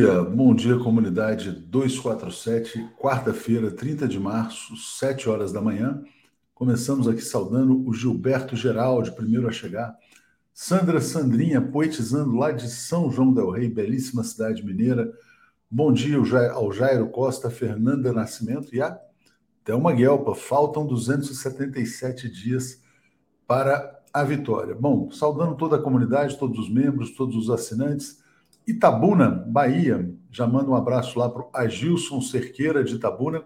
Bom dia, bom dia comunidade 247, quarta-feira, 30 de março, 7 horas da manhã. Começamos aqui saudando o Gilberto Geraldi, primeiro a chegar. Sandra Sandrinha, poetizando lá de São João del Rei, belíssima cidade mineira. Bom dia ao Jairo Costa, Fernanda Nascimento e a Thelma Guelpa. Faltam 277 dias para a vitória. Bom, saudando toda a comunidade, todos os membros, todos os assinantes Itabuna, Bahia. Já mando um abraço lá para o Agilson Cerqueira de Itabuna.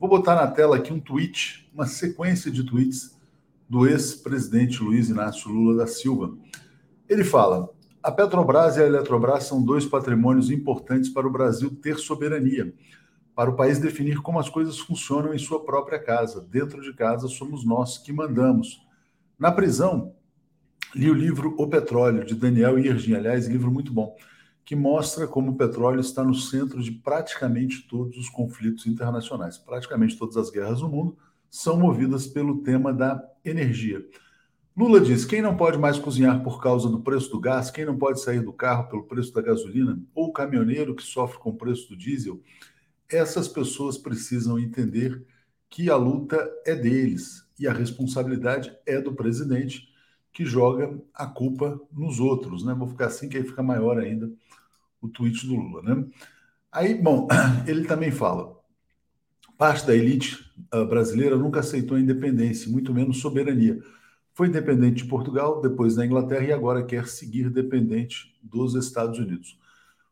Vou botar na tela aqui um tweet, uma sequência de tweets do ex-presidente Luiz Inácio Lula da Silva. Ele fala: a Petrobras e a Eletrobras são dois patrimônios importantes para o Brasil ter soberania, para o país definir como as coisas funcionam em sua própria casa. Dentro de casa somos nós que mandamos. Na prisão, li o livro O Petróleo, de Daniel Irgin, aliás, livro muito bom que mostra como o petróleo está no centro de praticamente todos os conflitos internacionais. Praticamente todas as guerras do mundo são movidas pelo tema da energia. Lula diz: quem não pode mais cozinhar por causa do preço do gás, quem não pode sair do carro pelo preço da gasolina, ou o caminhoneiro que sofre com o preço do diesel, essas pessoas precisam entender que a luta é deles e a responsabilidade é do presidente que joga a culpa nos outros, né? Vou ficar assim que aí fica maior ainda o tweet do Lula, né? Aí, bom, ele também fala: parte da elite uh, brasileira nunca aceitou a independência, muito menos soberania. Foi independente de Portugal, depois da Inglaterra e agora quer seguir dependente dos Estados Unidos.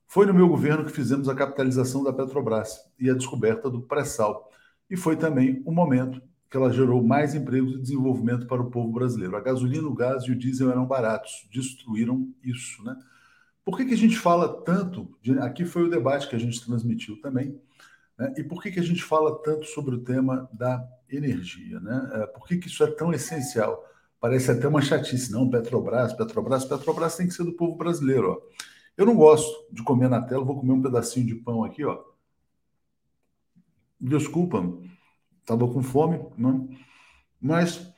Foi no meu governo que fizemos a capitalização da Petrobras e a descoberta do pré-sal. E foi também o momento que ela gerou mais empregos e desenvolvimento para o povo brasileiro. A gasolina, o gás e o diesel eram baratos, destruíram isso, né? Por que, que a gente fala tanto? De, aqui foi o debate que a gente transmitiu também. Né? E por que, que a gente fala tanto sobre o tema da energia? Né? É, por que, que isso é tão essencial? Parece até uma chatice, não? Petrobras, Petrobras, Petrobras tem que ser do povo brasileiro. Ó. Eu não gosto de comer na tela, vou comer um pedacinho de pão aqui, ó. Desculpa, estava com fome, né? mas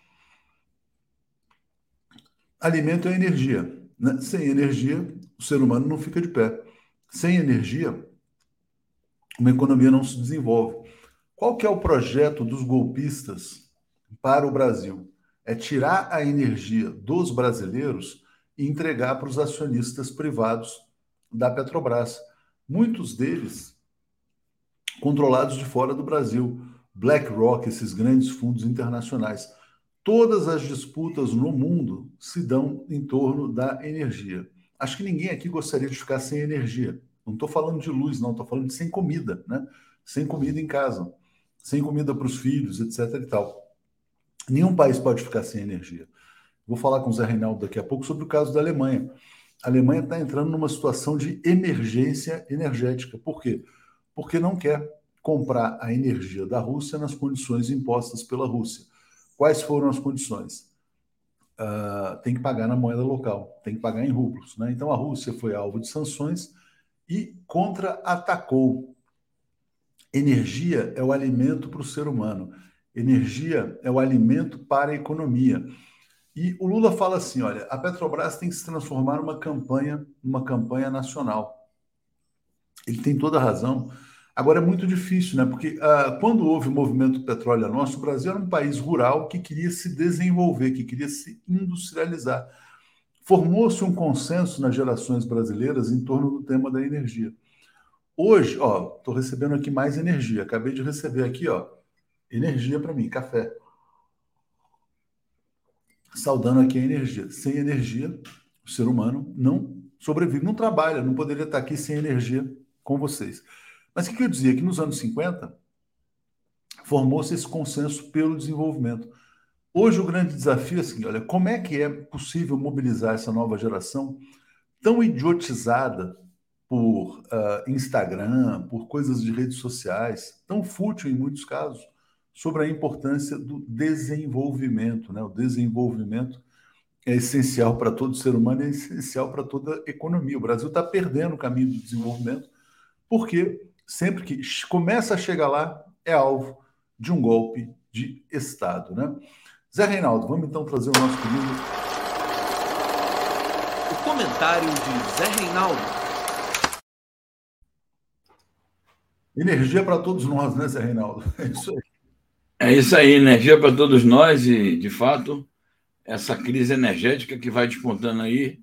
alimento é energia. Né? Sem energia, o ser humano não fica de pé. Sem energia, uma economia não se desenvolve. Qual que é o projeto dos golpistas para o Brasil? É tirar a energia dos brasileiros e entregar para os acionistas privados da Petrobras. Muitos deles controlados de fora do Brasil. BlackRock, esses grandes fundos internacionais. Todas as disputas no mundo se dão em torno da energia. Acho que ninguém aqui gostaria de ficar sem energia. Não estou falando de luz, não, estou falando de sem comida, né? Sem comida em casa, sem comida para os filhos, etc. e tal. Nenhum país pode ficar sem energia. Vou falar com o Zé Reinaldo daqui a pouco sobre o caso da Alemanha. A Alemanha está entrando numa situação de emergência energética. Por quê? Porque não quer comprar a energia da Rússia nas condições impostas pela Rússia. Quais foram as condições? Uh, tem que pagar na moeda local, tem que pagar em rublos. Né? Então a Rússia foi alvo de sanções e contra-atacou. Energia é o alimento para o ser humano, energia é o alimento para a economia. E o Lula fala assim: olha, a Petrobras tem que se transformar numa campanha, numa campanha nacional. Ele tem toda a razão. Agora é muito difícil, né? Porque ah, quando houve o movimento petróleo nosso, o Brasil era um país rural que queria se desenvolver, que queria se industrializar. Formou-se um consenso nas gerações brasileiras em torno do tema da energia. Hoje, ó, estou recebendo aqui mais energia. Acabei de receber aqui, ó, energia para mim, café. Saudando aqui a energia. Sem energia, o ser humano não sobrevive, não trabalha, não poderia estar aqui sem energia com vocês. Mas o que eu dizia? Que nos anos 50 formou-se esse consenso pelo desenvolvimento. Hoje o grande desafio é assim, olha, como é que é possível mobilizar essa nova geração tão idiotizada por uh, Instagram, por coisas de redes sociais, tão fútil em muitos casos, sobre a importância do desenvolvimento. Né? O desenvolvimento é essencial para todo ser humano, é essencial para toda economia. O Brasil está perdendo o caminho do desenvolvimento porque sempre que começa a chegar lá, é alvo de um golpe de Estado. Né? Zé Reinaldo, vamos então trazer o nosso querido. O comentário de Zé Reinaldo. Energia para todos nós, né, Zé Reinaldo? É isso aí. É isso aí, energia para todos nós e, de fato, essa crise energética que vai despontando aí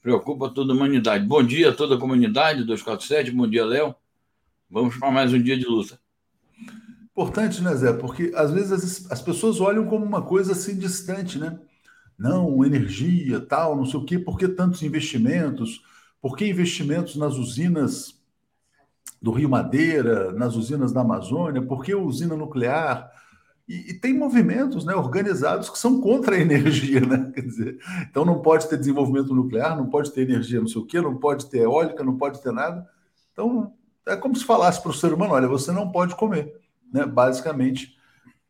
preocupa toda a humanidade. Bom dia a toda a comunidade 247, bom dia, Léo. Vamos para mais um dia de luta. Importante, né, Zé? Porque às vezes as, as pessoas olham como uma coisa assim distante, né? Não, energia, tal, não sei o quê, por que tantos investimentos? Por que investimentos nas usinas do Rio Madeira, nas usinas da Amazônia? Por que usina nuclear? E, e, tem movimentos né, organizados que são contra a energia, né? Quer dizer, então não pode ter desenvolvimento nuclear, não pode ter energia não sei o quê, não pode ter eólica, não pode ter nada. Então, é como se falasse para o ser humano: olha, você não pode comer. Né? Basicamente,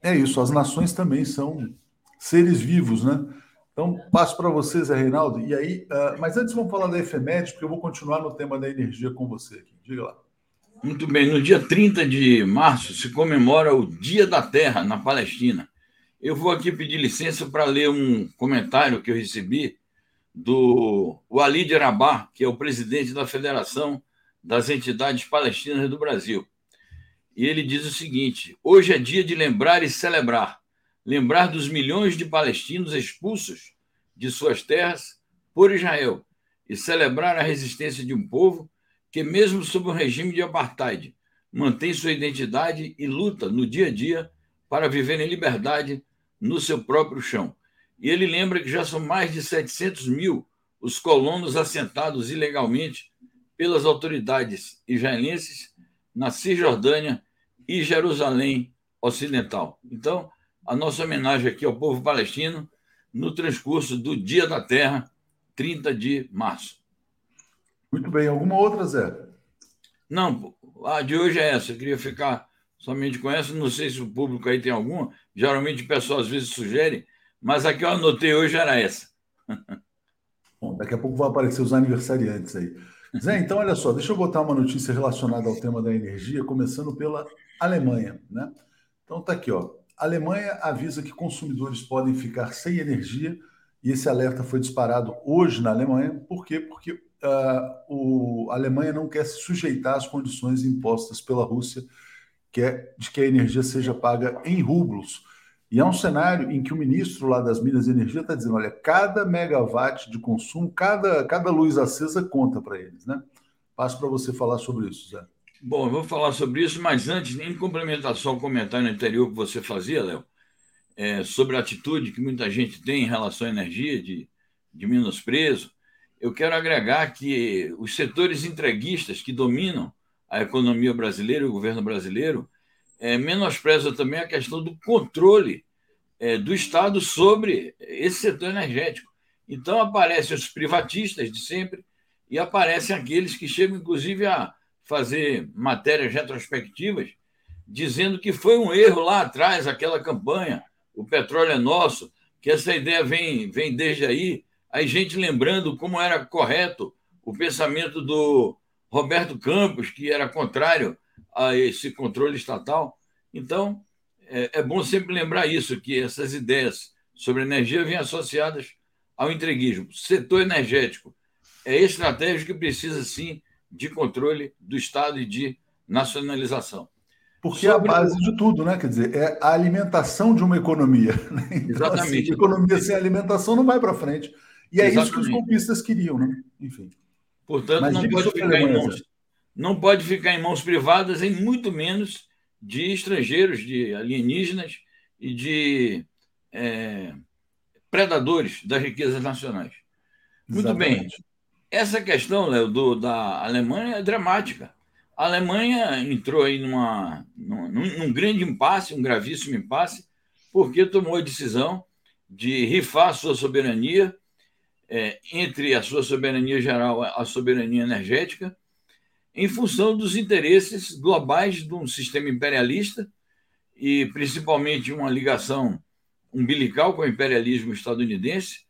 é isso. As nações também são seres vivos, né? Então, passo para vocês, Zé Reinaldo. E aí, uh, mas antes vamos falar da efeméride, porque eu vou continuar no tema da energia com você aqui. Diga lá. Muito bem, no dia 30 de março se comemora o Dia da Terra na Palestina. Eu vou aqui pedir licença para ler um comentário que eu recebi do Walid Rabah, que é o presidente da Federação das Entidades Palestinas do Brasil. E ele diz o seguinte: hoje é dia de lembrar e celebrar, lembrar dos milhões de palestinos expulsos de suas terras por Israel e celebrar a resistência de um povo que, mesmo sob o regime de apartheid, mantém sua identidade e luta no dia a dia para viver em liberdade no seu próprio chão. E ele lembra que já são mais de 700 mil os colonos assentados ilegalmente pelas autoridades israelenses na Cisjordânia e Jerusalém Ocidental. Então, a nossa homenagem aqui ao povo palestino no transcurso do Dia da Terra, 30 de março. Muito bem. Alguma outra, Zé? Não, a de hoje é essa. Eu queria ficar somente com essa. Não sei se o público aí tem alguma. Geralmente o pessoal às vezes sugere, mas a que eu anotei hoje era essa. Bom, daqui a pouco vão aparecer os aniversariantes aí. Zé, então olha só, deixa eu botar uma notícia relacionada ao tema da energia, começando pela Alemanha, né? Então tá aqui, ó. A Alemanha avisa que consumidores podem ficar sem energia e esse alerta foi disparado hoje na Alemanha. Por quê? Porque uh, o, a Alemanha não quer se sujeitar às condições impostas pela Rússia, que é de que a energia seja paga em rublos. E é um cenário em que o ministro lá das Minas de Energia está dizendo: olha, cada megawatt de consumo, cada, cada luz acesa conta para eles, né? Passo para você falar sobre isso, Zé. Bom, eu vou falar sobre isso, mas antes, em complementação ao comentário anterior que você fazia, Léo, é, sobre a atitude que muita gente tem em relação à energia, de, de menosprezo, eu quero agregar que os setores entreguistas que dominam a economia brasileira e o governo brasileiro é, menosprezam também a questão do controle é, do Estado sobre esse setor energético. Então, aparecem os privatistas de sempre e aparecem aqueles que chegam, inclusive, a fazer matérias retrospectivas dizendo que foi um erro lá atrás, aquela campanha, o petróleo é nosso, que essa ideia vem, vem desde aí Aí, gente lembrando como era correto o pensamento do Roberto Campos, que era contrário a esse controle estatal. Então, é, é bom sempre lembrar isso, que essas ideias sobre energia vêm associadas ao entreguismo. O setor energético é estratégico e precisa, sim, de controle do Estado e de nacionalização. Porque é a base de tudo, né? Quer dizer, é a alimentação de uma economia. Né? Então, assim, Exatamente. Assim, economia sem alimentação não vai para frente. E é Exatamente. isso que os golpistas queriam, né? Enfim. Portanto, não pode, ficar em mãos, não pode ficar em mãos privadas, e muito menos de estrangeiros, de alienígenas e de é, predadores das riquezas nacionais. Muito Exatamente. bem. Essa questão, Léo, do, da Alemanha é dramática. A Alemanha entrou aí numa, num, num grande impasse, um gravíssimo impasse, porque tomou a decisão de rifar sua soberania é, entre a sua soberania geral a soberania energética, em função dos interesses globais de um sistema imperialista e principalmente uma ligação umbilical com o imperialismo estadunidense.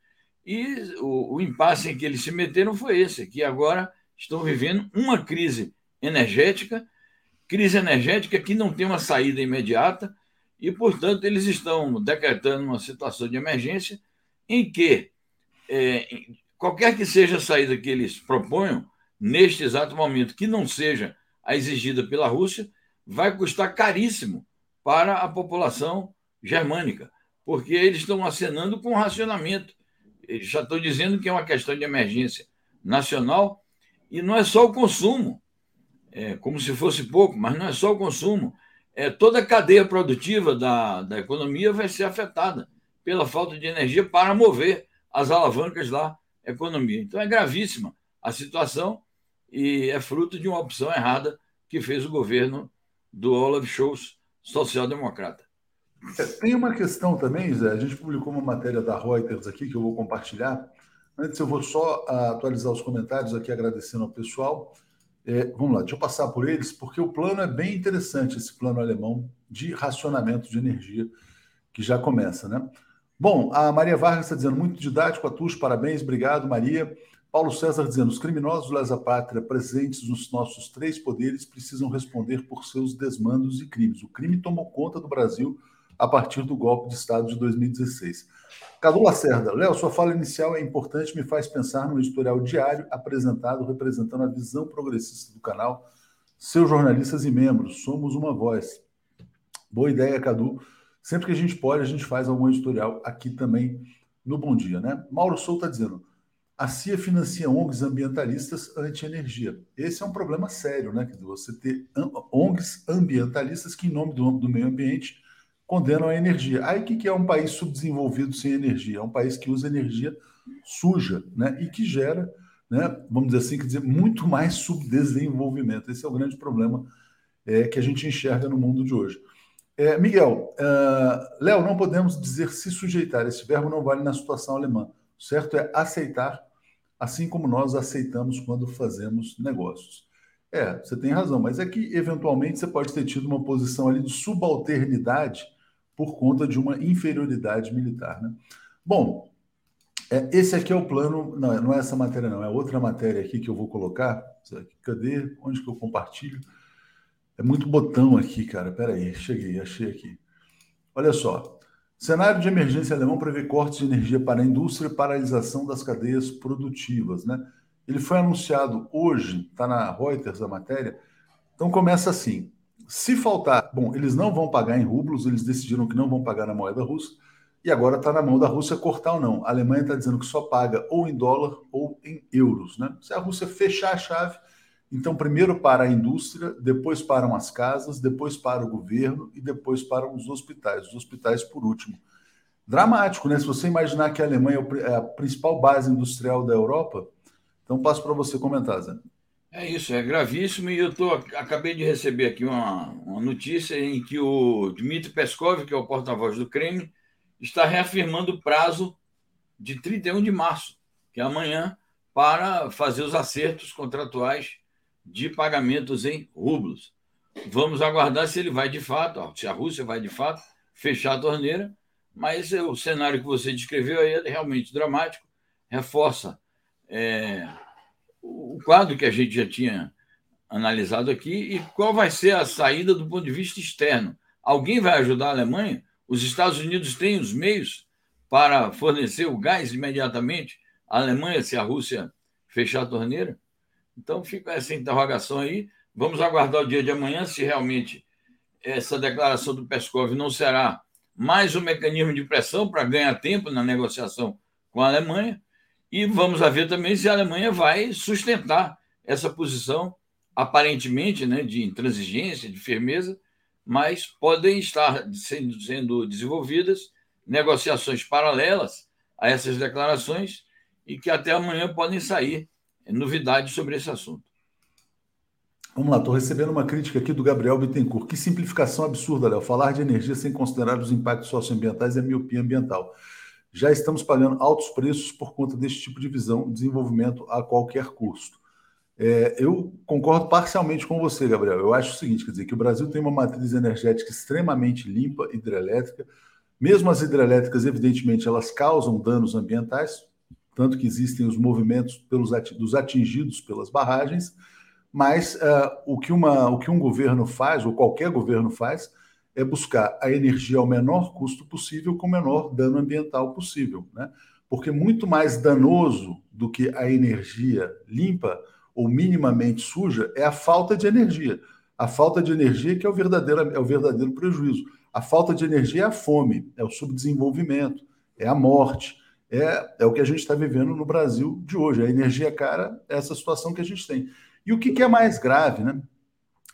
E o, o impasse em que eles se meteram foi esse, que agora estão vivendo uma crise energética, crise energética que não tem uma saída imediata, e, portanto, eles estão decretando uma situação de emergência em que é, qualquer que seja a saída que eles proponham, neste exato momento, que não seja a exigida pela Rússia, vai custar caríssimo para a população germânica, porque eles estão acenando com racionamento. Eles já estão dizendo que é uma questão de emergência nacional e não é só o consumo, é, como se fosse pouco, mas não é só o consumo. É, toda a cadeia produtiva da, da economia vai ser afetada pela falta de energia para mover as alavancas da economia. Então é gravíssima a situação e é fruto de uma opção errada que fez o governo do Olaf Scholz, social-democrata. É, tem uma questão também, Zé. A gente publicou uma matéria da Reuters aqui que eu vou compartilhar. Antes, eu vou só atualizar os comentários aqui, agradecendo ao pessoal. É, vamos lá, deixa eu passar por eles, porque o plano é bem interessante, esse plano alemão de racionamento de energia, que já começa, né? Bom, a Maria Vargas está dizendo muito didático, Atush, parabéns, obrigado, Maria. Paulo César dizendo: os criminosos lesa pátria presentes nos nossos três poderes precisam responder por seus desmandos e crimes. O crime tomou conta do Brasil a partir do golpe de Estado de 2016. Cadu Lacerda, Léo, sua fala inicial é importante, me faz pensar no editorial diário apresentado representando a visão progressista do canal, seus jornalistas e membros. Somos uma voz. Boa ideia, Cadu. Sempre que a gente pode, a gente faz algum editorial aqui também no Bom Dia, né? Mauro Souto está dizendo: a CIA financia ONGs ambientalistas anti-energia. Esse é um problema sério, né? Você ter ONGs ambientalistas que, em nome do, meio ambiente, condenam a energia. Aí o que, é um país subdesenvolvido sem energia? É um país que usa energia suja, né? E que gera, né, vamos dizer assim, quer dizer, muito mais subdesenvolvimento. Esse é o grande problema é, que a gente enxerga no mundo de hoje. É, Miguel, uh, Léo, não podemos dizer se sujeitar. Esse verbo não vale na situação alemã. Certo é aceitar, assim como nós aceitamos quando fazemos negócios. É, você tem razão, mas é que eventualmente você pode ter tido uma posição ali de subalternidade por conta de uma inferioridade militar. Né? Bom, é, esse aqui é o plano. Não, não é essa matéria, não, é outra matéria aqui que eu vou colocar. Cadê? Onde que eu compartilho? É muito botão aqui, cara. Pera aí, cheguei, achei aqui. Olha só. Cenário de emergência alemão prevê cortes de energia para a indústria e paralisação das cadeias produtivas, né? Ele foi anunciado hoje, está na Reuters a matéria. Então começa assim: se faltar, bom, eles não vão pagar em rublos, eles decidiram que não vão pagar na moeda russa, e agora está na mão da Rússia cortar ou não. A Alemanha está dizendo que só paga ou em dólar ou em euros, né? Se a Rússia fechar a chave, então, primeiro para a indústria, depois para as casas, depois para o governo e depois para os hospitais. Os hospitais, por último. Dramático, né? Se você imaginar que a Alemanha é a principal base industrial da Europa, então passo para você comentar, Zé. É isso, é gravíssimo. E eu tô, acabei de receber aqui uma, uma notícia em que o Dmitry Peskov, que é o porta-voz do Kremlin, está reafirmando o prazo de 31 de março, que é amanhã, para fazer os acertos contratuais de pagamentos em rublos. Vamos aguardar se ele vai de fato, se a Rússia vai de fato fechar a torneira, mas o cenário que você descreveu aí é realmente dramático, reforça é, o quadro que a gente já tinha analisado aqui e qual vai ser a saída do ponto de vista externo. Alguém vai ajudar a Alemanha? Os Estados Unidos têm os meios para fornecer o gás imediatamente à Alemanha se a Rússia fechar a torneira? Então fica essa interrogação aí. Vamos aguardar o dia de amanhã se realmente essa declaração do Peskov não será mais um mecanismo de pressão para ganhar tempo na negociação com a Alemanha. E vamos ver também se a Alemanha vai sustentar essa posição, aparentemente, né, de intransigência, de firmeza, mas podem estar sendo, sendo desenvolvidas negociações paralelas a essas declarações e que até amanhã podem sair novidades sobre esse assunto. Vamos lá, estou recebendo uma crítica aqui do Gabriel Bittencourt. Que simplificação absurda, Léo. Falar de energia sem considerar os impactos socioambientais é miopia ambiental. Já estamos pagando altos preços por conta desse tipo de visão, desenvolvimento a qualquer custo. É, eu concordo parcialmente com você, Gabriel. Eu acho o seguinte, quer dizer, que o Brasil tem uma matriz energética extremamente limpa, hidrelétrica. Mesmo as hidrelétricas, evidentemente, elas causam danos ambientais, tanto que existem os movimentos pelos dos atingidos pelas barragens, mas uh, o, que uma, o que um governo faz, ou qualquer governo faz, é buscar a energia ao menor custo possível com o menor dano ambiental possível. Né? Porque muito mais danoso do que a energia limpa ou minimamente suja é a falta de energia. A falta de energia que é o verdadeiro, é o verdadeiro prejuízo. A falta de energia é a fome, é o subdesenvolvimento, é a morte, é, é o que a gente está vivendo no Brasil de hoje. A energia cara é essa situação que a gente tem. E o que, que é mais grave, né?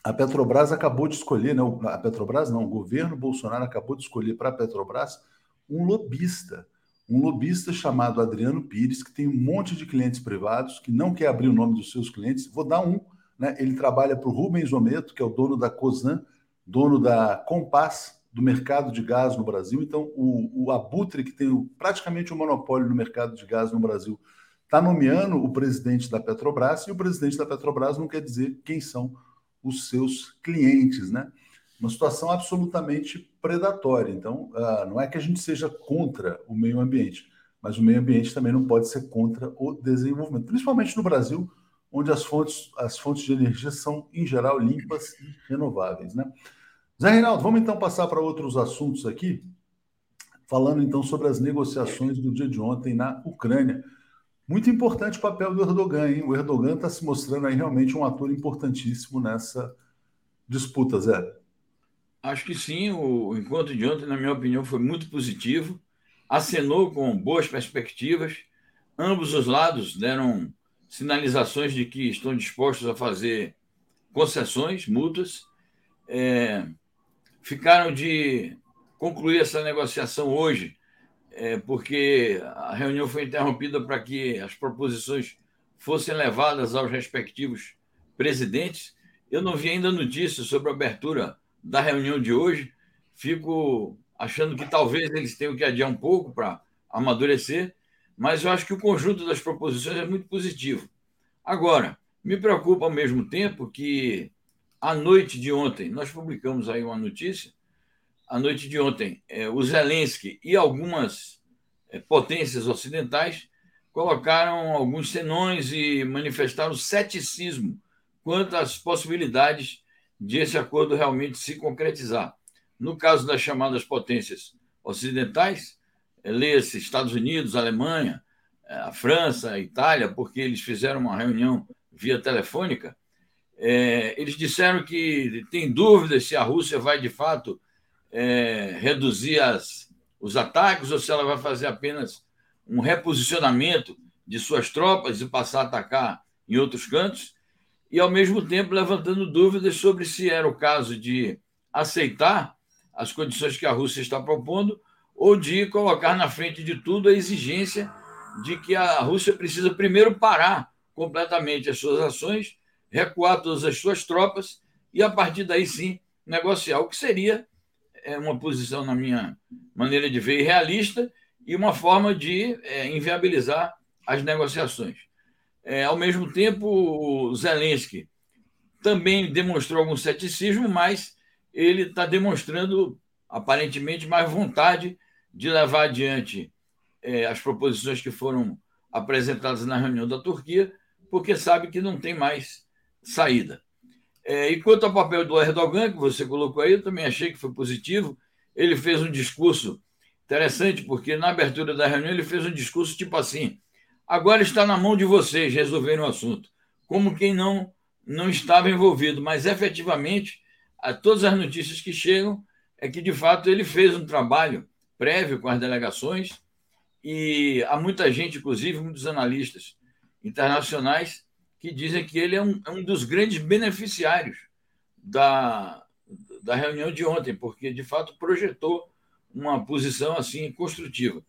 A Petrobras acabou de escolher, né? A Petrobras não, o governo Bolsonaro acabou de escolher para a Petrobras um lobista, um lobista chamado Adriano Pires, que tem um monte de clientes privados, que não quer abrir o nome dos seus clientes. Vou dar um, né? Ele trabalha para o Rubens Ometo, que é o dono da Cosan, dono da Compass, do mercado de gás no Brasil. Então, o, o Abutre, que tem praticamente o um monopólio no mercado de gás no Brasil, está nomeando o presidente da Petrobras, e o presidente da Petrobras não quer dizer quem são os seus clientes, né? Uma situação absolutamente predatória. Então, uh, não é que a gente seja contra o meio ambiente, mas o meio ambiente também não pode ser contra o desenvolvimento, principalmente no Brasil, onde as fontes, as fontes de energia são, em geral, limpas e renováveis, né? Zé Reinaldo, vamos então passar para outros assuntos aqui, falando então sobre as negociações do dia de ontem na Ucrânia. Muito importante o papel do Erdogan, hein? O Erdogan está se mostrando aí realmente um ator importantíssimo nessa disputa, Zé. Acho que sim, o encontro de ontem, na minha opinião, foi muito positivo, acenou com boas perspectivas, ambos os lados deram sinalizações de que estão dispostos a fazer concessões mútuas. É, ficaram de concluir essa negociação hoje, é, porque a reunião foi interrompida para que as proposições fossem levadas aos respectivos presidentes. Eu não vi ainda notícias sobre a abertura da reunião de hoje. Fico achando que talvez eles tenham que adiar um pouco para amadurecer, mas eu acho que o conjunto das proposições é muito positivo. Agora, me preocupa ao mesmo tempo que à noite de ontem, nós publicamos aí uma notícia, à noite de ontem, é, o Zelensky e algumas é, potências ocidentais colocaram alguns senões e manifestaram ceticismo quanto às possibilidades de esse acordo realmente se concretizar. No caso das chamadas potências ocidentais, é, leia-se Estados Unidos, Alemanha, é, a França, a Itália, porque eles fizeram uma reunião via telefônica, é, eles disseram que tem dúvidas se a Rússia vai de fato é, reduzir as, os ataques ou se ela vai fazer apenas um reposicionamento de suas tropas e passar a atacar em outros cantos, e ao mesmo tempo levantando dúvidas sobre se era o caso de aceitar as condições que a Rússia está propondo ou de colocar na frente de tudo a exigência de que a Rússia precisa primeiro parar completamente as suas ações recuar todas as suas tropas e, a partir daí sim, negociar, o que seria é, uma posição, na minha maneira de ver, irrealista e uma forma de é, inviabilizar as negociações. É, ao mesmo tempo, Zelensky também demonstrou algum ceticismo, mas ele está demonstrando aparentemente mais vontade de levar adiante é, as proposições que foram apresentadas na reunião da Turquia, porque sabe que não tem mais saída. É, e quanto ao papel do Erdogan, que você colocou aí, eu também achei que foi positivo. Ele fez um discurso interessante, porque na abertura da reunião ele fez um discurso tipo assim: agora está na mão de vocês resolverem o assunto, como quem não, não estava envolvido, mas efetivamente, a, todas as notícias que chegam é que de fato ele fez um trabalho prévio com as delegações e há muita gente, inclusive muitos analistas internacionais, que dizem que ele é um, é um dos grandes beneficiários da, da reunião de ontem, porque de fato projetou uma posição assim construtiva.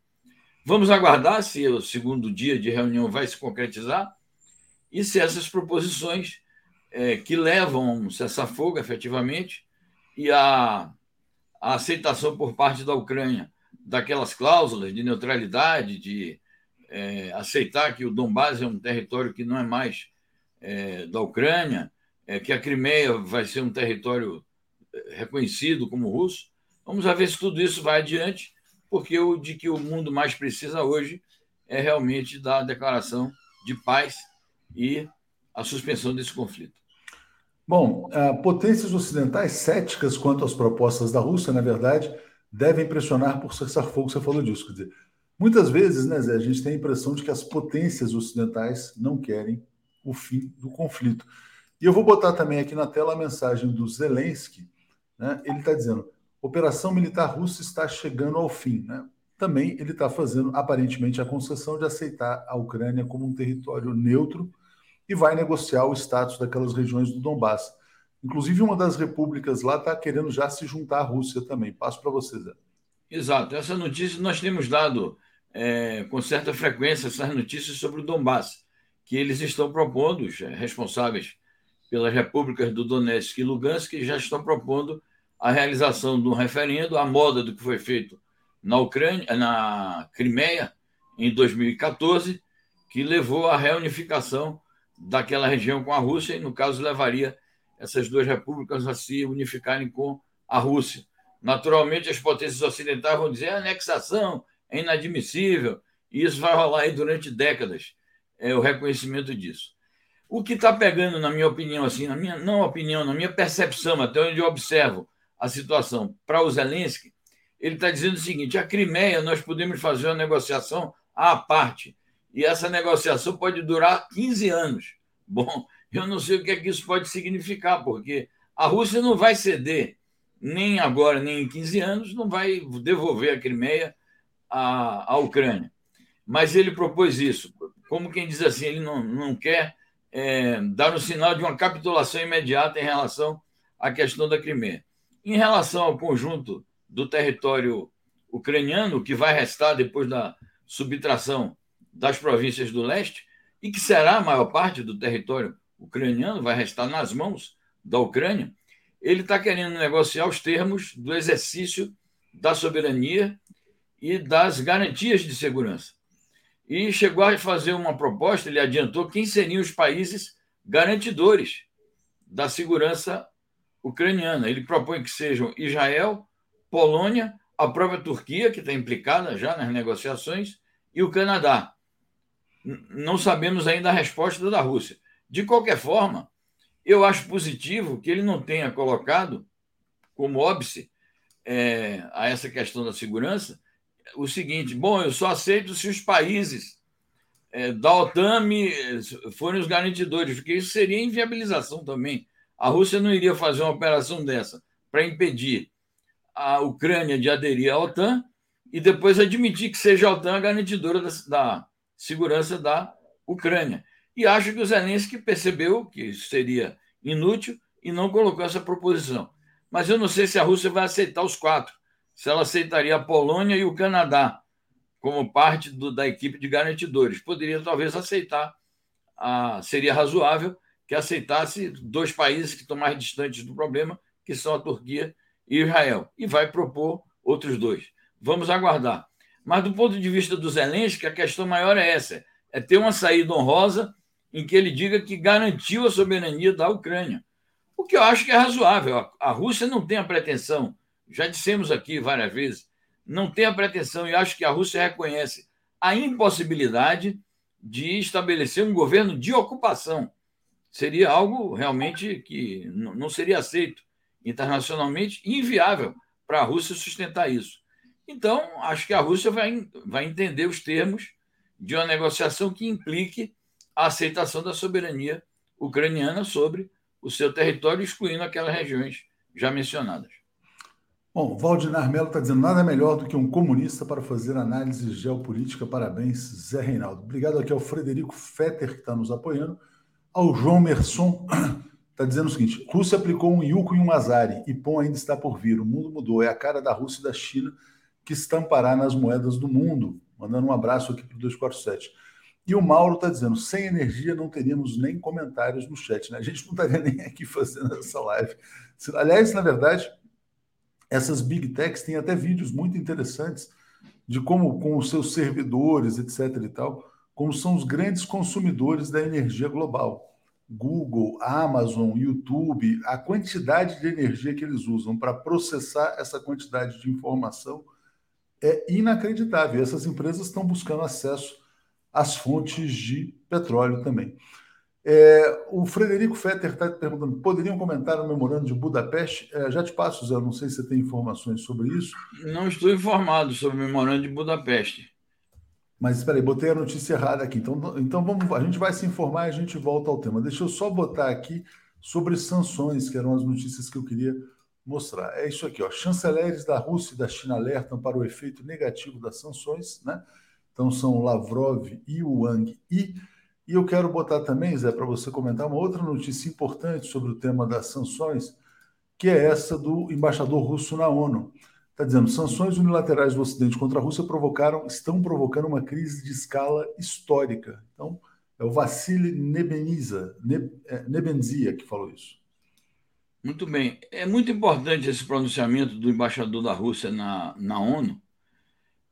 Vamos aguardar se o segundo dia de reunião vai se concretizar e se essas proposições é, que levam a um cessar-fogo efetivamente e a, a, aceitação por parte da Ucrânia daquelas cláusulas de neutralidade, de é, aceitar que o Donbass é um território que não é mais é, da Ucrânia, é, que a Crimeia vai ser um território é, reconhecido como russo. Vamos ver se tudo isso vai adiante, porque o de que o mundo mais precisa hoje é realmente da declaração de paz e a suspensão desse conflito. Bom, potências ocidentais céticas quanto às propostas da Rússia, na verdade, devem pressionar por cessar-fogo. Você falou disso. Quer dizer, muitas vezes, né, Zé, a gente tem a impressão de que as potências ocidentais não querem o fim do conflito. E eu vou botar também aqui na tela a mensagem do Zelensky. Né? Ele está dizendo: operação militar russa está chegando ao fim. Né? Também ele está fazendo, aparentemente, a concessão de aceitar a Ucrânia como um território neutro e vai negociar o status daquelas regiões do Donbass. Inclusive, uma das repúblicas lá está querendo já se juntar à Rússia também. Passo para vocês. Zé. Exato. Essa notícia nós temos dado é, com certa frequência essas notícias sobre o Donbass, que eles estão propondo, os responsáveis pelas repúblicas do Donetsk e Lugansk, já estão propondo a realização de um referendo à moda do que foi feito na Ucrânia, na Crimeia, em 2014, que levou à reunificação daquela região com a Rússia e, no caso, levaria essas duas repúblicas a se unificarem com a Rússia. Naturalmente, as potências ocidentais vão dizer a anexação é inadmissível, e isso vai rolar aí durante décadas, é o reconhecimento disso. O que está pegando, na minha opinião, assim, na minha não opinião, na minha percepção, até onde eu observo a situação para o Zelensky, ele está dizendo o seguinte: a Crimeia nós podemos fazer uma negociação à parte, e essa negociação pode durar 15 anos. Bom, eu não sei o que é que isso pode significar, porque a Rússia não vai ceder, nem agora, nem em 15 anos, não vai devolver a Crimeia à, à Ucrânia. Mas ele propôs isso, como quem diz assim, ele não, não quer é, dar um sinal de uma capitulação imediata em relação à questão da Crimeia. Em relação ao conjunto do território ucraniano, que vai restar depois da subtração das províncias do leste, e que será a maior parte do território ucraniano, vai restar nas mãos da Ucrânia, ele está querendo negociar os termos do exercício da soberania e das garantias de segurança. E chegou a fazer uma proposta, ele adiantou quem seriam os países garantidores da segurança ucraniana. Ele propõe que sejam Israel, Polônia, a própria Turquia, que está implicada já nas negociações, e o Canadá. Não sabemos ainda a resposta da Rússia. De qualquer forma, eu acho positivo que ele não tenha colocado como óbice é, a essa questão da segurança o seguinte: bom, eu só aceito se os países é, da OTAN me, forem os garantidores, porque isso seria inviabilização também. A Rússia não iria fazer uma operação dessa para impedir a Ucrânia de aderir à OTAN e depois admitir que seja a OTAN a garantidora da, da segurança da Ucrânia. E acho que o Zelensky percebeu que isso seria inútil e não colocou essa proposição. Mas eu não sei se a Rússia vai aceitar os quatro, se ela aceitaria a Polônia e o Canadá como parte do, da equipe de garantidores. Poderia talvez aceitar, a, seria razoável que aceitasse dois países que estão mais distantes do problema, que são a Turquia e Israel, e vai propor outros dois. Vamos aguardar. Mas do ponto de vista do Zelensky, a questão maior é essa: é ter uma saída honrosa em que ele diga que garantiu a soberania da Ucrânia. O que eu acho que é razoável. A Rússia não tem a pretensão, já dissemos aqui várias vezes, não tem a pretensão, e acho que a Rússia reconhece a impossibilidade de estabelecer um governo de ocupação. Seria algo realmente que não seria aceito internacionalmente, inviável para a Rússia sustentar isso. Então, acho que a Rússia vai, vai entender os termos de uma negociação que implique a aceitação da soberania ucraniana sobre o seu território, excluindo aquelas regiões já mencionadas. Bom, Valdinar Melo está dizendo nada melhor do que um comunista para fazer análise geopolítica. Parabéns, Zé Reinaldo. Obrigado aqui ao Frederico Fetter, que está nos apoiando. Ao João Merson, está dizendo o seguinte: Rússia aplicou um Yuko e um Azari, e Pom ainda está por vir. O mundo mudou. É a cara da Rússia e da China que estampará nas moedas do mundo. Mandando um abraço aqui para o 247. E o Mauro está dizendo: sem energia não teríamos nem comentários no chat, né? A gente não estaria nem aqui fazendo essa live. Aliás, na verdade, essas big techs têm até vídeos muito interessantes de como, com os seus servidores, etc. e tal, como são os grandes consumidores da energia global. Google, Amazon, YouTube, a quantidade de energia que eles usam para processar essa quantidade de informação é inacreditável. Essas empresas estão buscando acesso as fontes de petróleo também. É, o Frederico Fetter está perguntando: poderiam comentar o memorando de Budapeste? É, já te passo, Zé, não sei se você tem informações sobre isso. Não estou informado sobre o memorando de Budapeste. Mas espera aí, botei a notícia errada aqui. Então, então vamos, a gente vai se informar e a gente volta ao tema. Deixa eu só botar aqui sobre sanções, que eram as notícias que eu queria mostrar. É isso aqui, ó. Chanceleres da Rússia e da China alertam para o efeito negativo das sanções, né? Então são Lavrov e Wang Yi. E eu quero botar também, Zé, para você comentar uma outra notícia importante sobre o tema das sanções, que é essa do embaixador russo na ONU. Está dizendo, sanções unilaterais do Ocidente contra a Rússia provocaram, estão provocando uma crise de escala histórica. Então, é o Vassili Nebeniza, é, Nebenzia que falou isso. Muito bem. É muito importante esse pronunciamento do embaixador da Rússia na, na ONU.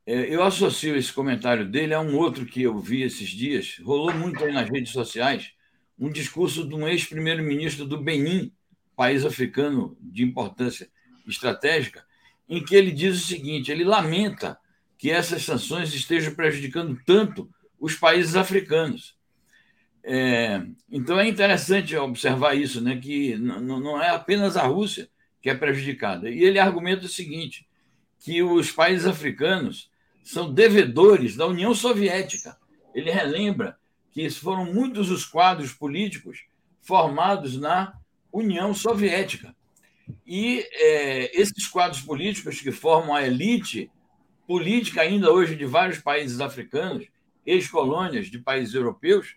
É, eu associo esse comentário dele a um outro que eu vi esses dias, rolou muito aí nas redes sociais, um discurso de um ex-primeiro-ministro do Benin, país africano de importância estratégica, em que ele diz o seguinte: ele lamenta que essas sanções estejam prejudicando tanto os países africanos. É, então é interessante observar isso, né, que não é apenas a Rússia que é prejudicada. E ele argumenta o seguinte: que os países africanos são devedores da União Soviética. Ele relembra que foram muitos os quadros políticos formados na União Soviética. E é, esses quadros políticos que formam a elite política ainda hoje de vários países africanos, ex-colônias de países europeus,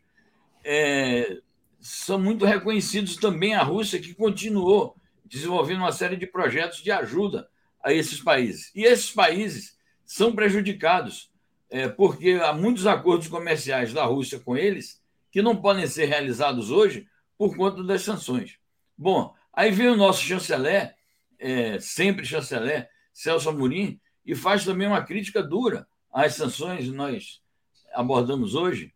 é, são muito reconhecidos também a Rússia, que continuou desenvolvendo uma série de projetos de ajuda a esses países. E esses países são prejudicados, é, porque há muitos acordos comerciais da Rússia com eles que não podem ser realizados hoje por conta das sanções. Bom, aí vem o nosso chanceler, é, sempre chanceler, Celso Amorim, e faz também uma crítica dura às sanções que nós abordamos hoje,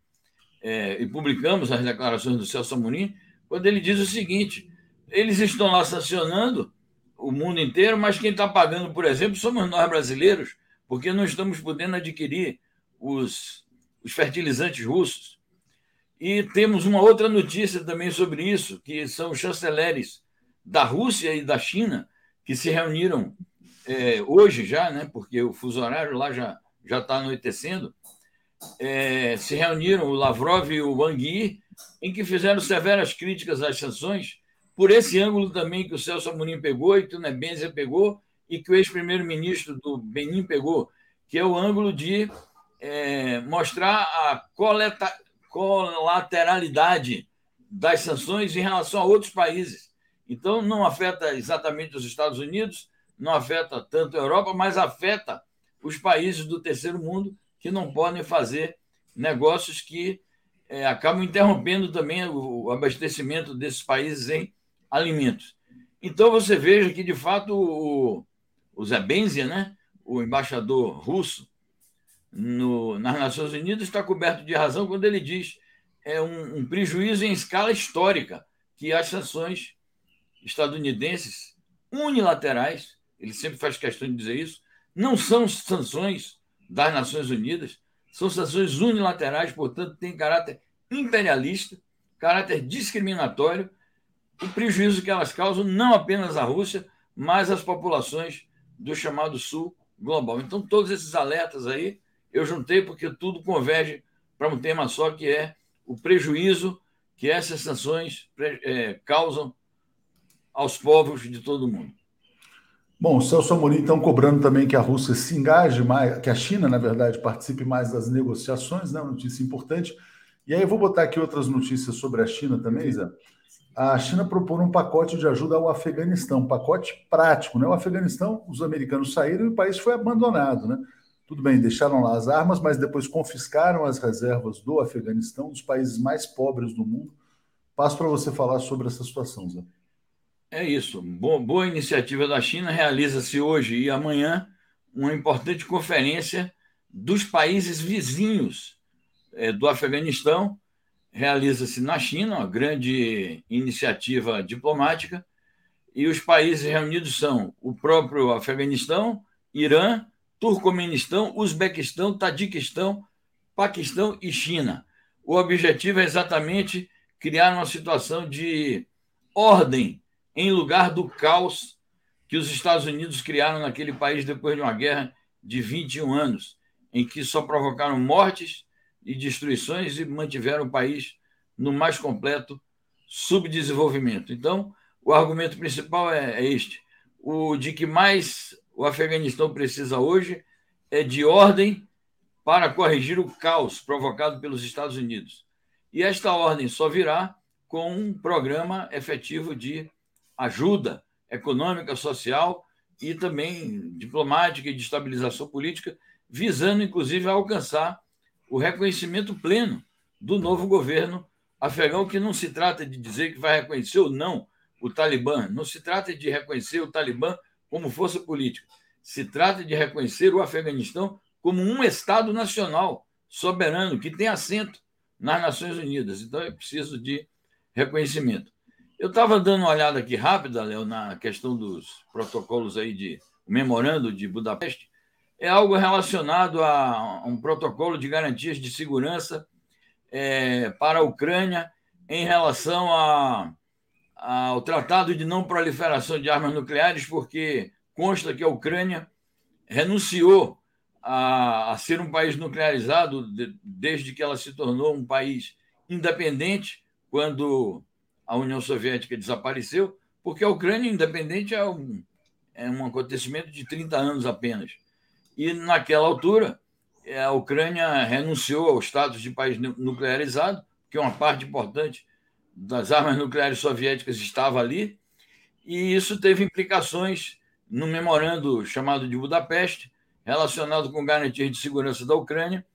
é, e publicamos as declarações do Celso Amorim, quando ele diz o seguinte: eles estão lá sancionando o mundo inteiro, mas quem está pagando, por exemplo, somos nós brasileiros, porque não estamos podendo adquirir os, os fertilizantes russos. E temos uma outra notícia também sobre isso, que são os chanceleres da Rússia e da China, que se reuniram é, hoje já, né, porque o fuso horário lá já já está anoitecendo, é, se reuniram o Lavrov e o Wang Yi, em que fizeram severas críticas às sanções, por esse ângulo também que o Celso Amorim pegou e que o Nebenzia pegou e que o ex-primeiro-ministro do Benin pegou, que é o ângulo de é, mostrar a coleta, colateralidade das sanções em relação a outros países. Então, não afeta exatamente os Estados Unidos, não afeta tanto a Europa, mas afeta os países do terceiro mundo que não podem fazer negócios que é, acabam interrompendo também o, o abastecimento desses países em alimentos. Então você veja que, de fato, o, o Zé Benzia, né, o embaixador russo no, nas Nações Unidas, está coberto de razão quando ele diz é um, um prejuízo em escala histórica que as sanções estadunidenses unilaterais, ele sempre faz questão de dizer isso, não são sanções das Nações Unidas, são sanções unilaterais, portanto, têm caráter imperialista, caráter discriminatório, o prejuízo que elas causam não apenas à Rússia, mas às populações do chamado Sul global. Então, todos esses alertas aí eu juntei porque tudo converge para um tema só, que é o prejuízo que essas sanções é, causam aos povos de todo mundo. Bom, Celso Amorim estão cobrando também que a Rússia se engaje mais, que a China, na verdade, participe mais das negociações, né? Uma notícia importante. E aí eu vou botar aqui outras notícias sobre a China também, Zé. A China propôs um pacote de ajuda ao Afeganistão, um pacote prático, né? O Afeganistão, os americanos saíram e o país foi abandonado, né? Tudo bem, deixaram lá as armas, mas depois confiscaram as reservas do Afeganistão, dos países mais pobres do mundo. Passo para você falar sobre essa situação, Zé. É isso. Boa, boa iniciativa da China. Realiza-se hoje e amanhã uma importante conferência dos países vizinhos é, do Afeganistão. Realiza-se na China, uma grande iniciativa diplomática. E os países reunidos são o próprio Afeganistão, Irã, Turcomenistão, Uzbequistão, Tadiquistão, Paquistão e China. O objetivo é exatamente criar uma situação de ordem em lugar do caos que os Estados Unidos criaram naquele país depois de uma guerra de 21 anos, em que só provocaram mortes e destruições e mantiveram o país no mais completo subdesenvolvimento. Então, o argumento principal é, é este: o de que mais o Afeganistão precisa hoje é de ordem para corrigir o caos provocado pelos Estados Unidos. E esta ordem só virá com um programa efetivo de ajuda econômica, social e também diplomática e de estabilização política, visando inclusive alcançar o reconhecimento pleno do novo governo afegão, que não se trata de dizer que vai reconhecer ou não o Talibã, não se trata de reconhecer o Talibã como força política, se trata de reconhecer o Afeganistão como um Estado nacional soberano que tem assento nas Nações Unidas. Então é preciso de reconhecimento. Eu estava dando uma olhada aqui rápida, Léo, na questão dos protocolos aí de memorando de Budapeste. É algo relacionado a um protocolo de garantias de segurança é, para a Ucrânia em relação a, a, ao Tratado de Não Proliferação de Armas Nucleares, porque consta que a Ucrânia renunciou a, a ser um país nuclearizado de, desde que ela se tornou um país independente, quando a União Soviética desapareceu, porque a Ucrânia independente é um, é um acontecimento de 30 anos apenas. E naquela altura, a Ucrânia renunciou ao status de país nuclearizado, que uma parte importante das armas nucleares soviéticas estava ali, e isso teve implicações no memorando chamado de Budapeste, relacionado com garantias de segurança da Ucrânia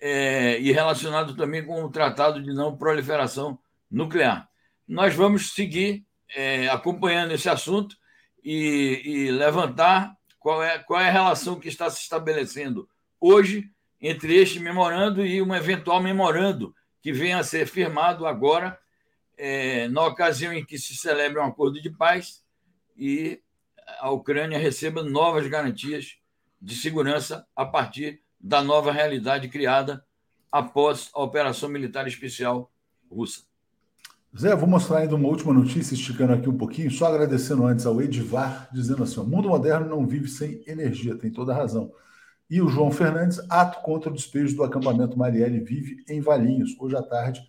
é, e relacionado também com o Tratado de Não Proliferação Nuclear. Nós vamos seguir é, acompanhando esse assunto e, e levantar qual é, qual é a relação que está se estabelecendo hoje entre este memorando e um eventual memorando que venha a ser firmado agora, é, na ocasião em que se celebra um acordo de paz e a Ucrânia receba novas garantias de segurança a partir da nova realidade criada após a operação militar especial russa. Zé, vou mostrar ainda uma última notícia, esticando aqui um pouquinho, só agradecendo antes ao Edivar, dizendo assim: o mundo moderno não vive sem energia, tem toda a razão. E o João Fernandes, ato contra o despejo do acampamento Marielle vive em Valinhos, hoje à tarde,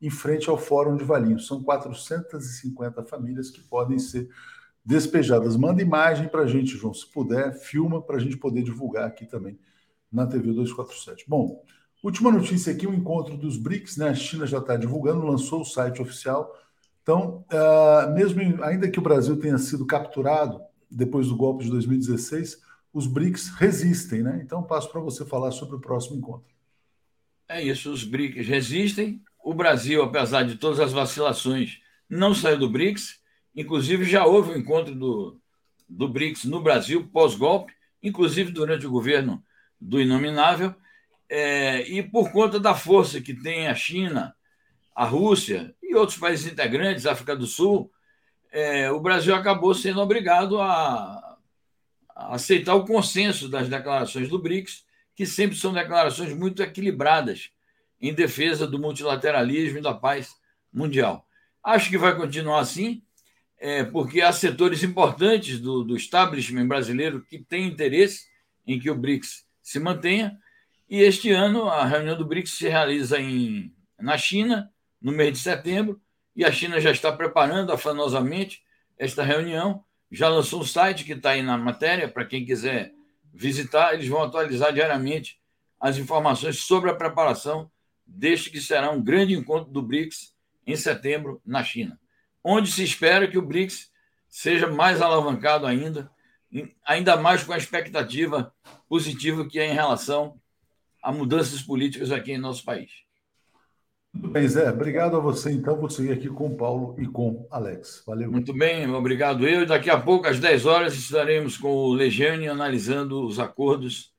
em frente ao Fórum de Valinhos. São 450 famílias que podem ser despejadas. Manda imagem para a gente, João, se puder, filma para a gente poder divulgar aqui também na TV 247. Bom, última notícia aqui: o encontro dos BRICS, né? A China já está divulgando, lançou o site oficial. Então, uh, mesmo ainda que o Brasil tenha sido capturado depois do golpe de 2016 os BRICS resistem, né? Então passo para você falar sobre o próximo encontro. É isso, os BRICS resistem. O Brasil, apesar de todas as vacilações, não saiu do BRICS. Inclusive, já houve um encontro do, do BRICS no Brasil, pós-golpe, inclusive durante o governo do Inominável. É, e por conta da força que tem a China, a Rússia e outros países integrantes, África do Sul, é, o Brasil acabou sendo obrigado a, aceitar o consenso das declarações do BRICS, que sempre são declarações muito equilibradas em defesa do multilateralismo e da paz mundial. Acho que vai continuar assim, é, porque há setores importantes do, do establishment brasileiro que têm interesse em que o BRICS se mantenha, e este ano a reunião do BRICS se realiza em, na China, no mês de setembro, e a China já está preparando afanosamente esta reunião. Já lançou um site que está aí na matéria, para quem quiser visitar, eles vão atualizar diariamente as informações sobre a preparação deste que será um grande encontro do BRICS em setembro na China, onde se espera que o BRICS seja mais alavancado ainda, ainda mais com a expectativa positiva que é em relação a mudanças políticas aqui em nosso país. Muito bem, Zé. Obrigado a você. Então, vou seguir aqui com o Paulo e com Alex. Valeu. Muito bem, obrigado eu. Daqui a pouco, às 10 horas, estaremos com o Legiane analisando os acordos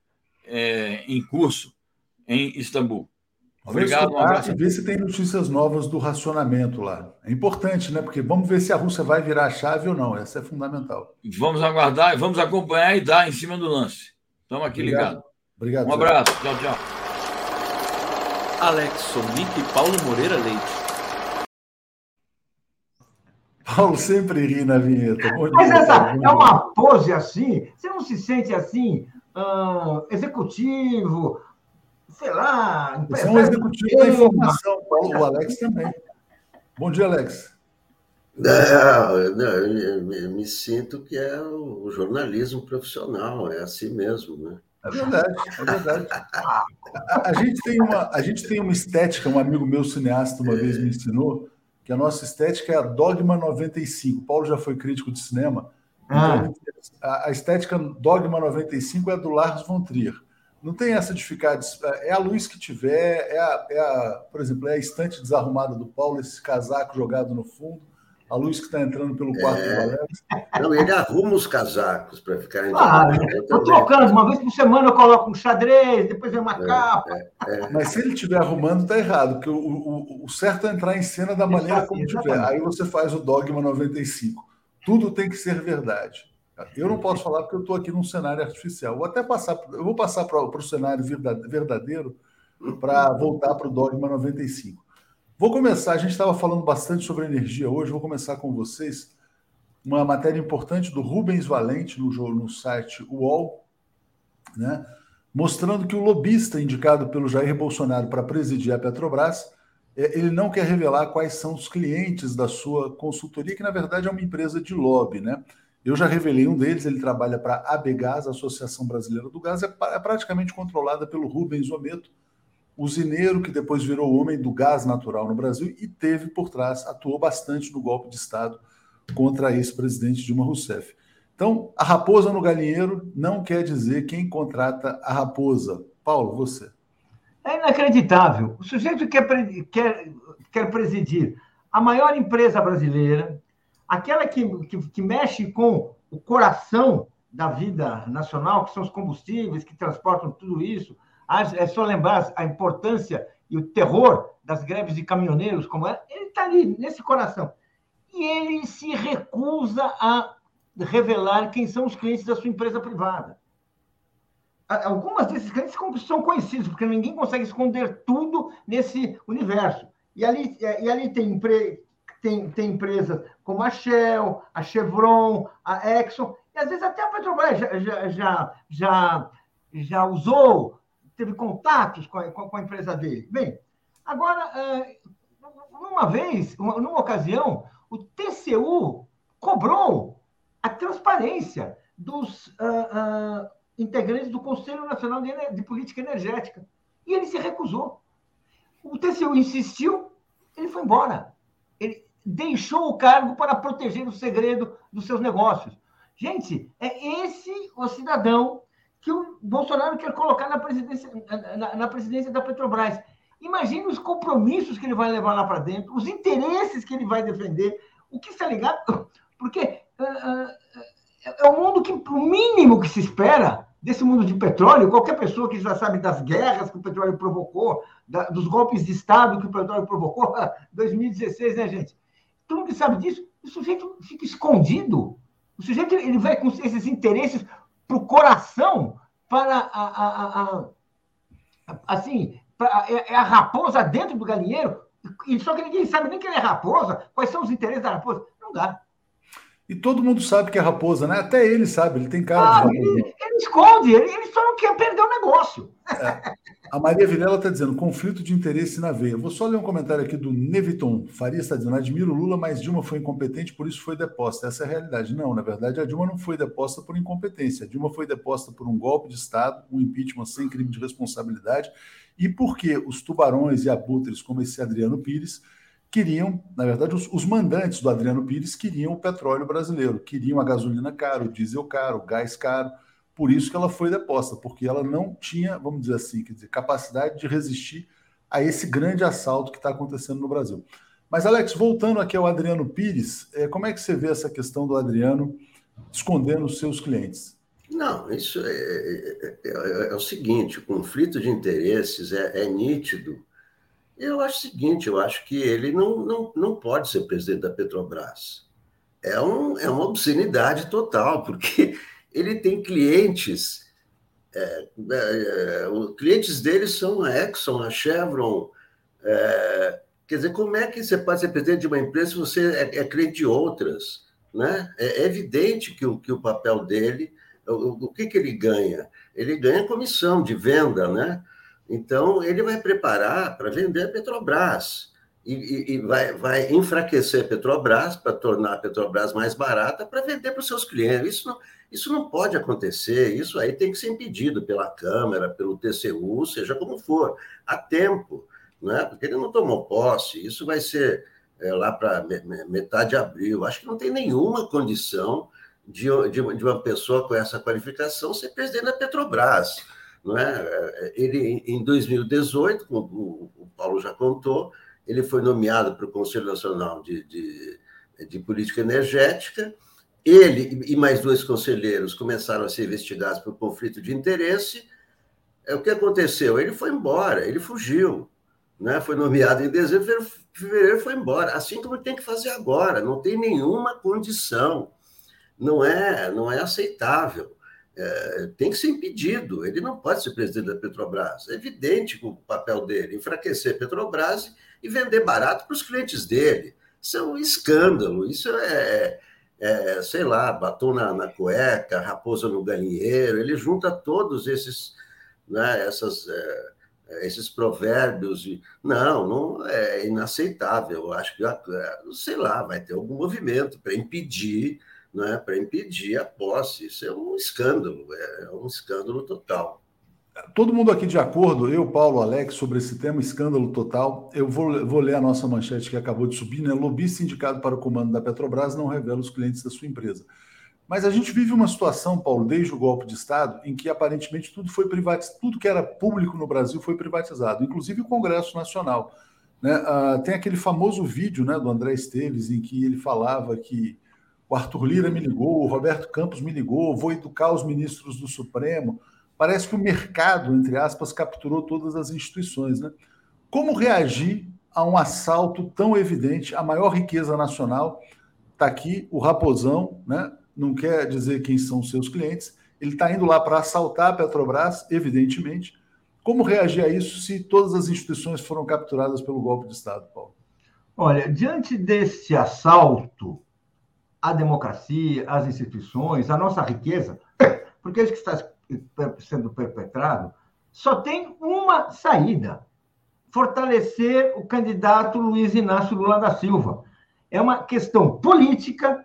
é, em curso em Istambul. Obrigado. Um abraço. Ver se tem notícias novas do racionamento lá. É importante, né? Porque vamos ver se a Rússia vai virar a chave ou não. Essa é fundamental. Vamos aguardar, vamos acompanhar e dar em cima do lance. Estamos aqui ligados. Obrigado. Um abraço. Tchau, tchau. Alex Sonic e Paulo Moreira Leite. Paulo sempre ri na vinheta. Bom Mas dia, essa é uma pose assim, você não se sente assim, uh, executivo, sei lá. Você é um executivo da informação, Paulo, o Alex também. Bom dia, Alex. Não, não, eu me sinto que é o jornalismo profissional, é assim mesmo, né? É verdade, é verdade. A, a, gente tem uma, a gente tem uma estética, um amigo meu cineasta uma vez me ensinou, que a nossa estética é a Dogma 95. O Paulo já foi crítico de cinema. Ah. Então, a, a, estética Dogma 95 é do Lars von Trier. Não tem essa de ficar. É a luz que tiver, é a, é a, por exemplo, é a estante desarrumada do Paulo, esse casaco jogado no fundo a luz que está entrando pelo quarto é... do Alex. Não, ele arruma os casacos para ficar. Ah, estou trocando, uma vez por semana eu coloco um xadrez, depois vem uma é, capa. É, é. Mas se ele estiver arrumando, está errado, porque o, o, o, certo é entrar em cena da maneira como tiver. Aí você faz o Dogma 95. Tudo tem que ser verdade. Eu não posso falar porque eu estou aqui num cenário artificial. Vou até passar, eu vou passar para o cenário verdadeiro para voltar para o Dogma 95. Vou começar, a gente estava falando bastante sobre energia hoje, vou começar com vocês. Uma matéria importante do Rubens Valente no, no site UOL, né, mostrando que o lobista indicado pelo Jair Bolsonaro para presidir a Petrobras, é, ele não quer revelar quais são os clientes da sua consultoria, que na verdade é uma empresa de lobby. Né? Eu já revelei um deles, ele trabalha para a ABGás, Associação Brasileira do Gás, é, é praticamente controlada pelo Rubens Ometo, usineiro que depois virou homem do gás natural no Brasil e teve por trás, atuou bastante no golpe de Estado contra a ex-presidente Dilma Rousseff. Então, a raposa no galinheiro não quer dizer quem contrata a raposa. Paulo, você. É inacreditável. O sujeito quer, quer, quer presidir a maior empresa brasileira, aquela que, que, que mexe com o coração da vida nacional, que são os combustíveis que transportam tudo isso, é só lembrar a importância e o terror das greves de caminhoneiros, como é. Ele está ali, nesse coração. E ele se recusa a revelar quem são os clientes da sua empresa privada. Algumas desses clientes são conhecidos, porque ninguém consegue esconder tudo nesse universo. E ali, é, e ali tem, tem, tem empresas como a Shell, a Chevron, a Exxon, e às vezes até a Petrobras já, já, já, já, já usou teve contatos com a, com a empresa dele. Bem, agora, é, uma vez, numa ocasião, o TCU cobrou a transparência dos uh, uh, integrantes do Conselho Nacional de, de, Política Energética. E ele se recusou. O TCU insistiu, ele foi embora. Ele deixou o cargo para proteger o segredo dos seus negócios. Gente, é esse o cidadão que o Bolsonaro quer colocar na presidência, na, na presidência da Petrobras. Imagine os compromissos que ele vai levar lá para dentro, os interesses que ele vai defender, o que está ligado. Porque uh, uh, é um mundo que, o mínimo que se espera desse mundo de petróleo, qualquer pessoa que já sabe das guerras que o petróleo provocou, da, dos golpes de Estado que o petróleo provocou, 2016, né, gente? Todo mundo que sabe disso, o sujeito fica escondido. O sujeito ele vai com esses interesses para o coração, para a, a, a, a assim, pra, é, é, a raposa dentro do galinheiro, e só que ninguém sabe nem que é raposa, quais são os interesses da raposa. Não dá. E todo mundo sabe que é raposa, né? Até ele sabe, ele tem cara ah, de raposa. Ele, ele esconde, ele, ele, só não quer perder o negócio. É. A Maria Vilela está dizendo conflito de interesse na veia. Vou só ler um comentário aqui do Neviton. Faria está dizendo: admiro Lula, mas Dilma foi incompetente, por isso foi deposta. Essa é a realidade. Não, na verdade, a Dilma não foi deposta por incompetência. A Dilma foi deposta por um golpe de Estado, um impeachment sem crime de responsabilidade, e porque os tubarões e abutres, como esse Adriano Pires, queriam, na verdade, os, os mandantes do Adriano Pires queriam o petróleo brasileiro, queriam a gasolina caro, o diesel caro, o gás caro por isso que ela foi deposta, porque ela não tinha, vamos dizer assim, quer dizer, capacidade de resistir a esse grande assalto que está acontecendo no Brasil. Mas, Alex, voltando aqui ao Adriano Pires, é, como é que você vê essa questão do Adriano escondendo os seus clientes? Não, isso é, é, é, é o seguinte: o conflito de interesses é, é, nítido. Eu acho o seguinte: eu acho que ele não, não, não pode ser presidente da Petrobras. É, um, é uma obscenidade total, porque ele tem clientes, é, é, os clientes dele são a Exxon, a Chevron. É, quer dizer, como é que você pode ser presidente de uma empresa se você é, é cliente de outras? Né? É evidente que o, que o papel dele, o, o que, que ele ganha? Ele ganha comissão de venda, né? Então, ele vai preparar para vender a Petrobras. e, e vai, vai enfraquecer a Petrobras para tornar a Petrobras mais barata para vender para os seus clientes. Isso não, isso não pode acontecer, isso aí tem que ser impedido pela Câmara, pelo TCU, seja como for, a tempo, né? porque ele não tomou posse, isso vai ser é, lá para metade de abril. Acho que não tem nenhuma condição de, de, de, uma pessoa com essa qualificação ser presidente da Petrobras. É? Ele, em 2018, como o Paulo já contou, ele foi nomeado para o Conselho Nacional de, de, de Política Energética. Ele e mais dois conselheiros começaram a ser investigados por conflito de interesse. É, o que aconteceu? Ele foi embora, ele fugiu. Né? Foi nomeado em dezembro, fevereiro foi embora. Assim como tem que fazer agora, não tem nenhuma condição. Não é, não é aceitável. É, tem que ser impedido. Ele não pode ser presidente da Petrobras. É evidente o papel dele enfraquecer a Petrobras e vender barato para os clientes dele. Isso é um escândalo, isso é, é sei lá, batom na, na, cueca, raposa no galinheiro, ele junta todos esses, né, essas, é, esses provérbios. Não, não é inaceitável. Acho que, é, sei lá, vai ter algum movimento para impedir, né, para impedir a posse. Isso é um escândalo, é um escândalo total. Todo mundo aqui de acordo, eu, Paulo, Alex, sobre esse tema, escândalo total. Eu vou, vou ler a nossa manchete que acabou de subir, né? Lobista indicado para o comando da Petrobras não revela os clientes da sua empresa. Mas a gente vive uma situação, Paulo, desde o golpe de Estado, em que aparentemente tudo foi privatizado, tudo que era público no Brasil foi privatizado, inclusive o Congresso Nacional. Né? Ah, tem aquele famoso vídeo né, do André Esteves em que ele falava que o Arthur Lira me ligou, o Roberto Campos me ligou, vou educar os ministros do Supremo parece que o mercado, entre aspas, capturou todas as instituições. Né? Como reagir a um assalto tão evidente? A maior riqueza nacional está aqui, o Raposão, né? não quer dizer quem são seus clientes, ele está indo lá para assaltar a Petrobras, evidentemente. Como reagir a isso se todas as instituições foram capturadas pelo golpe de Estado, Paulo? Olha, diante desse assalto à democracia, às instituições, à nossa riqueza, porque é isso que está sendo perpetrado, só tem uma saída: fortalecer o candidato Luiz Inácio Lula da Silva. É uma questão política,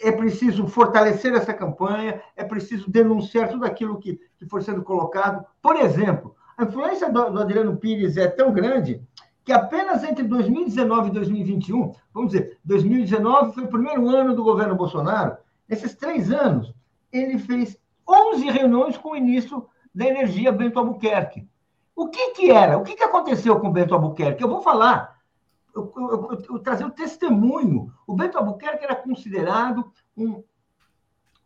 é preciso fortalecer essa campanha, é preciso denunciar tudo aquilo que, que for sendo colocado. Por exemplo, a influência do, do Adriano Pires é tão grande que apenas entre 2019 e 2021, vamos dizer, 2019 foi o primeiro ano do governo Bolsonaro, nesses três anos, ele fez 11 reuniões com o ministro da Energia, Bento Albuquerque. O que, que era? O que, que aconteceu com o Bento Albuquerque? Eu vou falar, eu, trazer o testemunho. O Bento Albuquerque era considerado um,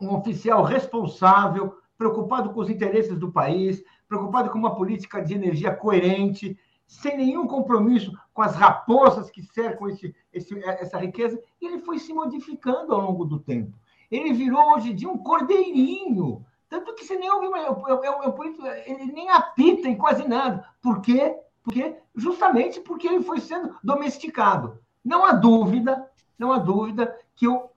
um oficial responsável, preocupado com os interesses do país, preocupado com uma política de energia coerente, sem nenhum compromisso com as raposas que cercam esse, esse, essa riqueza, ele foi se modificando ao longo do tempo. Ele virou hoje em dia um cordeirinho. Tanto que você nem ouve, eu, eu, eu, ele nem apita em quase nada. Por quê? Porque, justamente porque ele foi sendo domesticado. Não há dúvida, não há dúvida que o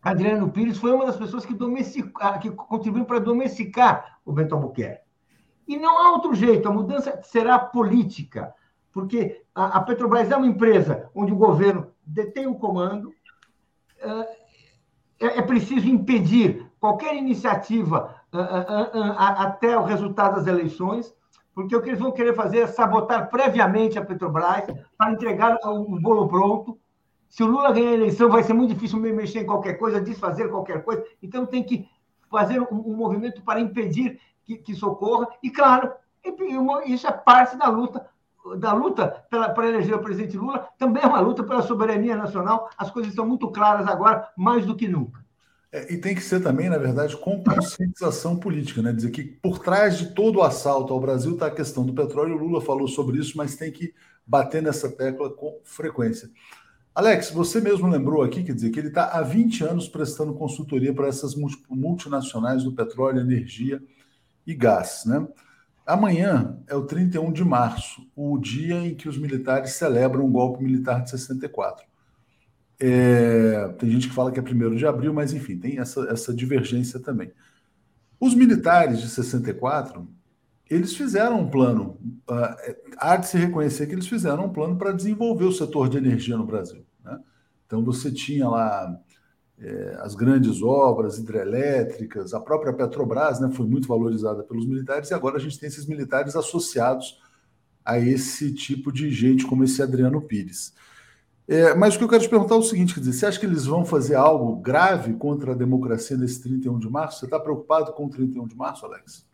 Adriano Pires foi uma das pessoas que, domestica, que contribuiu para domesticar o Bento Albuquerque. E não há outro jeito, a mudança será política, porque a, Petrobras é uma empresa onde o governo detém o comando, é, é preciso impedir qualquer iniciativa até o resultado das eleições, porque o que eles vão querer fazer é sabotar previamente a Petrobras para entregar o bolo pronto. Se o Lula ganhar a eleição, vai ser muito difícil mexer em qualquer coisa, desfazer qualquer coisa. Então, tem que fazer um movimento para impedir que, que isso ocorra. E, claro, isso é parte da luta da luta pela, para eleger o presidente Lula também é uma luta pela soberania nacional. As coisas estão muito claras agora, mais do que nunca. É, e tem que ser também, na verdade, com conscientização política, né? Dizer que por trás de todo o assalto ao Brasil está a questão do petróleo. O Lula falou sobre isso, mas tem que bater nessa tecla com frequência. Alex, você mesmo lembrou aqui, quer dizer, que ele está há 20 anos prestando consultoria para essas multinacionais do petróleo, energia e gás, né? Amanhã é o 31 de março, o dia em que os militares celebram o golpe militar de 64. É, tem gente que fala que é 1 de abril, mas enfim, tem essa, essa divergência também. Os militares de 64 eles fizeram um plano. Uh, há de se reconhecer que eles fizeram um plano para desenvolver o setor de energia no Brasil. Né? Então, você tinha lá é, as grandes obras hidrelétricas, a própria Petrobras né, foi muito valorizada pelos militares, e agora a gente tem esses militares associados a esse tipo de gente, como esse Adriano Pires. É, mas o que eu quero te perguntar é o seguinte: quer dizer, você acha que eles vão fazer algo grave contra a democracia nesse 31 de março? Você está preocupado com o 31 de março, Alex?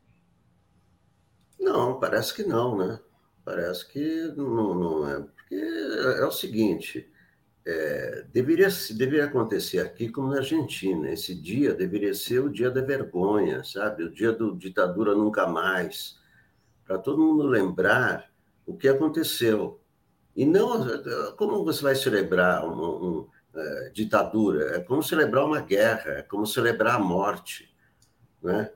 Não, parece que não, né? Parece que não, não é. Porque é o seguinte: é, deveria, deveria acontecer aqui como na Argentina. Esse dia deveria ser o dia da vergonha, sabe? O dia do ditadura nunca mais. Para todo mundo lembrar o que aconteceu e não, como você vai celebrar uma um, é, ditadura? É como celebrar uma guerra, é como celebrar a morte. Né?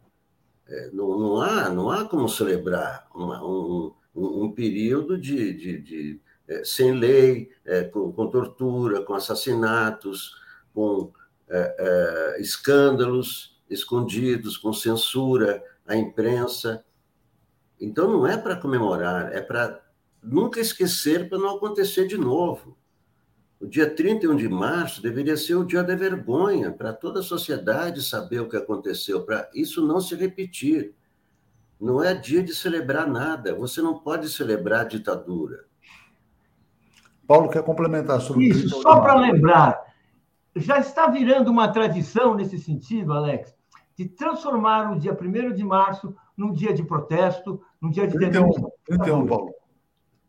É, não, não, há, não há como celebrar uma, um, um, um, período de, de, de é, sem lei, é, com, com, tortura, com assassinatos, com é, escândalos escondidos, com censura à imprensa. Então, não é para comemorar, é para nunca esquecer para não acontecer de novo. O dia 31 de março deveria ser o dia da vergonha, para toda a sociedade saber o que aconteceu, para isso não se repetir. Não é dia de celebrar nada. Você não pode celebrar ditadura. Paulo quer complementar sobre isso. Só para lembrar, já está virando uma tradição nesse sentido, Alex, de transformar o dia 1 de março num dia de protesto, num dia de 31, 31 Paulo.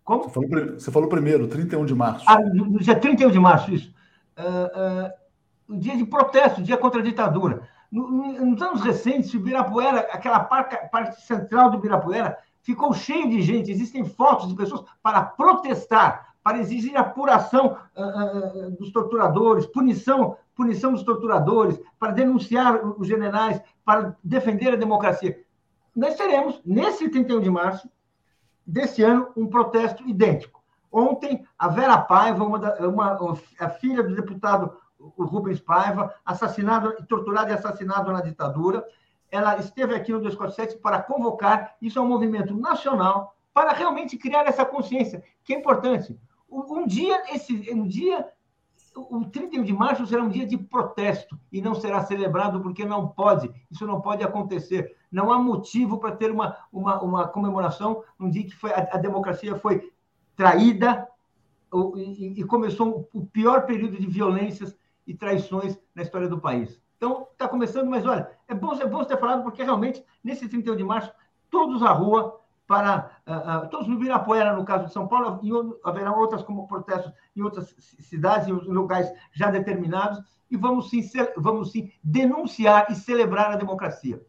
Como? Você falou, você falou primeiro, 31 de março. Ah, no dia 31 de março, isso. Uh, uh, um dia de protesto, um dia contra a ditadura. No, no, nos anos recentes, o Ibirapuera, aquela parte, parte central do Ibirapuera, ficou cheio de gente. Existem fotos de pessoas para protestar, para exigir apuração uh, dos torturadores, punição, punição dos torturadores, para denunciar os generais, para defender a democracia. Nós teremos, nesse 31 de março, desse ano, um protesto idêntico. Ontem, a Vera Paiva, uma, da, uma a filha do deputado Rubens Paiva, assassinado, torturado e assassinado na ditadura, ela esteve aqui no 247 para convocar, isso é um movimento nacional, para realmente criar essa consciência, que é importante. Um dia, esse, um dia o 31 de março será um dia de protesto e não será celebrado porque não pode, isso não pode acontecer. Não há motivo para ter uma, uma, uma comemoração num dia que foi, a, a democracia foi traída e, e, começou o pior período de violências e traições na história do país. Então, está começando, mas olha, é bom, é bom ter falado, porque realmente, nesse 31 de março, todos à rua, para uh, uh, todos no no caso de São Paulo, e haverá outras como protestos em outras cidades, em locais já determinados, e vamos sim, vamos sim denunciar e celebrar a democracia.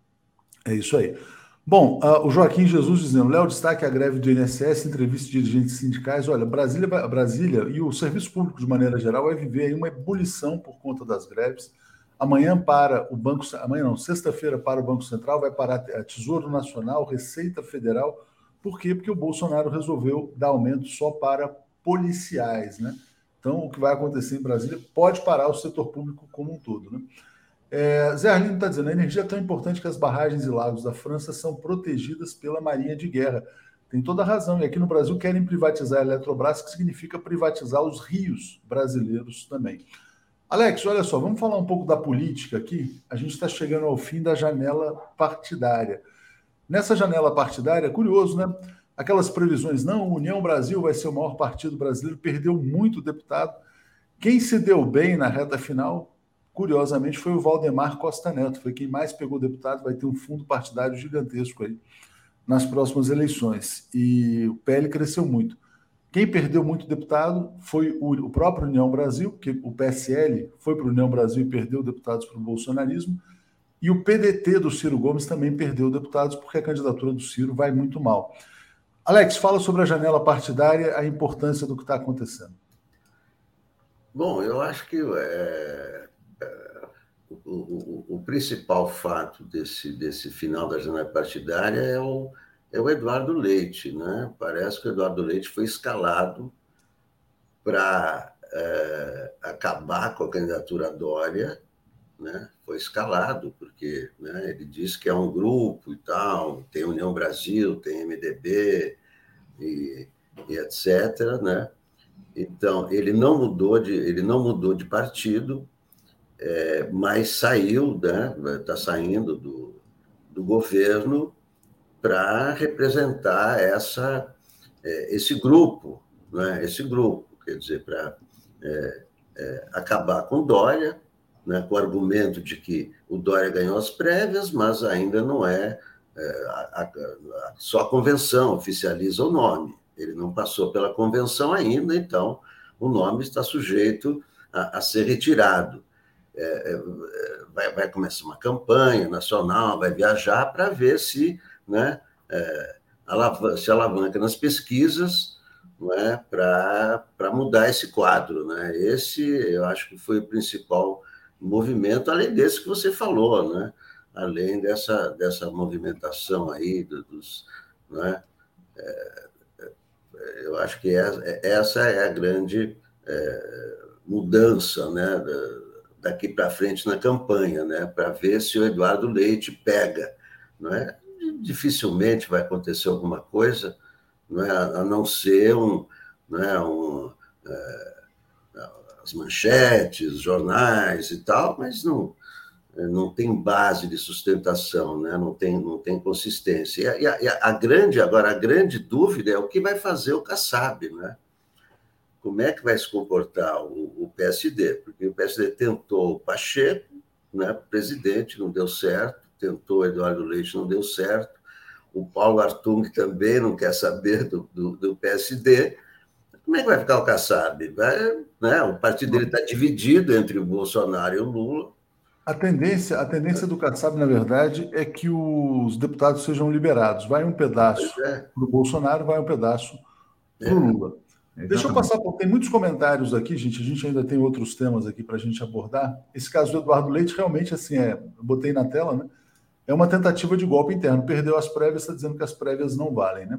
É isso aí. Bom, uh, o Joaquim Jesus dizendo, Léo, destaque a greve do INSS, entrevista de dirigentes sindicais. Olha, Brasília, Brasília e o serviço público de maneira geral vai viver aí uma ebulição por conta das greves. Amanhã para o Banco, amanhã não, sexta-feira para o Banco Central, vai parar a Tesouro Nacional, Receita Federal, por quê? Porque o Bolsonaro resolveu dar aumento só para policiais, né? Então, o que vai acontecer em Brasília pode parar o setor público como um todo, né? É, Zé Arlindo está dizendo, a energia é tão importante que as barragens e lagos da França são protegidas pela Marinha de Guerra. Tem toda a razão. E aqui no Brasil querem privatizar a Eletrobras, que significa privatizar os rios brasileiros também. Alex, olha só, vamos falar um pouco da política aqui. A gente está chegando ao fim da janela partidária. Nessa janela partidária, curioso, né? Aquelas previsões, não, União Brasil vai ser o maior partido brasileiro, perdeu muito deputado. Quem se deu bem na reta final, curiosamente, foi o Valdemar Costa Neto, foi quem mais pegou deputado, vai ter um fundo partidário gigantesco aí nas próximas eleições. E o PL cresceu muito. Quem perdeu muito deputado foi o, próprio União Brasil, que o PSL foi para o União Brasil e perdeu deputados para o bolsonarismo. E o PDT do Ciro Gomes também perdeu deputados porque a candidatura do Ciro vai muito mal. Alex, fala sobre a janela partidária, a importância do que está acontecendo. Bom, eu acho que é, é, o, o, o, principal fato desse, desse final da janela partidária é o, é o Eduardo Leite. Né? Parece que o Eduardo Leite foi escalado para é, acabar com a candidatura Dória né, foi escalado, porque né, ele disse que é um grupo e tal, tem União Brasil, tem MDB e, e etc. Né? Então, ele não mudou de, ele não mudou de partido, é, mas saiu, está né, tá saindo do, do governo para representar essa, é, esse grupo, né, esse grupo, quer dizer, para é, é, acabar com Dória, né, com o argumento de que o Dória ganhou as prévias, mas ainda não é, é a, a, só a convenção oficializa o nome. Ele não passou pela convenção ainda, então o nome está sujeito a, a ser retirado. É, é, vai, vai, começar uma campanha nacional, vai viajar para ver se, né, é, se alavanca nas pesquisas não é, para mudar esse quadro. Né? Esse, eu acho que foi o principal movimento, além desse que você falou, né? além dessa, dessa movimentação aí dos. Né? É, eu acho que é, essa é a grande é, mudança né? daqui para frente na campanha, né? para ver se o Eduardo Leite pega. Não é? Dificilmente vai acontecer alguma coisa não é? a não ser um, não é? um, é, as manchetes, jornais e tal, mas não, não tem base de sustentação, né? não, tem, não tem consistência. E a, e a, a grande, agora, a grande dúvida é o que vai fazer o Kassab, né? Como é que vai se comportar o, o PSD? Porque o PSD tentou o Pacheco, né, presidente, não deu certo, tentou Eduardo Leite, não deu certo, o Paulo Artung também não quer saber do, do, do PSD. Como é que vai ficar o Kassab? Vai, né? O partido dele está dividido entre o Bolsonaro e o Lula. A tendência, a tendência do Kassab, na verdade, é que os deputados sejam liberados. Vai um pedaço é. para o Bolsonaro, vai um pedaço para o é. Lula. Deixa eu passar. Tem muitos comentários aqui, gente. A gente ainda tem outros temas aqui para a gente abordar. Esse caso do Eduardo Leite, realmente, assim, é, eu botei na tela, né? é uma tentativa de golpe interno. Perdeu as prévias, está dizendo que as prévias não valem. Né?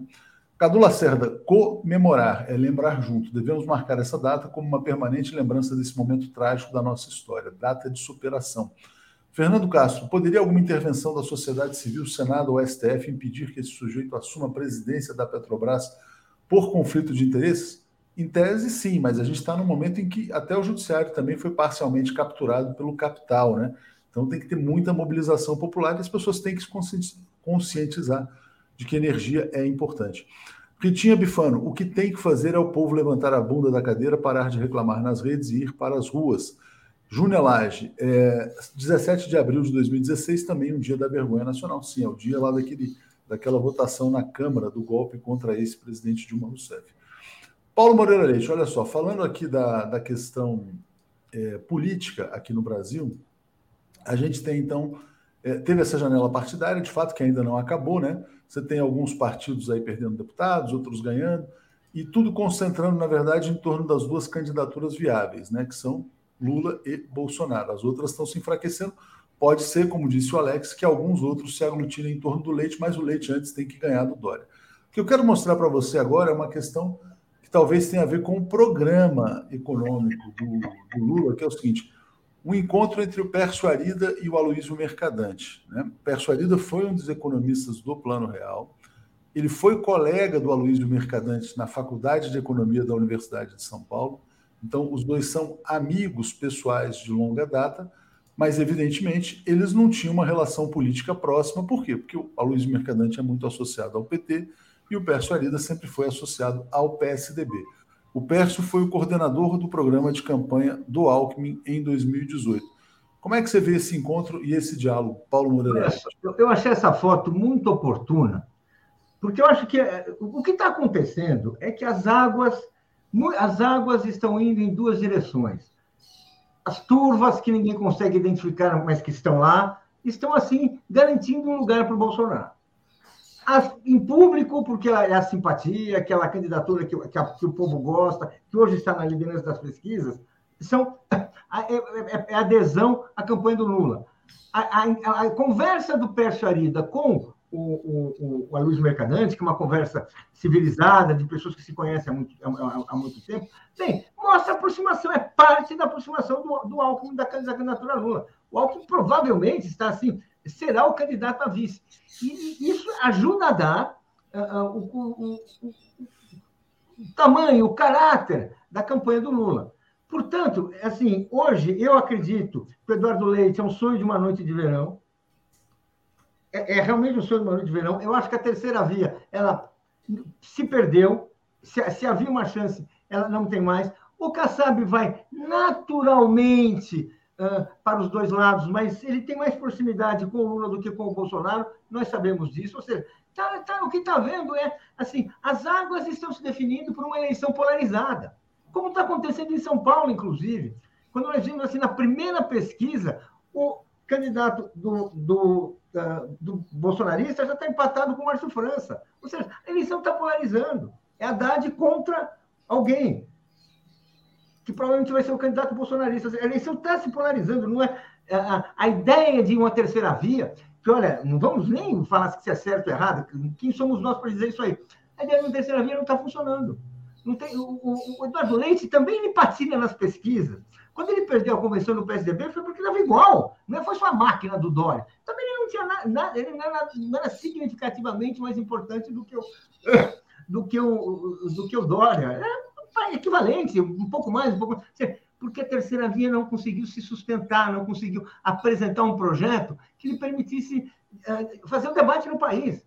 Cadu Lacerda, comemorar é lembrar junto. Devemos marcar essa data como uma permanente lembrança desse momento trágico da nossa história, data de superação. Fernando Castro, poderia alguma intervenção da sociedade civil, Senado ou STF impedir que esse sujeito assuma a presidência da Petrobras por conflito de interesses? Em tese, sim, mas a gente está num momento em que até o judiciário também foi parcialmente capturado pelo capital, né? Então tem que ter muita mobilização popular e as pessoas têm que se conscientizar de que energia é importante. Ritinha Bifano, o que tem que fazer é o povo levantar a bunda da cadeira, parar de reclamar nas redes e ir para as ruas. Júnior Lage, é, 17 de abril de 2016, também um dia da vergonha nacional. Sim, é o dia lá daquele, daquela votação na Câmara do golpe contra esse presidente Dilma Rousseff. Paulo Moreira Leite, olha só, falando aqui da, da questão é, política aqui no Brasil, a gente tem, então, é, teve essa janela partidária, de fato, que ainda não acabou, né? Você tem alguns partidos aí perdendo deputados, outros ganhando, e tudo concentrando, na verdade, em torno das duas candidaturas viáveis, né? Que são Lula e Bolsonaro. As outras estão se enfraquecendo. Pode ser, como disse o Alex, que alguns outros se aglutinem em torno do leite, mas o leite antes tem que ganhar do Dória. O que eu quero mostrar para você agora é uma questão que talvez tenha a ver com o programa econômico do, do Lula, que é o seguinte: um encontro entre o Pércio Arida e o Aloysio Mercadante. Né? Pércio Arida foi um dos economistas do Plano Real, ele foi colega do Aloysio Mercadante na Faculdade de Economia da Universidade de São Paulo, então os dois são amigos pessoais de longa data, mas evidentemente eles não tinham uma relação política próxima, por quê? Porque o Aloysio Mercadante é muito associado ao PT e o Pércio Arida sempre foi associado ao PSDB. O Pércio foi o coordenador do programa de campanha do Alckmin em 2018. Como é que você vê esse encontro e esse diálogo, Paulo Moreira? Eu achei essa foto muito oportuna, porque eu acho que é, o que está acontecendo é que as águas, as águas estão indo em duas direções. As turvas que ninguém consegue identificar, mas que estão lá, estão assim garantindo um lugar para o Bolsonaro em público, porque é a simpatia, aquela candidatura que, que, a, que, o povo gosta, que hoje está na liderança das pesquisas, são é, é, é adesão à campanha do Lula. A, conversa do Pércio Arida com o, o, o Aloysio Mercadante, que é uma conversa civilizada, de pessoas que se conhecem há muito, há, há muito tempo, bem, mostra a aproximação, é parte da aproximação do, do Alckmin da candidatura Lula. O Alckmin provavelmente está assim, será o candidato a vice. E isso ajuda a dar uh, o, o, o, tamanho, o caráter da campanha do Lula. Portanto, assim, hoje eu acredito que o Eduardo Leite é um sonho de uma noite de verão. É, é, realmente um sonho de uma noite de verão. Eu acho que a terceira via, ela se perdeu. Se, se havia uma chance, ela não tem mais. O Kassab vai naturalmente para os dois lados, mas ele tem mais proximidade com o Lula do que com o Bolsonaro. Nós sabemos disso. Ou seja, tá, tá, o que está vendo é assim: as águas estão se definindo por uma eleição polarizada como está acontecendo em São Paulo, inclusive. Quando nós vimos assim, na primeira pesquisa, o candidato do, do, do bolsonarista já está empatado com o Márcio França. Ou seja, a eleição está polarizando. É Haddad contra alguém, que provavelmente vai ser o candidato bolsonarista. A eleição está se polarizando, não é? A, a, ideia de uma terceira via, que olha, não vamos nem falar se é certo ou errado, quem somos nós para dizer isso aí? A ideia de uma terceira via não está funcionando. Não tem, o, o, o Eduardo Leite também ele patina nas pesquisas. Quando ele perdeu a convenção no PSDB, foi porque estava igual. Não foi só a máquina do Dória. Também ele não tinha nada, ele não era, não era, significativamente mais importante do que o, do que o, do que o Dória. É equivalente, um pouco mais, um pouco mais. Porque a terceira via não conseguiu se sustentar, não conseguiu apresentar um projeto que lhe permitisse uh, fazer um debate no país.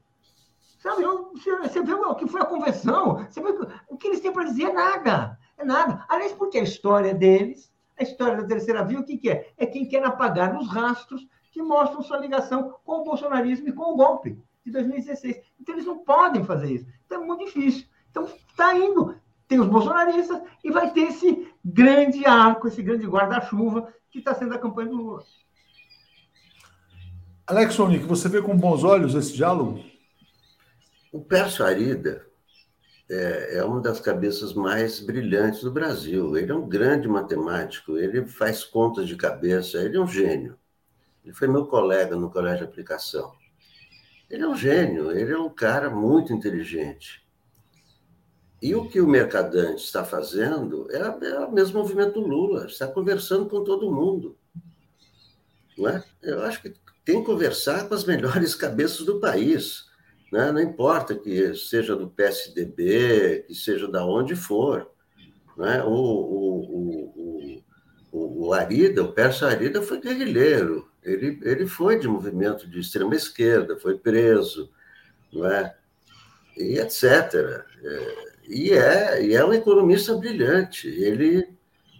Sabe, você vê o que foi a convenção, você vê o que eles têm para dizer é nada. É nada. Aliás, porque a história deles, a história da terceira via, o que, que é? É quem quer apagar os rastros que mostram sua ligação com o bolsonarismo e com o golpe de 2016. Então, eles não podem fazer isso. Então, é muito difícil. Então, está indo. Tem os bolsonaristas e vai ter esse grande arco, esse grande guarda-chuva que está sendo a campanha do Lula. Alex Sonic, você vê com bons olhos esse diálogo? O Pércio Arida é, é, uma das cabeças mais brilhantes do Brasil. Ele é um grande matemático, ele faz contas de cabeça, ele é um gênio. Ele foi meu colega no colégio de aplicação. Ele é um gênio, ele é um cara muito inteligente. E o que o Mercadante está fazendo é, é o mesmo movimento do Lula, está conversando com todo mundo. Não é? Eu acho que tem que conversar com as melhores cabeças do país né? não importa que seja do PSDB, que seja da onde for. Né? O, o, o, o, Arida, o Pércio Arida foi guerrilheiro, ele, ele foi de movimento de extrema esquerda, foi preso, não é? e etc. É, e, é, e é um economista brilhante, ele,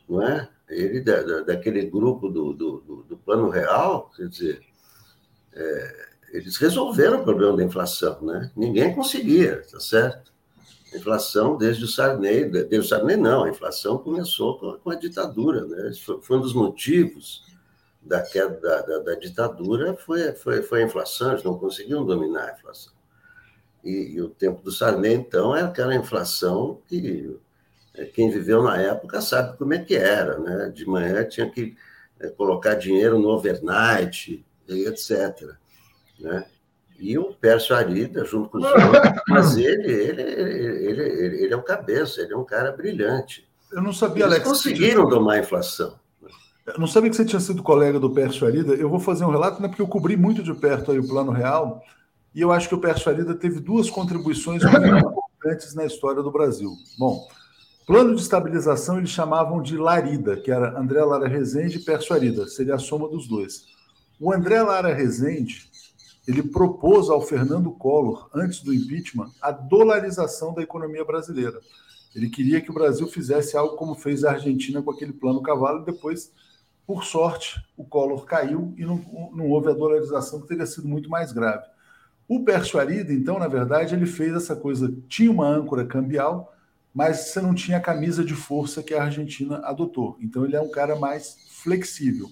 não é? ele da, da, daquele grupo do, do, do Plano Real, quer dizer, é, eles resolveram o problema da inflação, né? Ninguém conseguia, tá certo? A inflação desde o Sarney, desde o Sarney não, a inflação começou com a, com a ditadura, né? Foi, foi, um dos motivos da queda da, da, da, ditadura, foi, foi, foi a inflação, eles não conseguiam dominar a inflação. E, e o tempo do Sarney, então, é aquela inflação que é, quem viveu na época sabe como é que era, né? De manhã tinha que é, colocar dinheiro no overnight, e etc. Né? E o Pércio Arida, junto com os outros, mas ele, ele, ele, ele, ele é o cabeça, ele é um cara brilhante. Eu não sabia, Eles Alex. conseguiram domar a inflação. Eu não sabia que você tinha sido colega do Pércio Arida. Eu vou fazer um relato, né, porque eu cobri muito de perto aí o Plano Real, e eu acho que o Pércio Arida teve duas contribuições muito importantes na história do Brasil. Bom, plano de estabilização eles chamavam de Larida, que era André Lara Rezende e Pércio Arida, seria a soma dos dois. O André Lara Rezende ele propôs ao Fernando Collor, antes do impeachment, a dolarização da economia brasileira. Ele queria que o Brasil fizesse algo como fez a Argentina com aquele plano cavalo, e depois, por sorte, o Collor caiu e não, não houve a dolarização, que teria sido muito mais grave. O Pércio Arida, então, na verdade, ele fez essa coisa, tinha uma âncora cambial, mas você não tinha a camisa de força que a Argentina adotou. Então, ele é um cara mais flexível.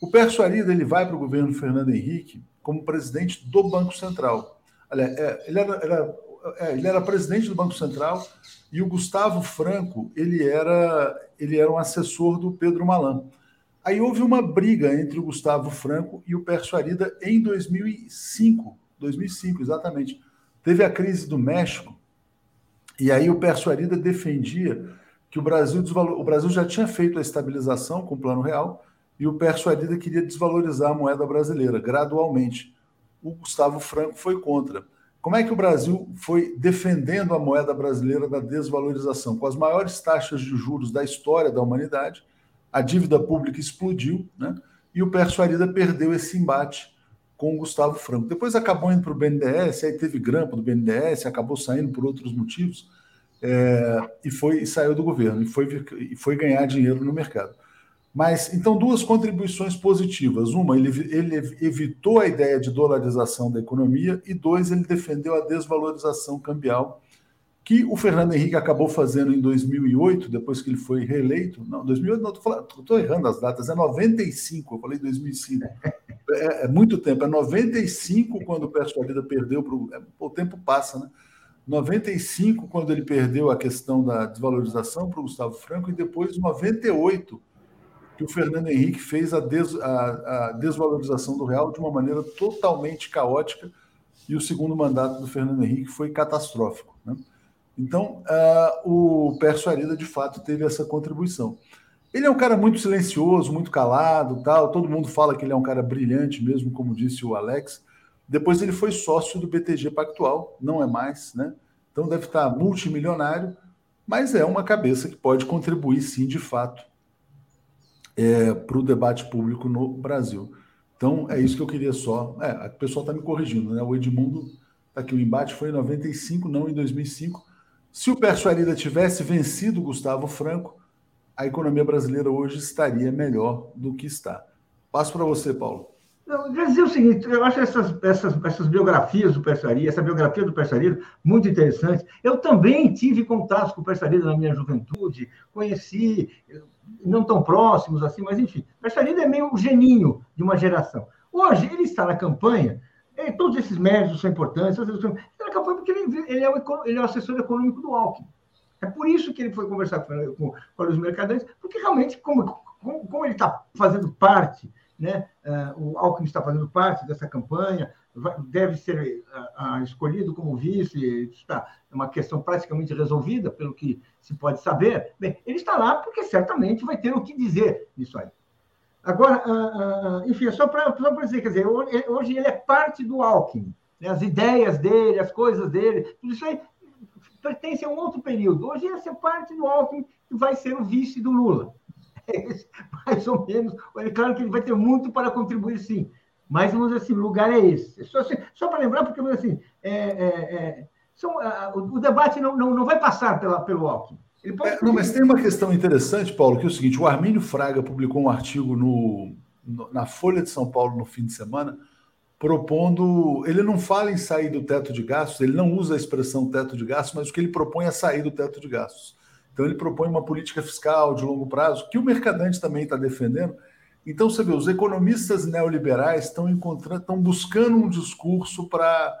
O Pércio Arida ele vai para o governo Fernando Henrique como presidente do Banco Central. É, ele, era, era é, ele era presidente do Banco Central e o Gustavo Franco ele era, ele era um assessor do Pedro Malan. Aí houve uma briga entre o Gustavo Franco e o Pércio Arida em 2005, 2005 exatamente. Teve a crise do México e aí o Pércio Arida defendia que o Brasil, o Brasil já tinha feito a estabilização com o Plano Real e o Pércio Arida queria desvalorizar a moeda brasileira gradualmente. O Gustavo Franco foi contra. Como é que o Brasil foi defendendo a moeda brasileira da desvalorização? Com as maiores taxas de juros da história da humanidade, a dívida pública explodiu, né? e o Pércio Arida perdeu esse embate com o Gustavo Franco. Depois acabou indo para o BNDES, aí teve grampo do BNDES, acabou saindo por outros motivos, é, e foi e saiu do governo, e foi, e foi ganhar dinheiro no mercado. Mas, então, duas contribuições positivas. Uma, ele, ele evitou a ideia de dolarização da economia, e dois, ele defendeu a desvalorização cambial que o Fernando Henrique acabou fazendo em 2008, depois que ele foi reeleito. Não, 2008 não, estou errando as datas, é 95, eu falei 2005. É, é muito tempo, é 95 quando o Pérez Vida perdeu, pro, é, o tempo passa, né? 95 quando ele perdeu a questão da desvalorização para o Gustavo Franco e depois 98 que o Fernando Henrique fez a, des, a, a desvalorização do real de uma maneira totalmente caótica e o segundo mandato do Fernando Henrique foi catastrófico. Né? Então, uh, o Pércio Arida, de fato, teve essa contribuição. Ele é um cara muito silencioso, muito calado, tal. Todo mundo fala que ele é um cara brilhante mesmo, como disse o Alex. Depois ele foi sócio do BTG Pactual, não é mais, né? Então deve estar multimilionário, mas é uma cabeça que pode contribuir, sim, de fato, é, para o debate público no Brasil. Então é isso que eu queria só. É, o pessoal está me corrigindo, né? O Edmundo está aqui, o embate foi em 95, não em 2005. Se o Pércio Arida tivesse vencido Gustavo Franco, a economia brasileira hoje estaria melhor do que está. Passo para você, Paulo. Eu dizer o seguinte, eu acho essas, essas, essas biografias do Persaria, essa biografia do Persaria muito interessante. Eu também tive contatos com o Persaria na minha juventude, conheci, não tão próximos assim, mas enfim. Persaria é meio o geninho de uma geração. Hoje, ele está na campanha é, todos esses méritos são importantes. Ele campanha porque ele, ele, é o, ele é o assessor econômico do Alckmin. É por isso que ele foi conversar com, com, com os mercadantes, porque realmente, como, como, como ele está fazendo parte, né, uh, o Alckmin está fazendo parte dessa campanha, vai, deve ser uh, uh, escolhido como vice, está é uma questão praticamente resolvida, pelo que se pode saber. Bem, ele está lá porque certamente vai ter o que dizer nisso aí. Agora, uh, uh, enfim, é só para dizer, quer dizer, hoje ele é parte do Alckmin. Né? As ideias dele, as coisas dele, tudo isso aí pertence a um outro período. Hoje ele é parte do Alckmin que vai ser o vice do Lula. É mais ou menos. É claro que ele vai ter muito para contribuir, sim. Mas, vamos dizer assim, o lugar é esse. Só, assim, só para lembrar, porque, assim, é, é, é são, uh, o, o, debate não, não, não vai passar pela, pelo Alckmin. É, não, mas tem uma questão interessante, Paulo, que é o seguinte: o Armínio Fraga publicou um artigo no, no, na Folha de São Paulo no fim de semana, propondo. Ele não fala em sair do teto de gastos, ele não usa a expressão teto de gastos, mas o que ele propõe é sair do teto de gastos. Então, ele propõe uma política fiscal de longo prazo, que o mercadante também está defendendo. Então, você vê, os economistas neoliberais estão encontrando, estão buscando um discurso para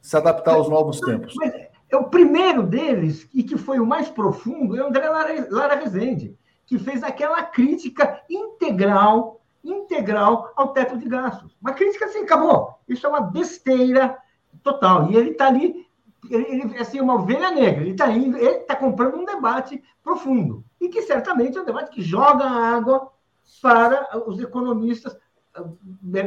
se adaptar aos novos tempos. Mas o primeiro deles, e que foi o mais profundo, é o André Lara, Lara Rezende, que fez aquela crítica integral, integral ao teto de gastos. Uma crítica assim, acabou. Isso é uma besteira total. E ele está ali, ele, ele assim, uma ovelha negra. Ele está está comprando um debate profundo. E que certamente é um debate que joga água para os economistas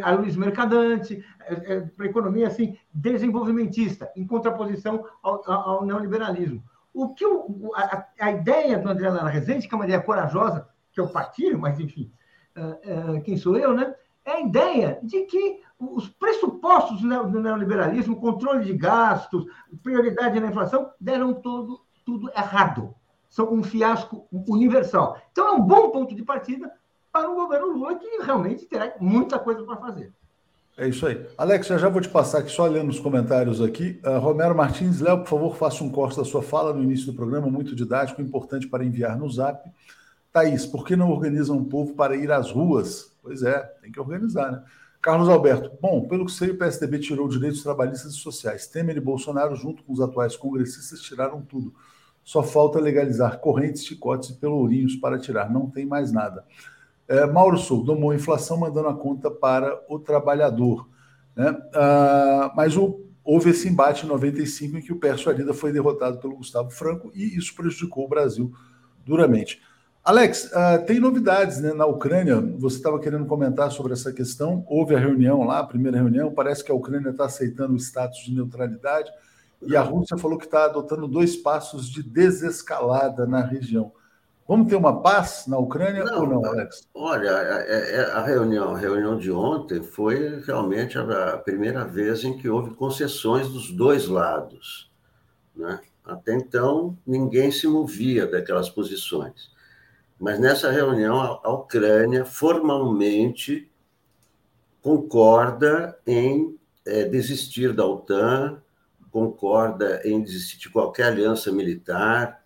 a Luiz Mercadante, é, é, para a economia assim, desenvolvimentista, em contraposição ao, ao neoliberalismo. O que o, a, a, ideia do André Lara Rezende, que é uma ideia corajosa, que eu partilho, mas enfim, uh, quem sou eu, né? É a ideia de que os pressupostos do neoliberalismo, controle de gastos, prioridade na inflação, deram todo, tudo errado. São um fiasco universal. Então, é um bom ponto de partida para o governo Lula, que realmente terá muita coisa para fazer. É isso aí. Alex, já, já vou te passar aqui, só lendo os comentários aqui. Uh, Romero Martins, Léo, por favor, faça um corte da sua fala no início do programa, muito didático, importante para enviar no zap. Thaís, por que não organizam um povo para ir às ruas? Pois é, tem que organizar, né? Carlos Alberto, bom, pelo que sei, o PSDB tirou direitos trabalhistas e sociais. Temer e Bolsonaro, junto com os atuais congressistas, tiraram tudo. Só falta legalizar correntes, chicotes e pelourinhos para tirar. Não tem mais nada. É, Mauro Sul, domou a inflação mandando a conta para o trabalhador. Né? Ah, mas o, houve esse embate em 95 em que o Pércio Arida foi derrotado pelo Gustavo Franco e isso prejudicou o Brasil duramente. Alex, uh, tem novidades né, na Ucrânia. Você estava querendo comentar sobre essa questão. Houve a reunião lá, a primeira reunião. Parece que a Ucrânia está aceitando o status de neutralidade e a Rússia falou que está adotando dois passos de desescalada na região. Vamos ter uma paz na Ucrânia não, ou não, Alex? Olha, é, é, a reunião, a reunião de ontem foi realmente a primeira vez em que houve concessões dos dois lados. Né? Até então, ninguém se movia daquelas posições. Mas nessa reunião, a Ucrânia formalmente concorda em é, desistir da OTAN, concorda em desistir de qualquer aliança militar,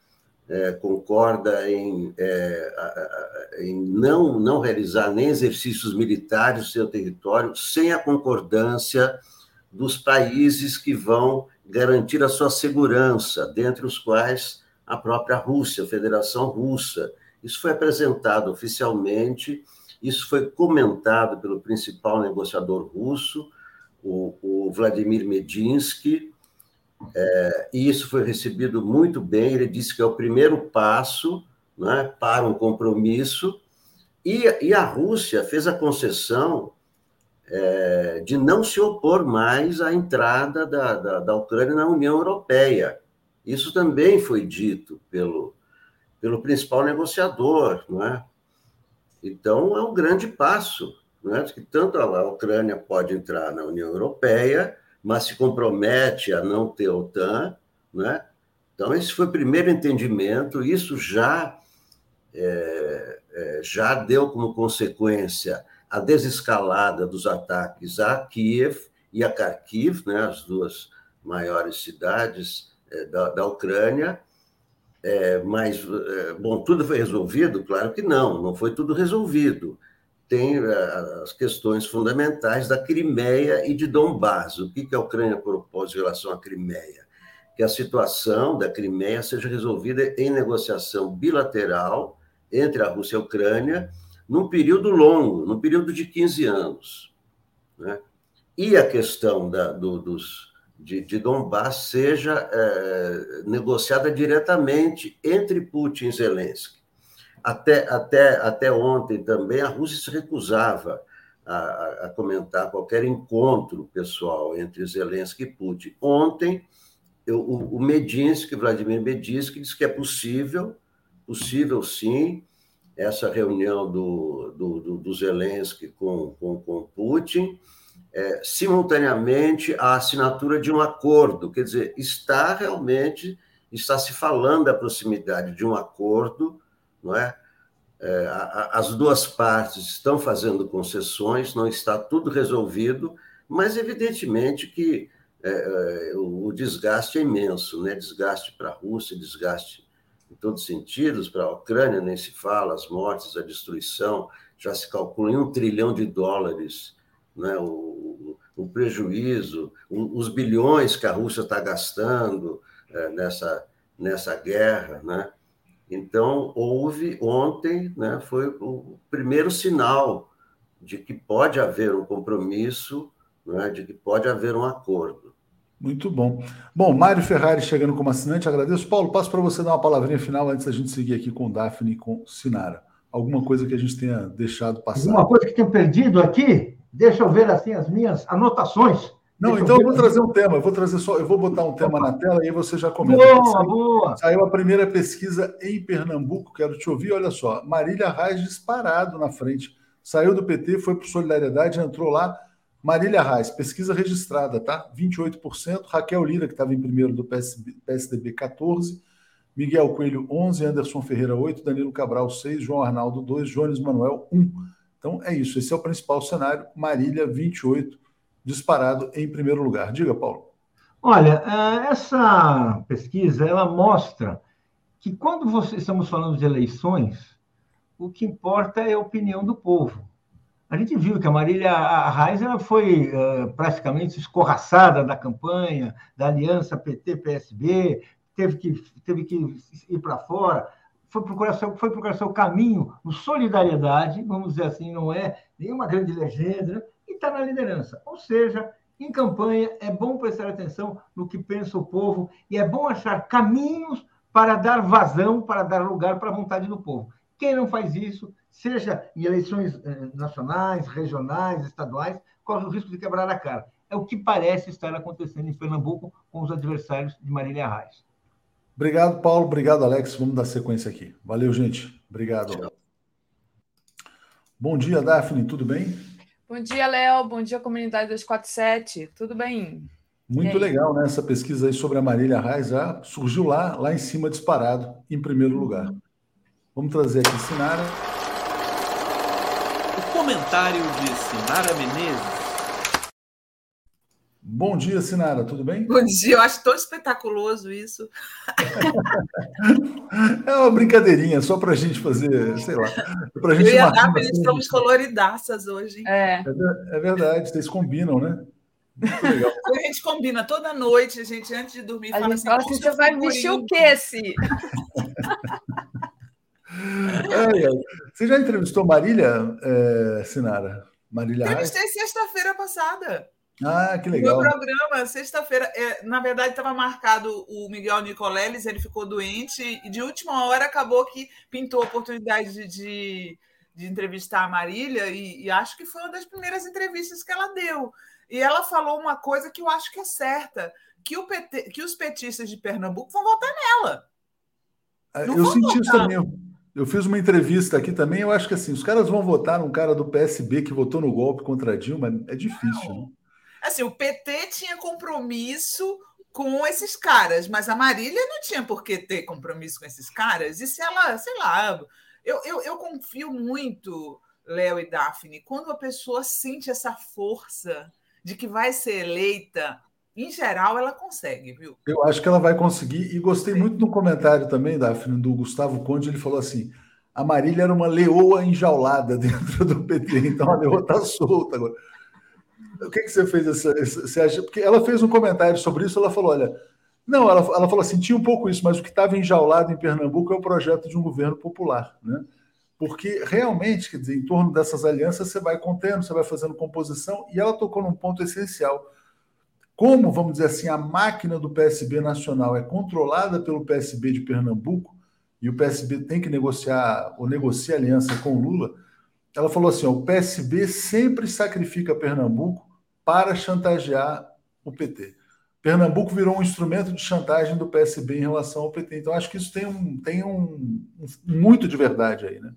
é, concorda em, é, em não, não realizar nem exercícios militares no seu território sem a concordância dos países que vão garantir a sua segurança, dentre os quais a própria Rússia, a Federação Russa. Isso foi apresentado oficialmente, isso foi comentado pelo principal negociador russo, o, o Vladimir Medinsky, é, e isso foi recebido muito bem. Ele disse que é o primeiro passo né, para um compromisso. E, e a Rússia fez a concessão é, de não se opor mais à entrada da, da, da, Ucrânia na União Europeia. Isso também foi dito pelo, pelo principal negociador. É? Então, é um grande passo. É? Que tanto a Ucrânia pode entrar na União Europeia mas se compromete a não ter OTAN, né? Então, esse foi o primeiro entendimento, isso já, é, é, já deu como consequência a desescalada dos ataques a Kiev e a Kharkiv, né, as duas maiores cidades é, da, da Ucrânia, é, mas, é, bom, tudo foi resolvido? Claro que não, não foi tudo resolvido tem eh, as questões fundamentais da Crimeia e de Donbass. O que a Ucrânia propôs em relação à Crimeia? Que a situação da Crimeia seja resolvida em negociação bilateral entre a Rússia e a Ucrânia, num período longo, num período de 15 anos. Né? E a questão da, do, dos, de, de Donbass seja é, negociada diretamente entre Putin e Zelensky. Até, até, até ontem também, a Rússia se recusava a, a, comentar qualquer encontro pessoal entre Zelensky e Putin. Ontem, eu, o, o Medinsky, Vladimir Medinsky, disse que é possível, possível sim, essa reunião do, do, do, do Zelensky com, com, com Putin, é, simultaneamente a assinatura de um acordo, quer dizer, está realmente, está se falando da proximidade de um acordo não é? é as duas partes estão fazendo concessões, não está tudo resolvido, mas evidentemente que é, é o desgaste é imenso, né? Desgaste para a Rússia, desgaste em todos os sentidos, para a Ucrânia nem se fala, as mortes, a destruição, já se calcula em um trilhão de dólares, né? O, o prejuízo, os bilhões que a Rússia está gastando é, nessa nessa guerra, né? Então, houve ontem, né, foi o primeiro sinal de que pode haver um compromisso, né, de que pode haver um acordo. Muito bom. Bom, Mário Ferrari chegando como assinante, agradeço. Paulo, passo para você dar uma palavrinha final antes da gente seguir aqui com Daphne e com Sinara. Alguma coisa que a gente tenha deixado passar? Alguma coisa que tenha perdido aqui? Deixa eu ver assim as minhas anotações. Não, então eu vou trazer um tema, eu vou trazer só, eu vou botar um tema na tela e aí você já comenta. Boa, boa. Saiu a primeira pesquisa em Pernambuco, quero te ouvir, olha só, Marília Reis disparado na frente. Saiu do PT, foi para Solidariedade, entrou lá. Marília Reis, pesquisa registrada, tá? 28%. Raquel Lira, que estava em primeiro do PSB, PSDB, 14%. Miguel Coelho, 11%. Anderson Ferreira, 8%. Danilo Cabral, 6%. João Arnaldo, 2%. Jones Manuel, 1%. Então é isso. Esse é o principal cenário. Marília, 28% disparado em primeiro lugar. Diga, Paulo. Olha, é, essa pesquisa ela mostra que quando você, estamos falando de eleições, o que importa é a opinião do povo. A gente viu que a Marília Reis ela foi uh, praticamente escorraçada da campanha, da aliança PT-PSB, teve que, teve que ir para fora, foi procurar, seu, foi procurar seu caminho no Solidariedade, vamos dizer assim, não é nenhuma grande legenda? Está na liderança. Ou seja, em campanha é bom prestar atenção no que pensa o povo e é bom achar caminhos para dar vazão, para dar lugar para a vontade do povo. Quem não faz isso, seja em eleições eh, nacionais, regionais, estaduais, corre o risco de quebrar a cara. É o que parece estar acontecendo em Pernambuco com os adversários de Marília Reis. Obrigado, Paulo. Obrigado, Alex. Vamos dar sequência aqui. Valeu, gente. Obrigado. Tchau. Bom dia, Daphne. Tudo bem? Bom dia, Léo. Bom dia, comunidade 247. Tudo bem? Muito legal, né? Essa pesquisa aí sobre a Marília Reis já surgiu lá, lá em cima, disparado, em primeiro lugar. Vamos trazer aqui Sinara. O comentário de Sinara Menezes. Bom dia, Sinara, tudo bem? Bom dia, eu acho tão espetaculoso isso. é uma brincadeirinha, só para a gente fazer, sei lá. Pra gente eu ia dar, eles estamos coloridaças hoje. É. é. É verdade, vocês combinam, né? Muito legal. A gente combina toda noite, a gente, antes de dormir, a fala assim: fala assim, você vai vestir o quê, Si? é, é. Você já entrevistou Marília, é, Sinara? Marília Entrevistei sexta-feira passada. Ah, que legal. O meu programa, sexta-feira, é, na verdade, estava marcado o Miguel Nicoleles, ele ficou doente, e de última hora acabou que pintou a oportunidade de, de, de entrevistar a Marília, e, e, acho que foi uma das primeiras entrevistas que ela deu. E ela falou uma coisa que eu acho que é certa: que, o PT, que os petistas de Pernambuco vão votar nela. Ah, Não eu senti votar. isso também. Eu fiz uma entrevista aqui também, eu acho que assim, os caras vão votar num cara do PSB que votou no golpe contra a Dilma, é difícil, Não. né? Assim, o PT tinha compromisso com esses caras, mas a Marília não tinha por que ter compromisso com esses caras. E se ela, sei lá, eu, eu, eu confio muito, Léo e Daphne, quando a pessoa sente essa força de que vai ser eleita, em geral ela consegue, viu? Eu acho que ela vai conseguir, e gostei muito do comentário também, Daphne, do Gustavo Conde, ele falou assim: a Marília era uma leoa enjaulada dentro do PT, então a leoa está solta agora. O que, que você fez essa, você acha? Porque ela fez um comentário sobre isso, ela falou: olha, não, ela, ela falou assim, tinha um pouco isso, mas o que estava enjaulado em Pernambuco é o projeto de um governo popular, né? Porque realmente, quer dizer, em torno dessas alianças você vai contendo, você vai fazendo composição, e ela tocou num ponto essencial. Como, vamos dizer assim, a máquina do PSB nacional é controlada pelo PSB de Pernambuco, e o PSB tem que negociar ou negocia aliança com Lula, ela falou assim: ó, o PSB sempre sacrifica Pernambuco para chantagear o PT. Pernambuco virou um instrumento de chantagem do PSB em relação ao PT. Então, acho que isso tem um, tem um, um muito de verdade aí, né?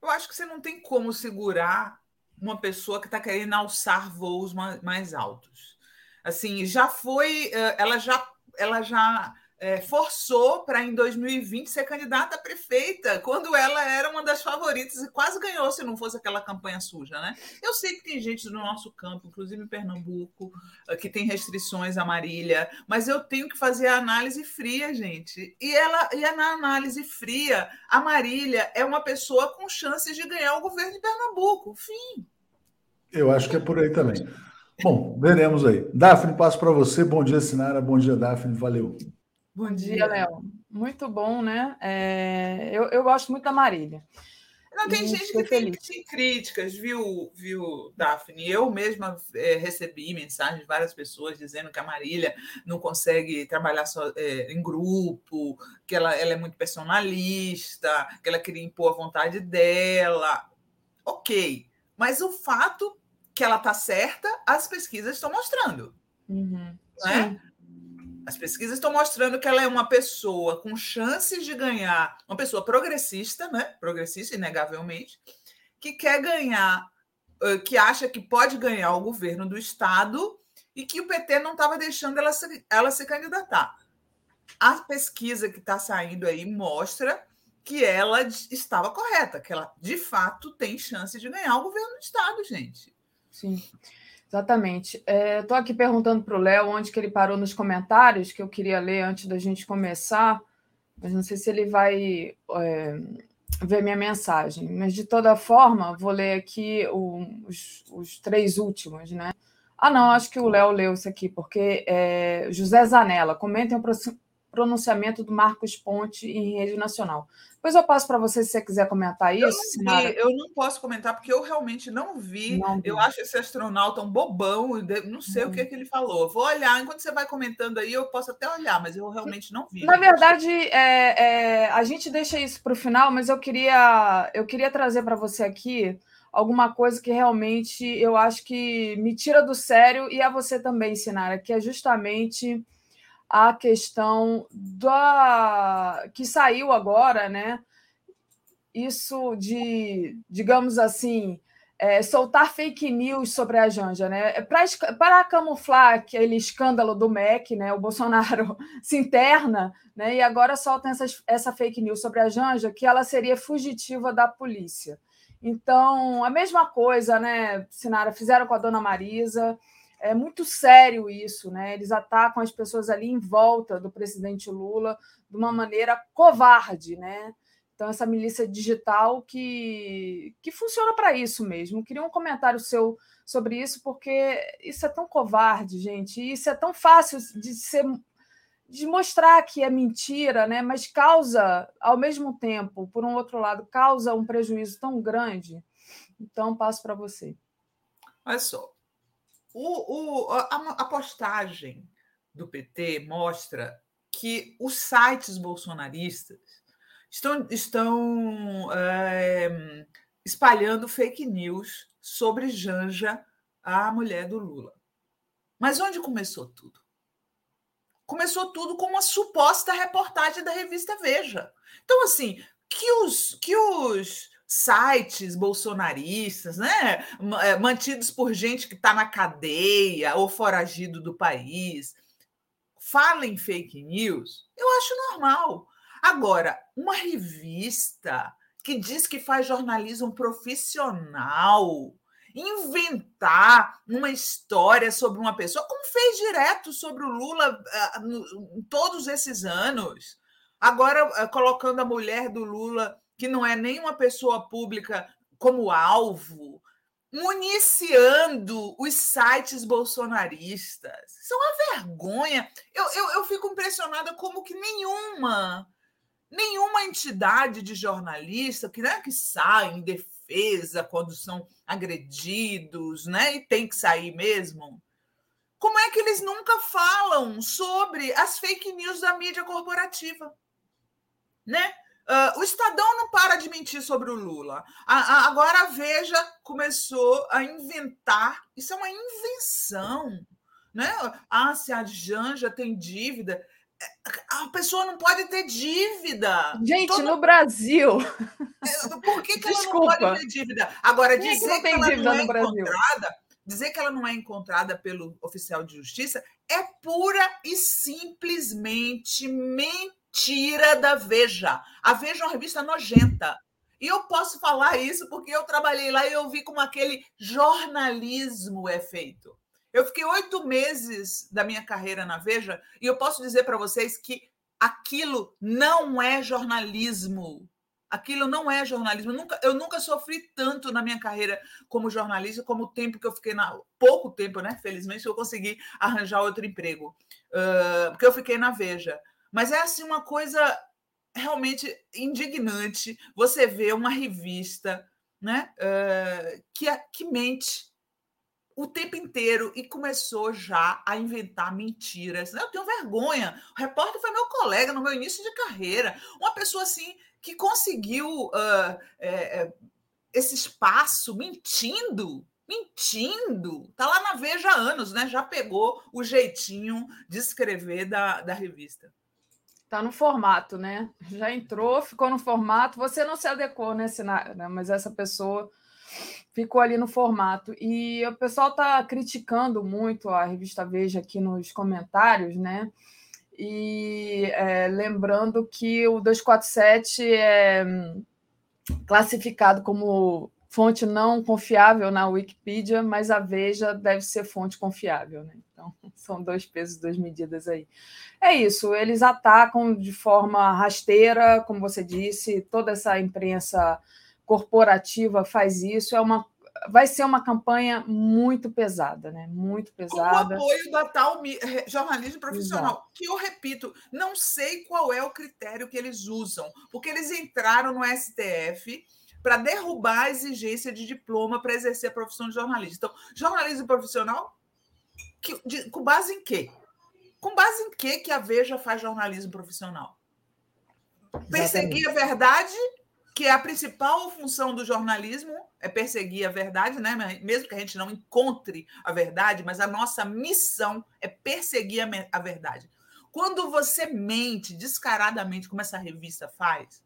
Eu acho que você não tem como segurar uma pessoa que está querendo alçar voos mais altos. Assim, já foi, eh, ela já, ela já é, forçou para em 2020 ser candidata a prefeita, quando ela era uma das favoritas e quase ganhou se não fosse aquela campanha suja, né? Eu sei que tem gente no nosso campo, inclusive em Pernambuco, eh, que tem restrições à Marília, mas eu tenho que fazer a análise fria, gente. E ela e na análise fria, a Marília é uma pessoa com chances de ganhar o governo de Pernambuco. Fim. Eu acho que é por aí também. Bom, veremos aí. Daphne, passo para você. Bom dia, Sinara. Bom dia, Daphne. Valeu. Bom dia, Léo. Muito bom, né? É, eu, eu gosto muito da Marília. Não, tem gente que tem, tem, críticas, viu, viu, Daphne? Eu mesma é, recebi mensagens de várias pessoas dizendo que a Marília não consegue trabalhar só, é, em grupo, que ela, ela é muito personalista, que ela queria impor a vontade dela. Ok, mas o fato que ela está certa, as pesquisas estão mostrando. Uhum. Né? As pesquisas estão mostrando que ela é uma pessoa com chances de ganhar, uma pessoa progressista, né? Progressista, inegavelmente, que quer ganhar, que acha que pode ganhar o governo do Estado e que o PT não estava deixando ela se, ela se candidatar. A pesquisa que está saindo aí mostra que ela estava correta, que ela de fato tem chance de ganhar o governo do Estado, gente. Sim. Exatamente. Estou é, aqui perguntando para o Léo onde que ele parou nos comentários, que eu queria ler antes da gente começar, mas não sei se ele vai é, ver minha mensagem. Mas, de toda forma, vou ler aqui o, os, os, três últimos, né? Ah, não, acho que o Léo leu isso aqui, porque é, José Zanella, comentem o pronunciamento do Marcos Ponte em rede nacional. Depois eu passo para você se você quiser comentar isso. Eu não, vi, eu não posso comentar porque eu realmente não vi. não. Eu acho esse astronauta um bobão, não sei o que, é que ele falou. Vou olhar, enquanto você vai comentando aí, eu posso até olhar, mas eu realmente não vi. Na verdade, é, é, a gente deixa isso para o final, mas eu queria, eu queria trazer para você aqui alguma coisa que realmente eu acho que me tira do sério e a você também, Sinara, que é justamente a questão da que saiu agora, né? Isso de, digamos assim, é, soltar fake news sobre a Janja, né? É Para camuflar aquele escândalo do MEC, né? O Bolsonaro se interna, né? E agora solta essa, essa fake news sobre a Janja que ela seria fugitiva da polícia. Então, a mesma coisa, né, Sinara, fizeram com a dona Marisa. É muito sério isso, né? Eles atacam as pessoas ali em volta do presidente Lula de uma maneira covarde, né? Então, essa milícia digital que, que funciona para isso mesmo. queria um comentário seu sobre isso, porque isso é tão covarde, gente. Isso é tão fácil de ser de mostrar que é mentira, né? mas causa, ao mesmo tempo, por um outro lado, causa um prejuízo tão grande. Então, passo para você. Olha só, o, o, a, a postagem do PT mostra que os sites bolsonaristas estão, estão é, espalhando fake news sobre Janja, a mulher do Lula. Mas onde começou tudo? começou tudo com uma suposta reportagem da revista Veja. Então, assim, que os, que os sites bolsonaristas, né, é, mantidos por gente que está na cadeia ou foragido do país, falem fake news, eu acho normal. Agora, uma revista que diz que faz jornalismo profissional, inventar uma história sobre uma pessoa, como fez direto sobre o Lula uh, todos esses anos. Agora, uh, colocando a mulher do Lula, que não é nenhuma pessoa pública, como alvo, municiando os sites bolsonaristas. Isso é uma vergonha. Eu, eu, eu fico impressionada como que nenhuma nenhuma entidade de jornalista que, né, que sai em defesa quando são agredidos, né? E tem que sair mesmo. Como é que eles nunca falam sobre as fake news da mídia corporativa? Né? Uh, o Estadão não para de mentir sobre o Lula. A, a, agora a Veja começou a inventar. Isso é uma invenção. Né? Ah, se a Janja tem dívida a pessoa não pode ter dívida. Gente, Todo... no Brasil. É, por que, que ela não pode ter dívida? Agora, dizer que, que ela não é encontrada, dizer que ela não é encontrada pelo oficial de justiça é pura e simplesmente mentira da Veja. A Veja é uma revista nojenta. E eu posso falar isso porque eu trabalhei lá e eu vi como aquele jornalismo é feito. Eu fiquei oito meses da minha carreira na Veja e eu posso dizer para vocês que aquilo não é jornalismo. Aquilo não é jornalismo. Eu nunca, eu nunca sofri tanto na minha carreira como jornalista, como o tempo que eu fiquei na. Pouco tempo, né? Felizmente, eu consegui arranjar outro emprego. Uh, porque eu fiquei na Veja. Mas é assim uma coisa realmente indignante você ver uma revista né, uh, que, que mente o tempo inteiro e começou já a inventar mentiras. Eu tenho vergonha. O repórter foi meu colega no meu início de carreira. Uma pessoa assim que conseguiu uh, é, esse espaço mentindo. Mentindo, tá lá na Veja há anos, né? Já pegou o jeitinho de escrever da, da revista. Tá no formato, né? Já entrou, ficou no formato. Você não se adequou, né, Sinara? Mas essa pessoa ficou ali no formato. E o pessoal está criticando muito a revista Veja aqui nos comentários, né? E é, lembrando que o 247 é classificado como fonte não confiável na Wikipedia, mas a Veja deve ser fonte confiável, né? Então, são dois pesos, duas medidas aí. É isso, eles atacam de forma rasteira, como você disse, toda essa imprensa corporativa faz isso, é uma vai ser uma campanha muito pesada, né? Muito pesada. Com o apoio da tal jornalismo profissional, Exato. que eu repito, não sei qual é o critério que eles usam, porque eles entraram no STF para derrubar a exigência de diploma para exercer a profissão de jornalista. Então, jornalismo profissional, que, de, com base em quê? Com base em quê que a Veja faz jornalismo profissional? Perseguir a verdade que é a principal função do jornalismo é perseguir a verdade, né? mesmo que a gente não encontre a verdade, mas a nossa missão é perseguir a, verdade. Quando você mente descaradamente, como essa revista faz,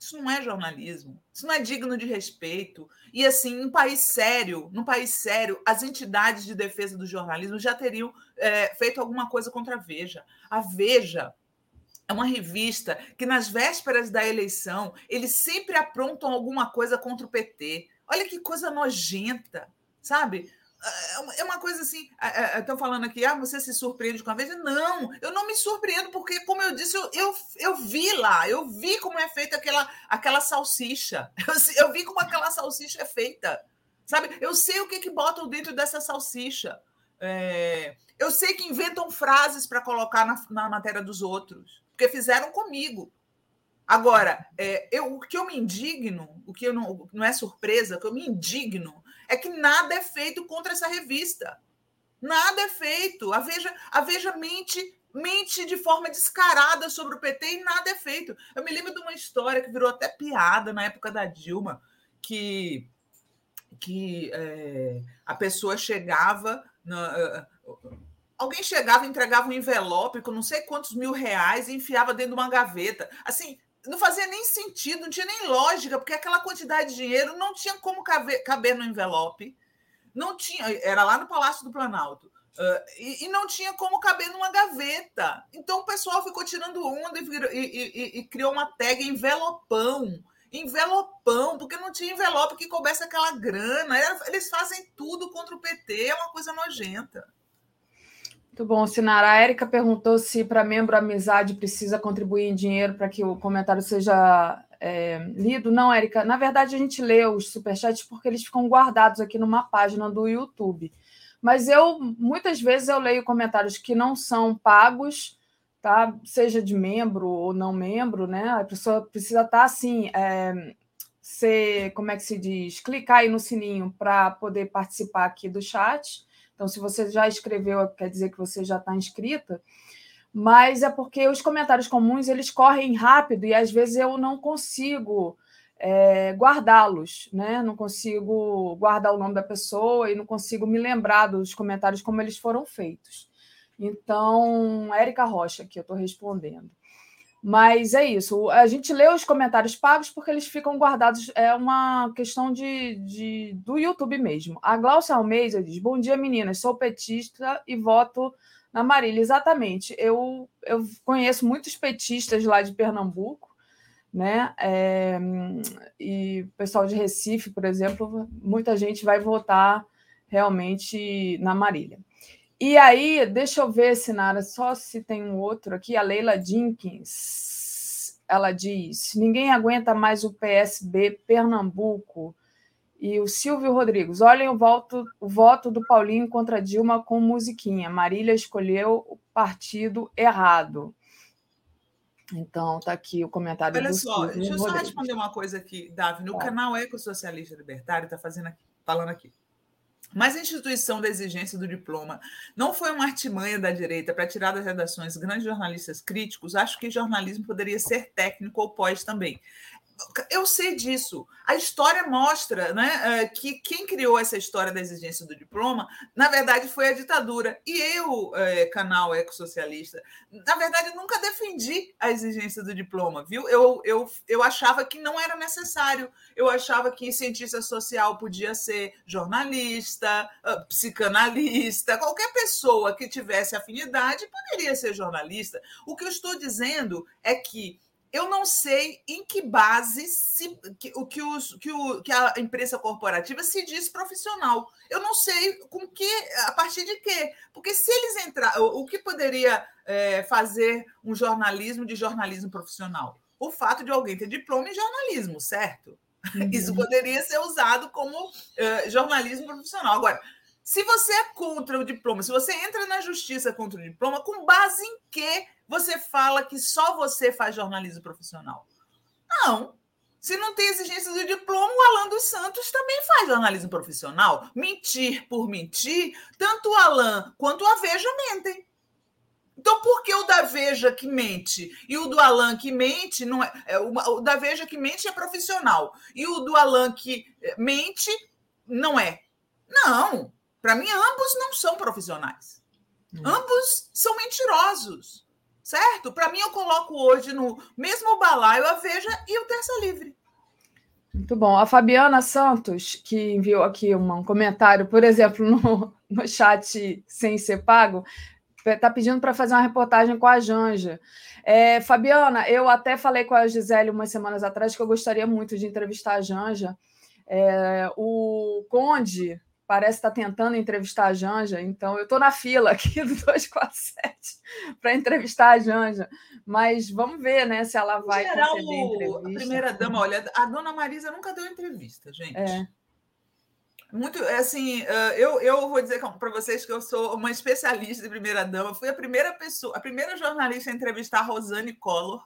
isso não é jornalismo, isso não é digno de respeito. E assim, num país sério, num país sério, as entidades de defesa do jornalismo já teriam é, feito alguma coisa contra a Veja. A Veja é uma revista que, nas vésperas da eleição, eles sempre aprontam alguma coisa contra o PT. Olha que coisa nojenta, sabe? É uma coisa assim. Estão falando aqui, ah, você se surpreende com a Veja? Não, eu não me surpreendo, porque, como eu disse, eu, eu, eu vi lá, eu vi como é feita aquela, aquela salsicha. Eu, eu vi como aquela salsicha é feita. Sabe? Eu sei o que, que botam dentro dessa salsicha. É, eu sei que inventam frases para colocar na, na matéria dos outros porque fizeram comigo. Agora, é, eu, o que eu me indigno, o que eu não, não é surpresa, o que eu me indigno é que nada é feito contra essa revista. Nada é feito. A Veja, a Veja mente, mente de forma descarada sobre o PT e nada é feito. Eu me lembro de uma história que virou até piada na época da Dilma, que, que é, a pessoa chegava. Na, alguém chegava, entregava um envelope com não sei quantos mil reais e enfiava dentro de uma gaveta. Assim, não fazia nem sentido, não tinha nem lógica, porque aquela quantidade de dinheiro não tinha como caber, caber no envelope. Não tinha, era lá no Palácio do Planalto. Uh, e, e, não tinha como caber numa gaveta. Então o pessoal ficou tirando onda e, e, e, criou uma tag envelopão. Envelopão, porque não tinha envelope que coubesse aquela grana. Eles fazem tudo contra o PT, é uma coisa nojenta. Muito bom, Sinara. A Érica perguntou se para membro amizade precisa contribuir em dinheiro para que o comentário seja é, lido. Não, Érica, na verdade a gente lê os superchats porque eles ficam guardados aqui numa página do YouTube. Mas eu, muitas vezes, eu leio comentários que não são pagos, tá? Seja de membro ou não membro, né? A pessoa precisa estar tá, assim, é, ser, como é que se diz? Clicar aí no sininho para poder participar aqui do chat. Então, se você já escreveu, quer dizer que você já está inscrita. Mas é porque os comentários comuns eles correm rápido e às vezes eu não consigo é, guardá-los, né? Não consigo guardar o nome da pessoa e não consigo me lembrar dos comentários como eles foram feitos. Então, Érica Rocha, que eu estou respondendo. Mas é isso. A gente lê os comentários pagos porque eles ficam guardados. É uma questão de, de do YouTube mesmo. A Glaucia Almeida diz: Bom dia, meninas. Sou petista e voto na Marília. Exatamente. Eu, eu conheço muitos petistas lá de Pernambuco, né? É, e pessoal de Recife, por exemplo, muita gente vai votar realmente na Marília. E aí, deixa eu ver, Sinara, só se tem um outro aqui, a Leila Jenkins. Ela diz: ninguém aguenta mais o PSB Pernambuco. E o Silvio Rodrigues, olhem o voto, o voto do Paulinho contra Dilma com musiquinha. Marília escolheu o partido errado. Então, tá aqui o comentário Olha do só, Silvio deixa eu só responder uma coisa aqui, Davi. No canal Ecosocialista Libertário, está fazendo aqui, falando aqui. Mas a instituição da exigência do diploma não foi uma artimanha da direita para tirar das redações grandes jornalistas críticos. Acho que jornalismo poderia ser técnico ou pós também eu sei disso. A história mostra né, é, que quem criou essa história da exigência do diploma, na verdade, foi a ditadura. E eu, é, canal ecossocialista, na verdade, nunca defendi a exigência do diploma, viu? Eu, eu, eu achava que não era necessário. Eu achava que cientista social podia ser jornalista, ah, psicanalista, qualquer pessoa que tivesse afinidade poderia ser jornalista. O que eu estou dizendo é que eu não sei em que base se, que, o, que, os, que, o, que a imprensa corporativa se diz profissional. Eu não sei com que, a partir de quê. Porque se eles entrar, o, o que poderia é, fazer um jornalismo de jornalismo profissional? O fato de alguém ter diploma em jornalismo, certo? Uhum. Isso poderia ser usado como uh, jornalismo profissional. Agora, se você é contra o diploma, se você entra na justiça contra o diploma, com base em que você fala que só você faz jornalismo profissional? Não. Se não tem exigência do diploma, o Alan dos Santos também faz jornalismo profissional. Mentir por mentir, tanto o Alan quanto a Veja mentem. Então, por que o da Veja que mente e o do Alan que mente não é, é o da Veja que mente é profissional e o do Alan que é, mente não é? Não, para mim ambos não são profissionais. Hum. Ambos são mentirosos, certo? Para mim eu coloco hoje no mesmo balaio a Veja e o Terça Livre. Muito bom. A Fabiana Santos, que enviou aqui um comentário, por exemplo, no, no chat sem ser pago, está pedindo para fazer uma reportagem com a Janja. É, Fabiana, eu até falei com a Gisele umas semanas atrás que eu gostaria muito de entrevistar a Janja. É, o Conde parece estar tá tentando entrevistar a Janja, então eu estou na fila aqui do 247 para entrevistar a Janja. Mas vamos ver né, se ela vai. Em geral, a primeira dama, olha, a dona Marisa nunca deu entrevista, gente. É. Muito, é assim, eu, eu vou dizer para vocês que eu sou uma especialista de primeira dama. Fui a primeira pessoa, a primeira jornalista a entrevistar a Rosane Collor.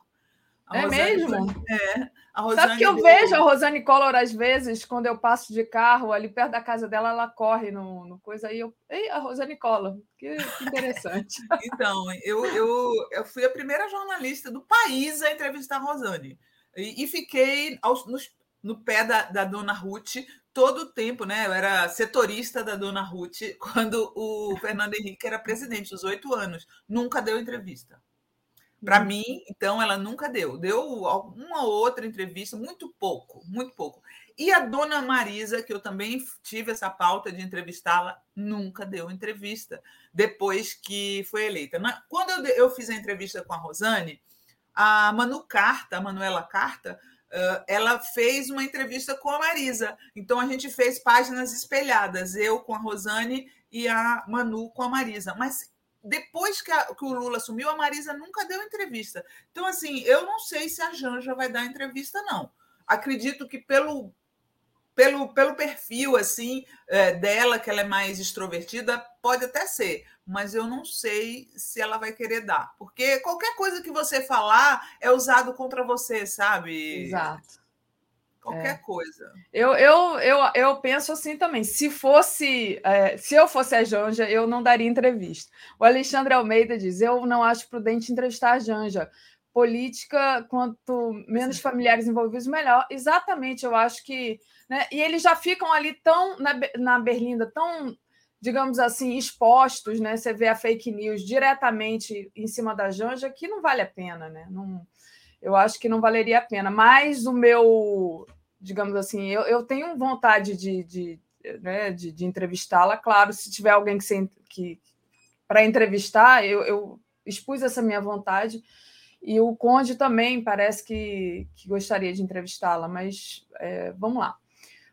A é Rosane, mesmo? É. A Rosane Sabe que eu vejo a Rosane Collor às vezes, quando eu passo de carro ali perto da casa dela, ela corre no, no coisa aí. Eu, Ei, a Rosane Collor, que, que interessante. então, eu, eu, eu fui a primeira jornalista do país a entrevistar a Rosane. E, e fiquei aos, nos, no pé da, da dona Ruth todo o tempo, né? Eu era setorista da dona Ruth quando o Fernando Henrique era presidente, os oito anos. Nunca deu entrevista. Para uhum. mim, então, ela nunca deu. Deu uma ou outra entrevista, muito pouco, muito pouco. E a dona Marisa, que eu também tive essa pauta de entrevistá-la, nunca deu entrevista depois que foi eleita. Quando eu, eu fiz a entrevista com a Rosane, a Manu Carta, a Manuela Carta, ela fez uma entrevista com a Marisa. Então a gente fez páginas espelhadas, eu com a Rosane e a Manu com a Marisa. Mas depois que, a, que, o Lula assumiu, a Marisa nunca deu entrevista. Então, assim, eu não sei se a Janja vai dar entrevista, não. Acredito que pelo pelo, pelo perfil assim é, dela, que ela é mais extrovertida, pode até ser, mas eu não sei se ela vai querer dar, porque qualquer coisa que você falar é usado contra você, sabe? Exato. Qualquer é. coisa. Eu, eu, eu, eu penso assim também. Se fosse, é, se eu fosse a Janja, eu não daria entrevista. O Alexandre Almeida diz: eu não acho prudente entrevistar a Janja. Política, quanto menos familiares envolvidos, melhor. Exatamente, eu acho que né? E eles já ficam ali tão na, na Berlinda, tão, digamos assim, expostos, né? Você vê a fake news diretamente em cima da Janja, que não vale a pena, né? Não, eu acho que não valeria a pena. Mas o meu, digamos assim, eu, eu tenho vontade de, de, né, de, de entrevistá-la, claro, se tiver alguém que, que para entrevistar, eu, eu expus essa minha vontade. E o Conde também parece que, que gostaria de entrevistá-la, mas é, vamos lá.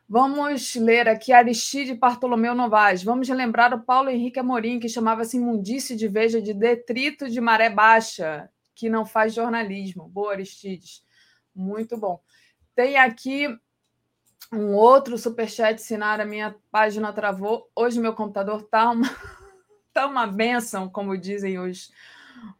Vamos ler aqui Aristide Bartolomeu Novaes. Vamos lembrar o Paulo Henrique Amorim, que chamava-se imundice de veja de detrito de maré baixa, que não faz jornalismo. Boa, Aristides. Muito bom. Tem aqui um outro superchat, Sinara, minha página travou. Hoje meu computador está uma, tá uma benção, como dizem os,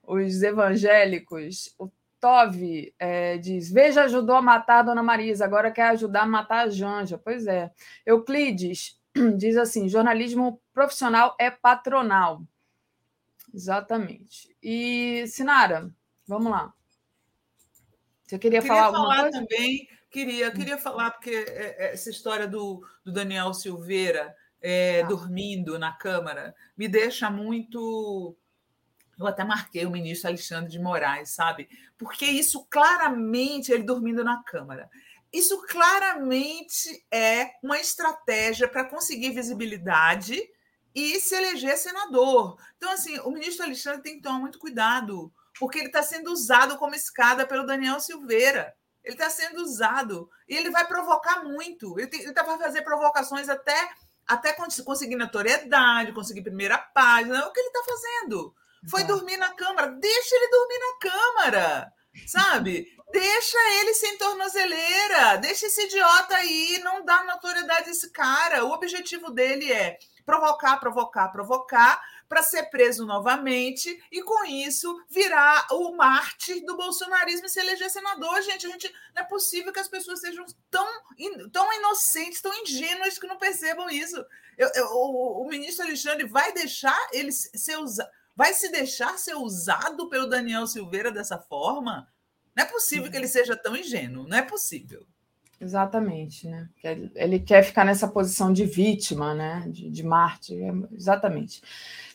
os evangélicos. O Tove é, diz: Veja, ajudou a matar a dona Marisa, agora quer ajudar a matar a Janja. Pois é. Euclides diz assim: jornalismo profissional é patronal. Exatamente. E, Sinara, vamos lá. Você queria, queria falar alguma falar também, queria, queria falar, porque é, é, essa história do, do Daniel Silveira é, ah. dormindo na Câmara me deixa muito eu até marquei o ministro Alexandre de Moraes, sabe? Porque isso claramente, ele dormindo na Câmara, isso claramente é uma estratégia para conseguir visibilidade e se eleger senador. Então, assim, o ministro Alexandre tem que tomar muito cuidado, porque ele está sendo usado como escada pelo Daniel Silveira. Ele está sendo usado e ele vai provocar muito. Ele está para fazer provocações até, até conseguir notoriedade, conseguir primeira página. É o que ele está fazendo. Foi dormir na Câmara. Deixa ele dormir na Câmara. sabe? Deixa ele sem tornozeleira, deixa esse idiota aí, não dá notoriedade a esse cara. O objetivo dele é provocar, provocar, provocar, para ser preso novamente e, com isso, virar o mártir do bolsonarismo e se eleger senador. Gente, a gente não é possível que as pessoas sejam tão, tão inocentes, tão ingênuas que não percebam isso. Eu, eu, o, o, ministro Alexandre vai deixar ele ser usado, vai se deixar ser usado pelo Daniel Silveira dessa forma? Não é possível que ele seja tão ingênuo, não é possível. Exatamente, né? Ele quer ficar nessa posição de vítima, né? De, de Marte, é, exatamente.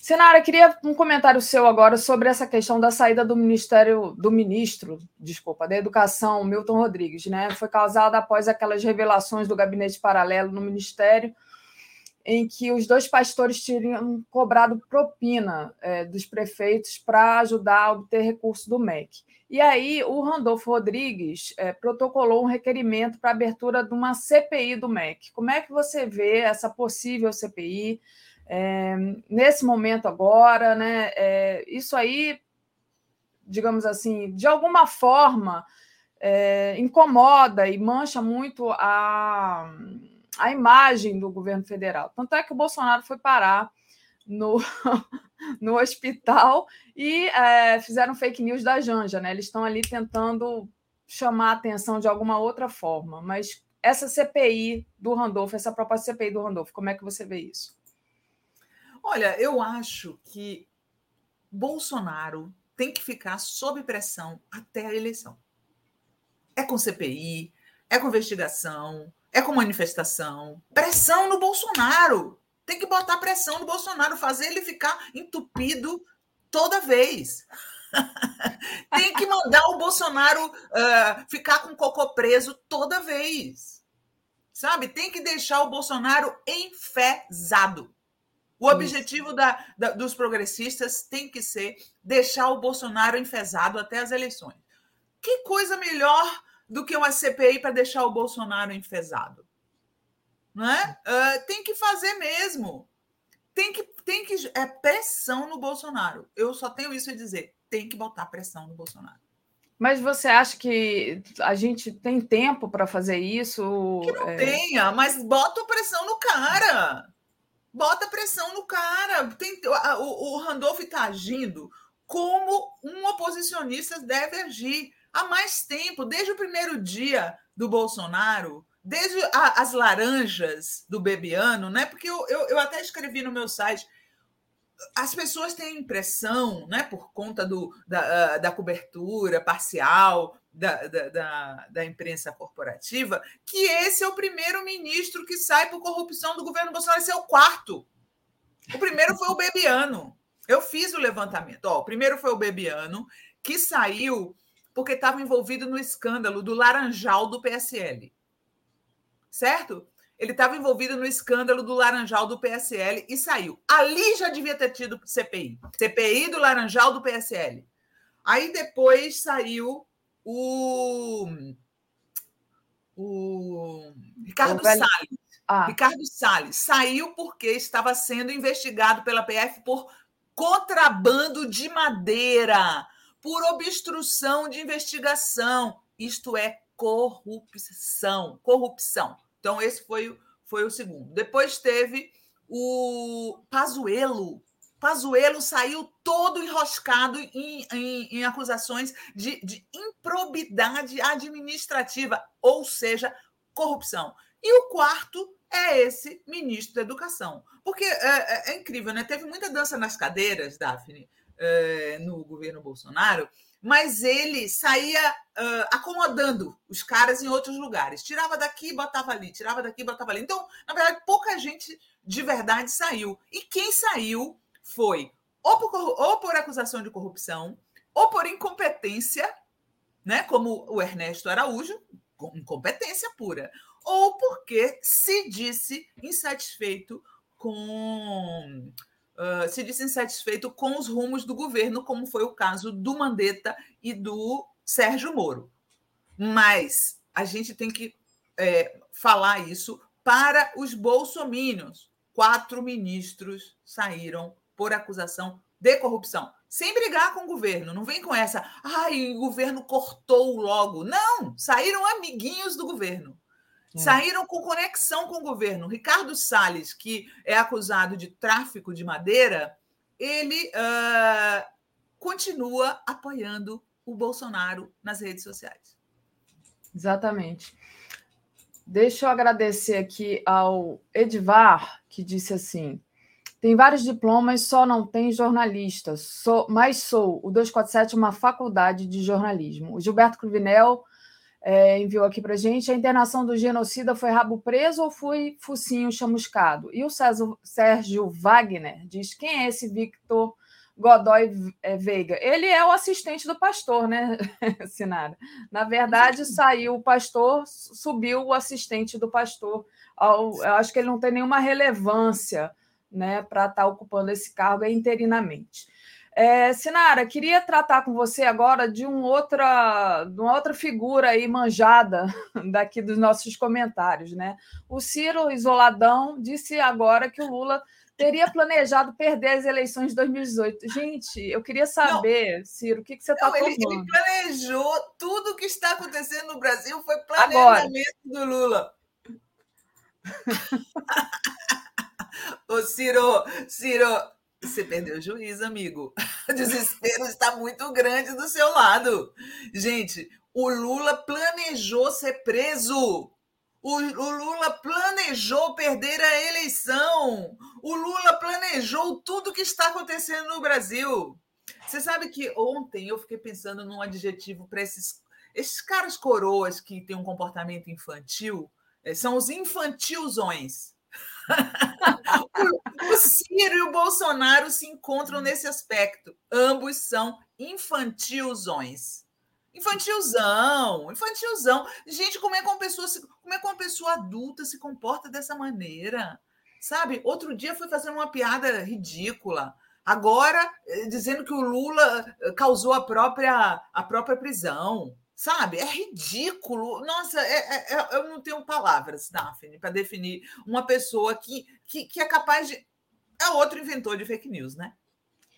Senara, queria um comentário seu agora sobre essa questão da saída do Ministério, do ministro, desculpa, da Educação, Milton Rodrigues, né? Foi causada após aquelas revelações do gabinete paralelo no Ministério em que os dois pastores teriam cobrado propina é, dos prefeitos para ajudar a obter recurso do MEC. E aí o Randolfo Rodrigues é, protocolou um requerimento para abertura de uma CPI do MEC. Como é que você vê essa possível CPI é, nesse momento agora? Né? É, isso aí, digamos assim, de alguma forma é, incomoda e mancha muito a a imagem do governo federal. Tanto é que o Bolsonaro foi parar no, no hospital e é, fizeram fake news da Janja, né? Eles estão ali tentando chamar a atenção de alguma outra forma. Mas essa CPI do Randolfo, essa proposta CPI do Randolfo, como é que você vê isso? Olha, eu acho que Bolsonaro tem que ficar sob pressão até a eleição. É com CPI, é com investigação, é com manifestação. Pressão no Bolsonaro. Tem que botar pressão no Bolsonaro, fazer ele ficar entupido toda vez. Tem que mandar o Bolsonaro uh, ficar com cocô preso toda vez. Sabe? Tem que deixar o Bolsonaro enfesado. O objetivo da, da, dos progressistas tem que ser deixar o Bolsonaro enfesado até as eleições. Que coisa melhor do que uma CPI para deixar o Bolsonaro enfesado. Não é? Uh, tem que fazer mesmo. Tem que, tem que. É pressão no Bolsonaro. Eu só tenho isso a dizer. Tem que botar pressão no Bolsonaro. Mas você acha que a gente tem tempo para fazer isso? Que não é... tenha, mas bota pressão no cara. Bota pressão no cara. Tem, o, o Randolph está agindo como um oposicionista deve agir há mais tempo, desde o primeiro dia do Bolsonaro, desde a, as laranjas do Bebiano, né? Porque eu, eu, eu, até escrevi no meu site. As pessoas têm impressão, né, por conta do, da, ah, da cobertura parcial da, da, da, da imprensa corporativa, que esse é o primeiro ministro que sai por corrupção do governo Bolsonaro. Esse é o quarto. O primeiro foi o Bebiano. Eu fiz o levantamento. Ó, o primeiro foi o Bebiano, que saiu porque estava envolvido no escândalo do Laranjal do PSL. Certo? Ele estava envolvido no escândalo do Laranjal do PSL e saiu. Ali já devia ter tido CPI. CPI do Laranjal do PSL. Aí depois saiu o. O Ricardo Salles. Ah. Ricardo Salles saiu porque estava sendo investigado pela PF por contrabando de madeira por obstrução de investigação. Isto é corrupção. Corrupção. Então, esse foi, foi o segundo. Depois teve o Pazuelo. Pazuello saiu todo enroscado em, em, em acusações de, de improbidade administrativa, ou seja, corrupção. E o quarto é esse ministro da Educação. Porque é, é, é incrível, né? Teve muita dança nas cadeiras, Daphne, uh, no governo Bolsonaro, mas ele saía uh, acomodando os caras em outros lugares. Tirava daqui, botava ali, tirava daqui, botava ali. Então, na verdade, pouca gente de verdade saiu. E quem saiu foi ou por, ou por acusação de corrupção, ou por incompetência, né, como o Ernesto Araújo, incompetência pura, ou porque se disse insatisfeito com uh, se disse insatisfeito com os rumos do governo, como foi o caso do Mandetta e do Sérgio Moro. Mas a gente tem que é, falar isso para os bolsomínios. Quatro ministros saíram por acusação de corrupção. sem brigar com o governo. Não vem com essa, ai, o governo cortou logo. Não, saíram amiguinhos do governo. É. Saíram com conexão com o governo. Ricardo Salles, que é acusado de tráfico de madeira, ele uh, continua apoiando o Bolsonaro nas redes sociais. Exatamente. Deixa eu agradecer aqui ao Edvar, que disse assim: tem vários diplomas, só não tem jornalista. Sou, mas sou. O 247 é uma faculdade de jornalismo. O Gilberto Cruvinel é, enviou aqui para gente. A internação do genocida foi rabo preso ou foi focinho chamuscado? E o César, Sérgio Wagner diz: quem é esse Victor Godoy é, Veiga? Ele é o assistente do pastor, né, Sinara? Na verdade, saiu o pastor, subiu o assistente do pastor. eu acho que ele não tem nenhuma relevância né, para estar tá ocupando esse cargo interinamente. É, Sinara, queria tratar com você agora de, um outra, de uma outra figura aí manjada daqui dos nossos comentários. Né? O Ciro Isoladão disse agora que o Lula teria planejado perder as eleições de 2018. Gente, eu queria saber, não, Ciro, o que, que você está falando? Ele, ele, planejou tudo o que está acontecendo no Brasil foi planejamento agora. do Lula. Ô, Ciro, Ciro, você perdeu o juízo, amigo. O desespero está muito grande do seu lado. Gente, o Lula planejou ser preso. O, o, Lula planejou perder a eleição. O Lula planejou tudo que está acontecendo no Brasil. Você sabe que ontem eu fiquei pensando num adjetivo para esses, esses caras coroas que têm um comportamento infantil. Eh, são os infantilzões o Ciro e o Bolsonaro se encontram nesse aspecto. Ambos são infantilzões. Infantilzão, infantilzão. Gente, como é que uma pessoa, como é que uma pessoa adulta se comporta dessa maneira? Sabe? Outro dia foi fazendo uma piada ridícula. Agora, eh, dizendo que o Lula eh, causou a própria, a própria prisão. Sabe? É ridículo. Nossa, é, é, é, eu não tenho palavras, Daphne, para definir uma pessoa que, que, que é capaz de. É outro inventor de fake news, né?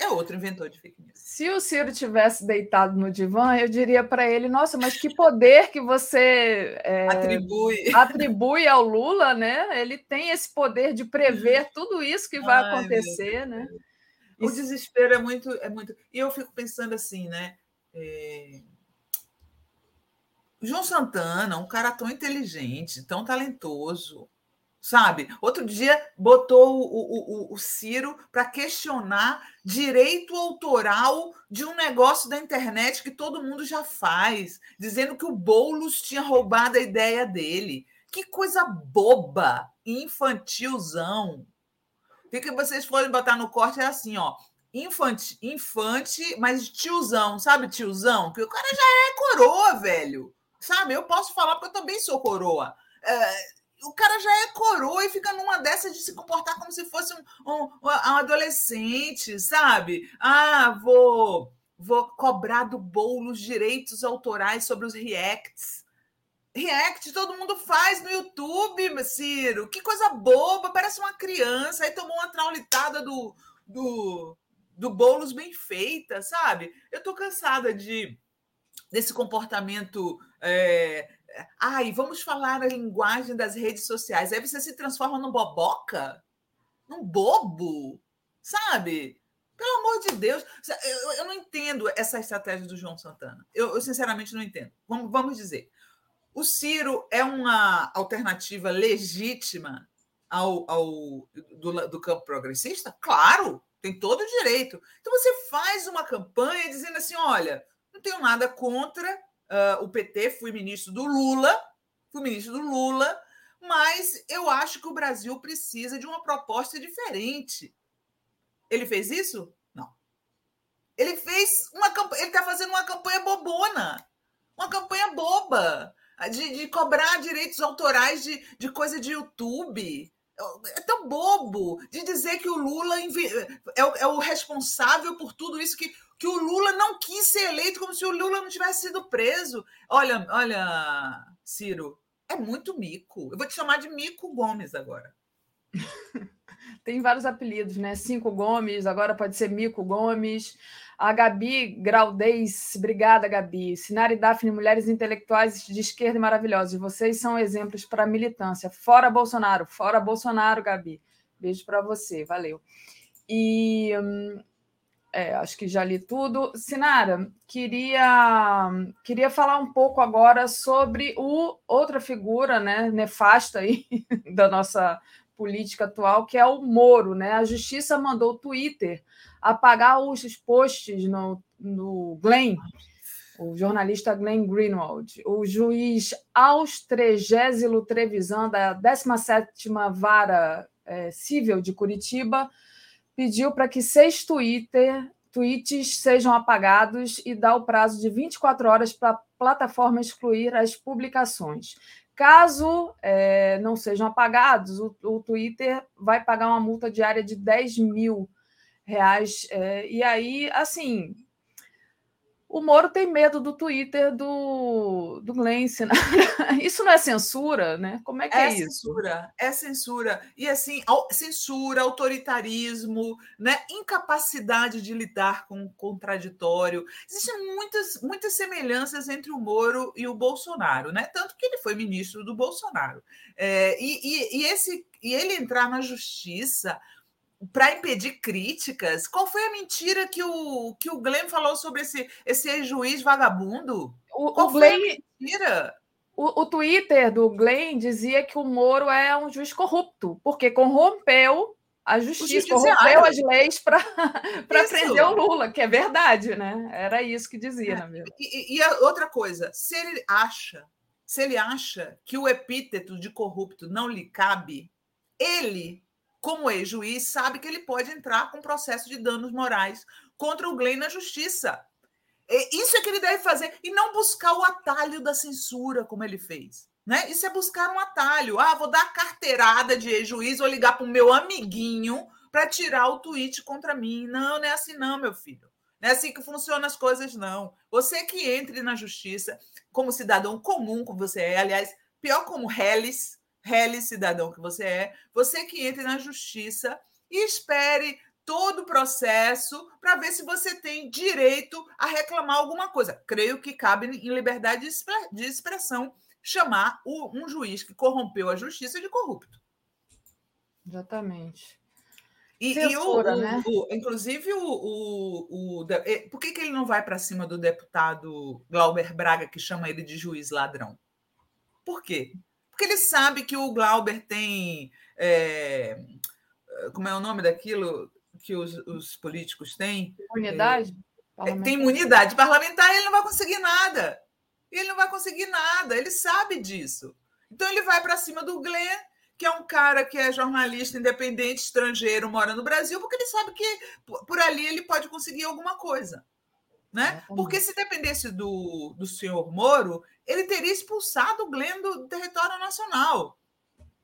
É outro inventor de fake news. Se o Ciro tivesse deitado no divã, eu diria para ele: nossa, mas que poder que você é, atribui. atribui ao Lula, né? Ele tem esse poder de prever tudo isso que vai Ai, acontecer, né? O desespero é muito, é muito. E eu fico pensando assim, né? É João Santana, um cara tão inteligente, tão talentoso, sabe? Outro dia botou o, o, o Ciro para questionar direito autoral de um negócio da internet que todo mundo já faz, dizendo que o Boulos tinha roubado a ideia dele. Que coisa boba, infantilzão. O que vocês forem botar no corte é assim, ó. Infante, infante, mas tiozão, sabe tiozão? Que o cara já é coroa, velho. Sabe? Eu posso falar porque eu também sou coroa. É, o cara já é coroa e fica numa dessa de se comportar como se fosse um, um, um adolescente, sabe? Ah, vou, vou cobrar do bolo os direitos autorais sobre os reacts. React todo mundo faz no YouTube, Ciro. Que coisa boba, parece uma criança. Aí tomou uma traulitada do, do, do Boulos bem feita, sabe? Eu tô cansada de desse comportamento. É, ai, vamos falar a linguagem das redes sociais. Aí você se transforma num boboca, num bobo, sabe? Pelo amor de Deus, eu, eu não entendo essa estratégia do João Santana. Eu, eu, sinceramente não entendo. Vamos, vamos dizer, o Ciro é uma alternativa legítima ao, ao do, do campo progressista? Claro, tem todo o direito. Então você faz uma campanha dizendo assim: olha, não tenho nada contra uh, o PT, fui ministro do Lula, fui ministro do Lula, mas eu acho que o Brasil precisa de uma proposta diferente. Ele fez isso? Não. Ele fez uma campanha, ele está fazendo uma campanha bobona, uma campanha boba. De, de, cobrar direitos autorais de, de coisa de YouTube. É tão bobo de dizer que o Lula é, é o responsável por tudo isso que que o Lula não quis ser eleito, como se o Lula não tivesse sido preso. Olha, olha, Ciro, é muito mico. Eu vou te chamar de Mico Gomes agora. Tem vários apelidos, né? Cinco Gomes, agora pode ser Mico Gomes. A Gabi Graudez, obrigada, Gabi. Sinara e Daphne, mulheres intelectuais de esquerda e maravilhosas. Vocês são exemplos para a militância. Fora Bolsonaro, fora Bolsonaro, Gabi. Beijo para você, valeu. E hum, é, acho que já li tudo. Sinara, queria, queria falar um pouco agora sobre o outra figura né, nefasta aí da nossa política atual, que é o Moro. Né? A justiça mandou o Twitter apagar os posts no, no Glenn, o jornalista Glenn Greenwald, o juiz Austregésilo Trevisan, da 17ª Vara é, Civil de Curitiba, pediu para que seis Twitter, tweets sejam apagados e dá o prazo de 24 horas para a plataforma excluir as publicações. Caso é, não sejam apagados, o, o, Twitter vai pagar uma multa diária de 10 mil reais. É, e aí, assim, o Moro tem medo do Twitter do, do. Né? Isso não é censura, né? Como é que é, é isso? Censura, é censura. E assim, censura, autoritarismo, né? incapacidade de lidar com o contraditório. Existem muitas, muitas semelhanças entre o Moro e o Bolsonaro, né? Tanto que ele foi ministro do Bolsonaro. É, e, e, e, esse, e ele entrar na justiça para impedir críticas. Qual foi a mentira que o, que o Glenn falou sobre esse, esse juiz vagabundo? O, Qual o foi Glenn, a mentira? O, o Twitter do Glenn dizia que o Moro é um juiz corrupto, porque corrompeu a justiça, corrompeu as leis para prender o Lula, que é verdade, né? Era isso que dizia, é. E, e a outra coisa, se ele acha, se ele acha que o epíteto de corrupto não lhe cabe, ele como ex-juiz, sabe que ele pode entrar com processo de danos morais contra o Glenn na justiça. Isso é que ele deve fazer e não buscar o atalho da censura, como ele fez. Né? Isso é buscar um atalho. Ah, vou dar carteirada de ex-juiz, vou ligar para o meu amiguinho para tirar o tweet contra mim. Não, não é assim, não, meu filho. Não é assim que funcionam as coisas, não. Você que entre na justiça como cidadão comum, como você é, aliás, pior como Hellis, rele cidadão que você é, você que entre na justiça e espere todo o processo para ver se você tem direito a reclamar alguma coisa. Creio que cabe em liberdade de expressão chamar um juiz que corrompeu a justiça de corrupto. Exatamente. E, Censura, e o, né? o, inclusive, o, o, o, por que, que ele não vai para cima do deputado Glauber Braga, que chama ele de juiz ladrão? Por quê? Porque ele sabe que o Glauber tem. É, como é o nome daquilo que os, os políticos têm? Imunidade? É, tem imunidade parlamentar e ele não vai conseguir nada. Ele não vai conseguir nada, ele sabe disso. Então ele vai para cima do Glenn, que é um cara que é jornalista independente, estrangeiro, mora no Brasil, porque ele sabe que por ali ele pode conseguir alguma coisa. Né? Porque se dependesse do, do senhor Moro, ele teria expulsado o Glenn do território nacional.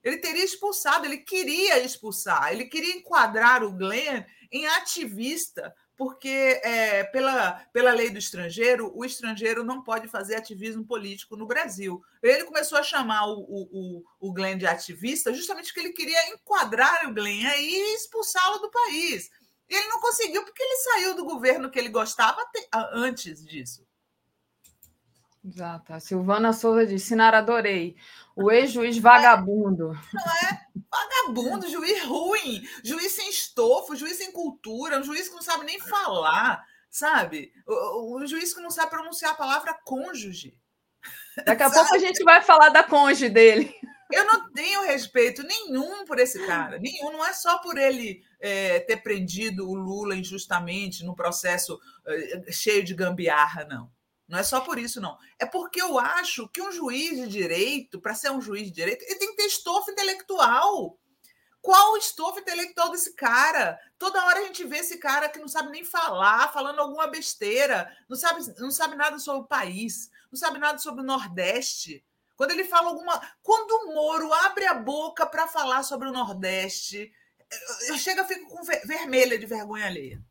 Ele teria expulsado, ele queria expulsar, ele queria enquadrar o Glenn em ativista, porque é, pela, pela lei do estrangeiro, o estrangeiro não pode fazer ativismo político no Brasil. Ele começou a chamar o, o, o Glenn de ativista justamente porque ele queria enquadrar o Glenn aí e expulsá-lo do país. E ele não conseguiu porque ele saiu do governo que ele gostava antes disso. Exato. A Silvana Souza diz: Sinara, adorei. O ex-juiz vagabundo. Não é? Vagabundo, juiz ruim, juiz sem estofo, juiz sem cultura, um juiz que não sabe nem falar, sabe? O, o juiz que não sabe pronunciar a palavra cônjuge. Daqui a sabe? pouco a gente vai falar da cônjuge dele. Eu não tenho respeito nenhum por esse cara, nenhum. Não é só por ele é, ter prendido o Lula injustamente no processo é, cheio de gambiarra, não. Não é só por isso, não. É porque eu acho que um juiz de direito, para ser um juiz de direito, ele tem que ter estofo intelectual. Qual o estofo intelectual desse cara? Toda hora a gente vê esse cara que não sabe nem falar, falando alguma besteira, não sabe, não sabe nada sobre o país, não sabe nada sobre o Nordeste. Quando ele fala alguma. Quando o Moro abre a boca para falar sobre o Nordeste, eu chego e fico com vermelha de vergonha alheia.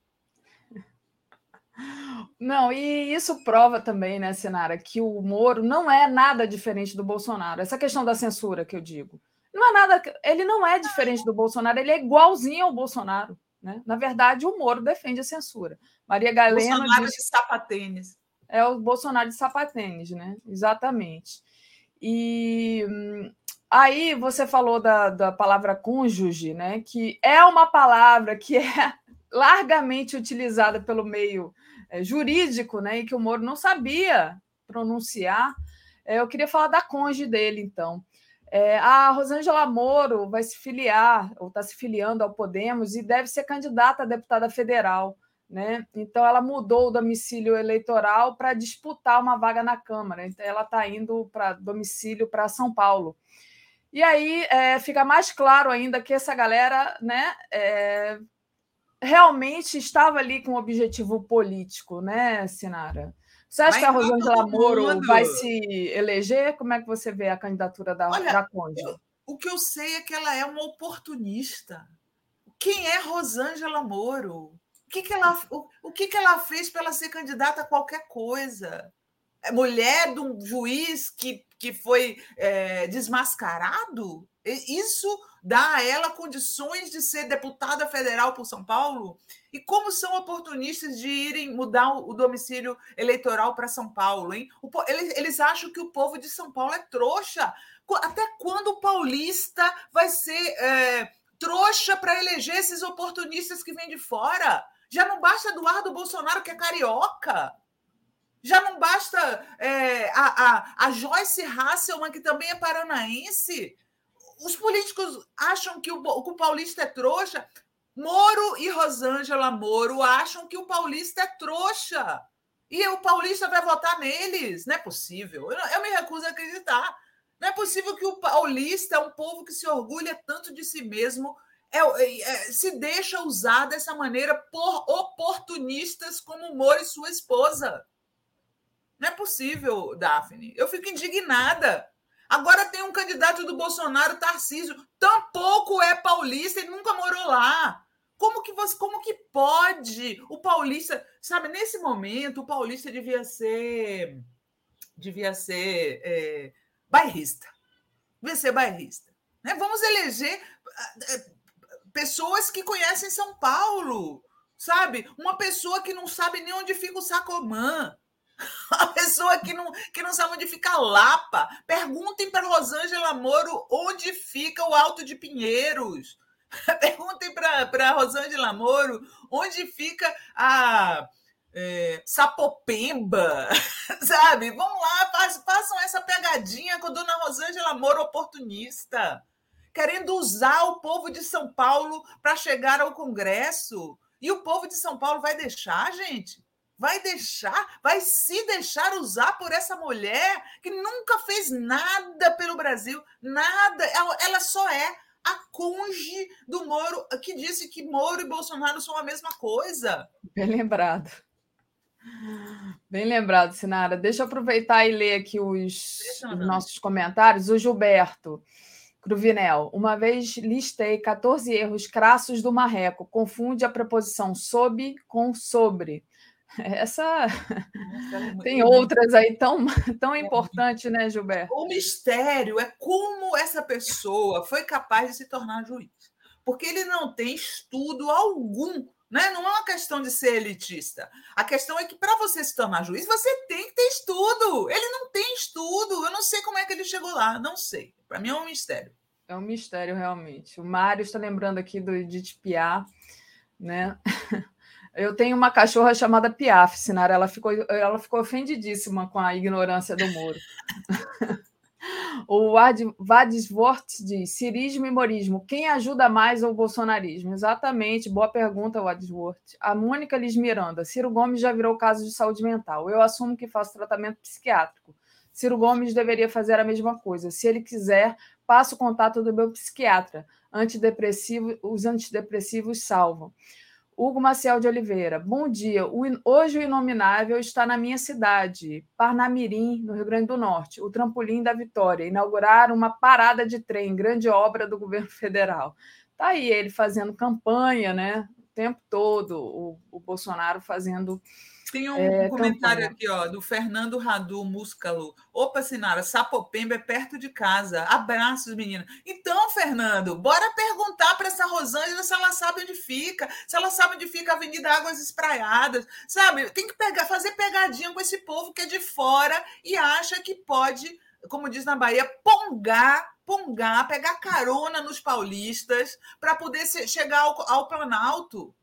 Não, e isso prova também, né, Sinara, que o Moro não é nada diferente do Bolsonaro. Essa questão da censura que eu digo. Não é nada. Ele não é diferente do Bolsonaro, ele é igualzinho ao Bolsonaro. Né? Na verdade, o Moro defende a censura. Maria Galeno. Bolsonaro diz, de sapatênis. É o Bolsonaro de sapatênis, né? Exatamente. E aí você falou da, da palavra cônjuge, né? Que é uma palavra que é largamente utilizada pelo meio é, jurídico, né? E que o Moro não sabia pronunciar. É, eu queria falar da cônjuge dele, então. É, a Rosângela Moro vai se filiar, ou está se filiando ao Podemos, e deve ser candidata a deputada federal. Né? Então, ela mudou o domicílio eleitoral para disputar uma vaga na Câmara. Então, ela está indo para domicílio para São Paulo. E aí é, fica mais claro ainda que essa galera né, é, realmente estava ali com um objetivo político, né, Sinara? Você acha que a Rosângela Moro vai se eleger? Como é que você vê a candidatura da, Olha, da Conde? o que eu sei é que ela é uma oportunista. Quem é Rosângela Moro? Que, que, ela, o, o que, que ela fez para ela ser candidata a qualquer coisa? É mulher de um juiz que, que foi é, desmascarado? Isso dá a ela condições de ser deputada federal por São Paulo? E como são oportunistas de irem mudar o domicílio eleitoral para São Paulo, hein? Eles, eles acham que o povo de São Paulo é trouxa. Até quando o paulista vai ser é, trouxa para eleger esses oportunistas que vêm de fora? Já não basta Eduardo Bolsonaro, que é carioca. Já não basta é, a, a, a Joyce Hasselman, que também é paranaense os políticos acham que o, que o paulista é trouxa. Moro e Rosângela Moro acham que o paulista é trouxa. E o paulista vai votar neles. Não é possível. Eu, eu me recuso a acreditar. Não é possível que o paulista, um povo que se orgulha tanto de si mesmo, é, é, é, se deixa usar dessa maneira por oportunistas como Moro e sua esposa. Não é possível, Daphne. Eu fico indignada. Agora tem um candidato do Bolsonaro, Tarcísio, tampouco é paulista e nunca morou lá. Como que você, como que pode o paulista, sabe, nesse momento o paulista devia ser devia ser é, bairrista. Devia ser bairrista. Né? Vamos eleger pessoas que conhecem São Paulo, sabe? Uma pessoa que não sabe nem onde fica o Sacomã. A pessoa que não, que não sabe onde fica Lapa. Perguntem para Rosângela Moro onde fica o Alto de Pinheiros. Perguntem para Rosângela Moro onde fica a é, Sapopemba, sabe? Vamos lá, façam essa pegadinha com a dona Rosângela Moro oportunista, querendo usar o povo de São Paulo para chegar ao Congresso. E o povo de São Paulo vai deixar, gente? vai deixar, vai se deixar usar por essa mulher que nunca fez nada pelo Brasil, nada. Ela, só é a conge do Moro, que disse que Moro e Bolsonaro são a mesma coisa. Bem lembrado. Bem lembrado, Sinara. Deixa eu aproveitar e ler aqui os, os nossos comentários. O Gilberto Cruvinel. Uma vez listei 14 erros crassos do marreco. Confunde a preposição sob com sobre. Essa tem outras aí tão, tão importantes, né, Gilberto? O mistério é como essa pessoa foi capaz de se tornar juiz. Porque ele não tem estudo algum, né? Não é uma questão de ser elitista. A questão é que para você se tornar juiz, você tem que ter estudo. Ele não tem estudo. Eu não sei como é que ele chegou lá, não sei. Para mim é um mistério. É um mistério realmente. O Mário está lembrando aqui do Edith Piaf, né? Eu tenho uma cachorra chamada Piaf, Sinara. Ela ficou, ela ficou ofendidíssima com a ignorância do Moro. o Vadisvort diz: cirismo e morismo. Quem ajuda mais ao bolsonarismo? Exatamente, boa pergunta, Vadisvort. A Mônica Liz Miranda. Ciro Gomes já virou caso de saúde mental. Eu assumo que faço tratamento psiquiátrico. Ciro Gomes deveria fazer a mesma coisa. Se ele quiser, passo o contato do meu psiquiatra. Antidepressivo, os antidepressivos salvam. Hugo Maciel de Oliveira, bom dia. Hoje o Inominável está na minha cidade, Parnamirim, no Rio Grande do Norte, o Trampolim da Vitória. Inauguraram uma parada de trem, grande obra do governo federal. Está aí ele fazendo campanha, né? Tempo todo o, o Bolsonaro fazendo tem um é, comentário aqui, ó, do Fernando Radu Muscalo. Opa, Sinara, Sapopemba é perto de casa. Abraços, menina. Então, Fernando, bora perguntar para essa Rosângela se ela sabe onde fica, se ela sabe onde fica a Avenida Águas Espraiadas, sabe? Tem que pegar, fazer pegadinha com esse povo que é de fora e acha que pode, como diz na Bahia, pongar pongar, pegar carona nos paulistas para poder chegar ao, ao Planalto,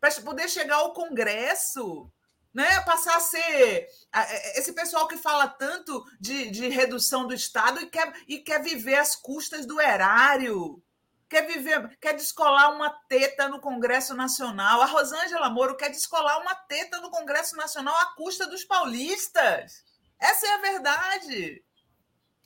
para poder chegar ao Congresso né? Passar a ser é, esse pessoal que fala tanto de, de redução do Estado e quer, e quer viver às custas do erário, quer viver, quer descolar uma teta no Congresso Nacional. A Rosângela Moro quer descolar uma teta no Congresso Nacional à custa dos paulistas. Essa é a verdade.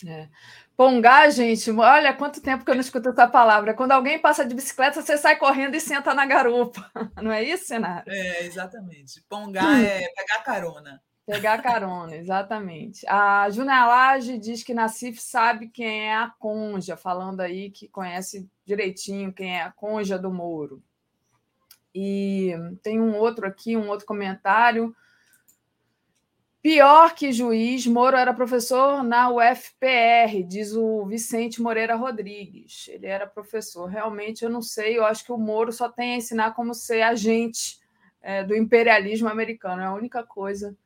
É. Pongá, gente, olha quanto tempo que eu não escuto essa palavra. Quando alguém passa de bicicleta, você sai correndo e senta na garupa. Não é isso, Senara? É, exatamente. Pongá hum. é pegar carona. Pegar carona, exatamente. A Júnia Lage diz que Nassif sabe quem é a conja, falando aí que conhece direitinho quem é a conja do Moro. E tem um outro aqui, um outro comentário. Pior que juiz, Moro era professor na UFPR, diz o Vicente Moreira Rodrigues. Ele era professor. Realmente, eu não sei, eu acho que o Moro só tem a ensinar como ser agente é, do imperialismo americano. É a única coisa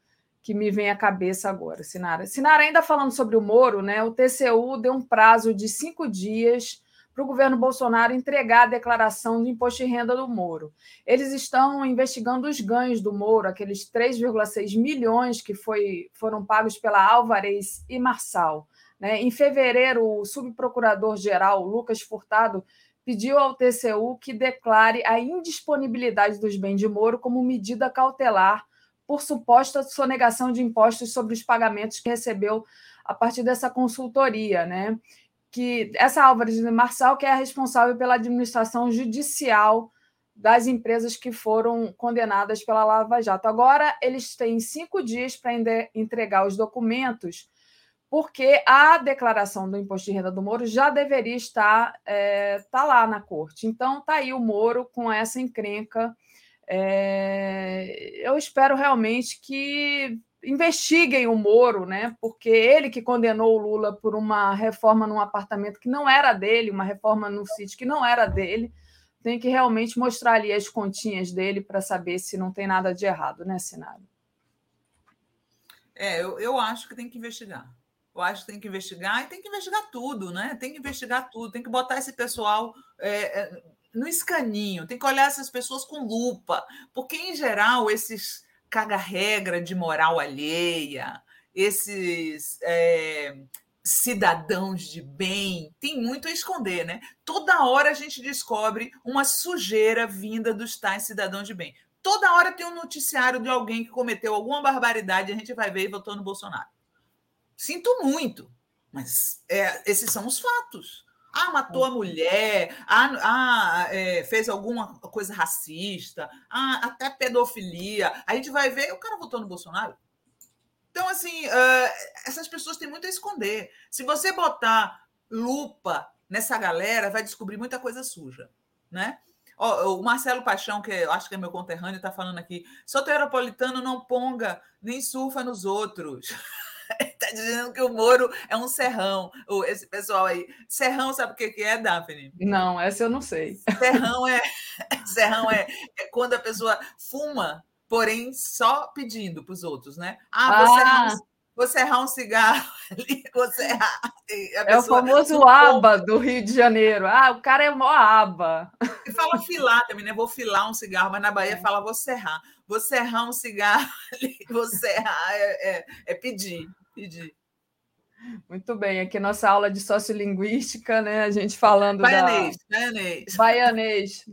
que me vem à cabeça agora, Sinara. Sinara, ainda falando sobre o Moro, né, o TCU deu um prazo de cinco dias para o governo Bolsonaro entregar a declaração de imposto de renda do Moro. Eles estão investigando os ganhos do Moro, aqueles 3,6 milhões que foi, foram pagos pela Alvarez e Marçal. Né? Em fevereiro, o subprocurador-geral Lucas Furtado pediu ao TCU que declare a indisponibilidade dos bens de Moro como medida cautelar por suposta sonegação de impostos sobre os pagamentos que recebeu a partir dessa consultoria, né? Que essa Álvares de Marçal que é a responsável pela administração judicial das empresas que foram condenadas pela Lava Jato. Agora eles têm cinco dias para entregar os documentos, porque a declaração do imposto de renda do Moro já deveria estar é, tá lá na corte. Então está aí o Moro com essa encrenca. É, eu espero realmente que investiguem o Moro, né? Porque ele que condenou o Lula por uma reforma num apartamento que não era dele, uma reforma no sítio que não era dele, tem que realmente mostrar ali as continhas dele para saber se não tem nada de errado, né, Cenário? É, eu, eu acho que tem que investigar. Eu acho que tem que investigar e tem que investigar tudo, né? Tem que investigar tudo, tem que botar esse pessoal é, é, no escaninho, tem que olhar essas pessoas com lupa, porque, em geral, esses caga-regra de moral alheia, esses é, cidadãos de bem, tem muito a esconder, né? Toda hora a gente descobre uma sujeira vinda dos tais cidadãos de bem. Toda hora tem um noticiário de alguém que cometeu alguma barbaridade e a gente vai ver e votou no Bolsonaro. Sinto muito, mas é, esses são os fatos. Ah, matou a mulher, ah, ah é, fez alguma coisa racista, ah, até pedofilia. A gente vai ver, o cara votou no Bolsonaro. Então, assim, uh, essas pessoas têm muito a esconder. Se você botar lupa nessa galera, vai descobrir muita coisa suja, né? Oh, o Marcelo Paixão, que eu acho que é meu conterrâneo, está falando aqui: soteropolitano não ponga nem surfa nos outros. Está dizendo que o Moro é um serrão. Esse pessoal aí. Serrão, sabe o que é, Daphne? Não, essa eu não sei. Serrão é, serrão é, é quando a pessoa fuma, porém só pedindo para os outros, né? Ah, você ah. Vou serrar um cigarro ali, vou serrar. É o famoso aba do Rio de Janeiro. Ah, o cara é mó aba. E fala filar também, né? Vou filar um cigarro, mas na Bahia é. fala vou serrar vou serrar um cigarro ali, vou serrar, é, é, é pedir, pedir. Muito bem, aqui nossa aula de sociolinguística, né? A gente falando baianês, da... baianês. Baianês.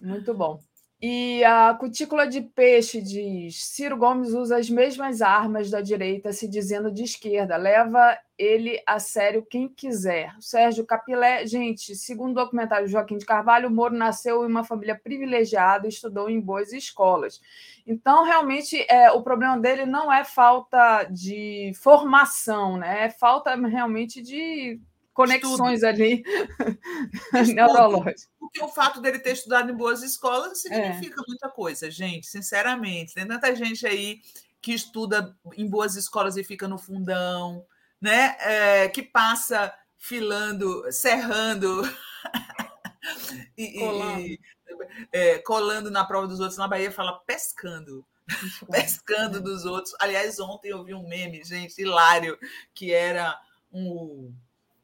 Muito bom. E a cutícula de peixe diz: Ciro Gomes usa as mesmas armas da direita, se dizendo de esquerda. Leva ele a sério quem quiser. Sérgio Capilé, gente, segundo o documentário Joaquim de Carvalho, o Moro nasceu em uma família privilegiada estudou em boas escolas. Então, realmente, é, o problema dele não é falta de formação, né? É falta realmente de conexões ali neurológicas. Porque o fato dele ter estudado em boas escolas significa é. muita coisa, gente, sinceramente. Tem tanta gente aí que estuda em boas escolas e fica no fundão, né? É, que passa filando, serrando e, colando. E, é, colando na prova dos outros. Na Bahia fala pescando. pescando dos outros. Aliás, ontem eu vi um meme, gente, hilário, que era um,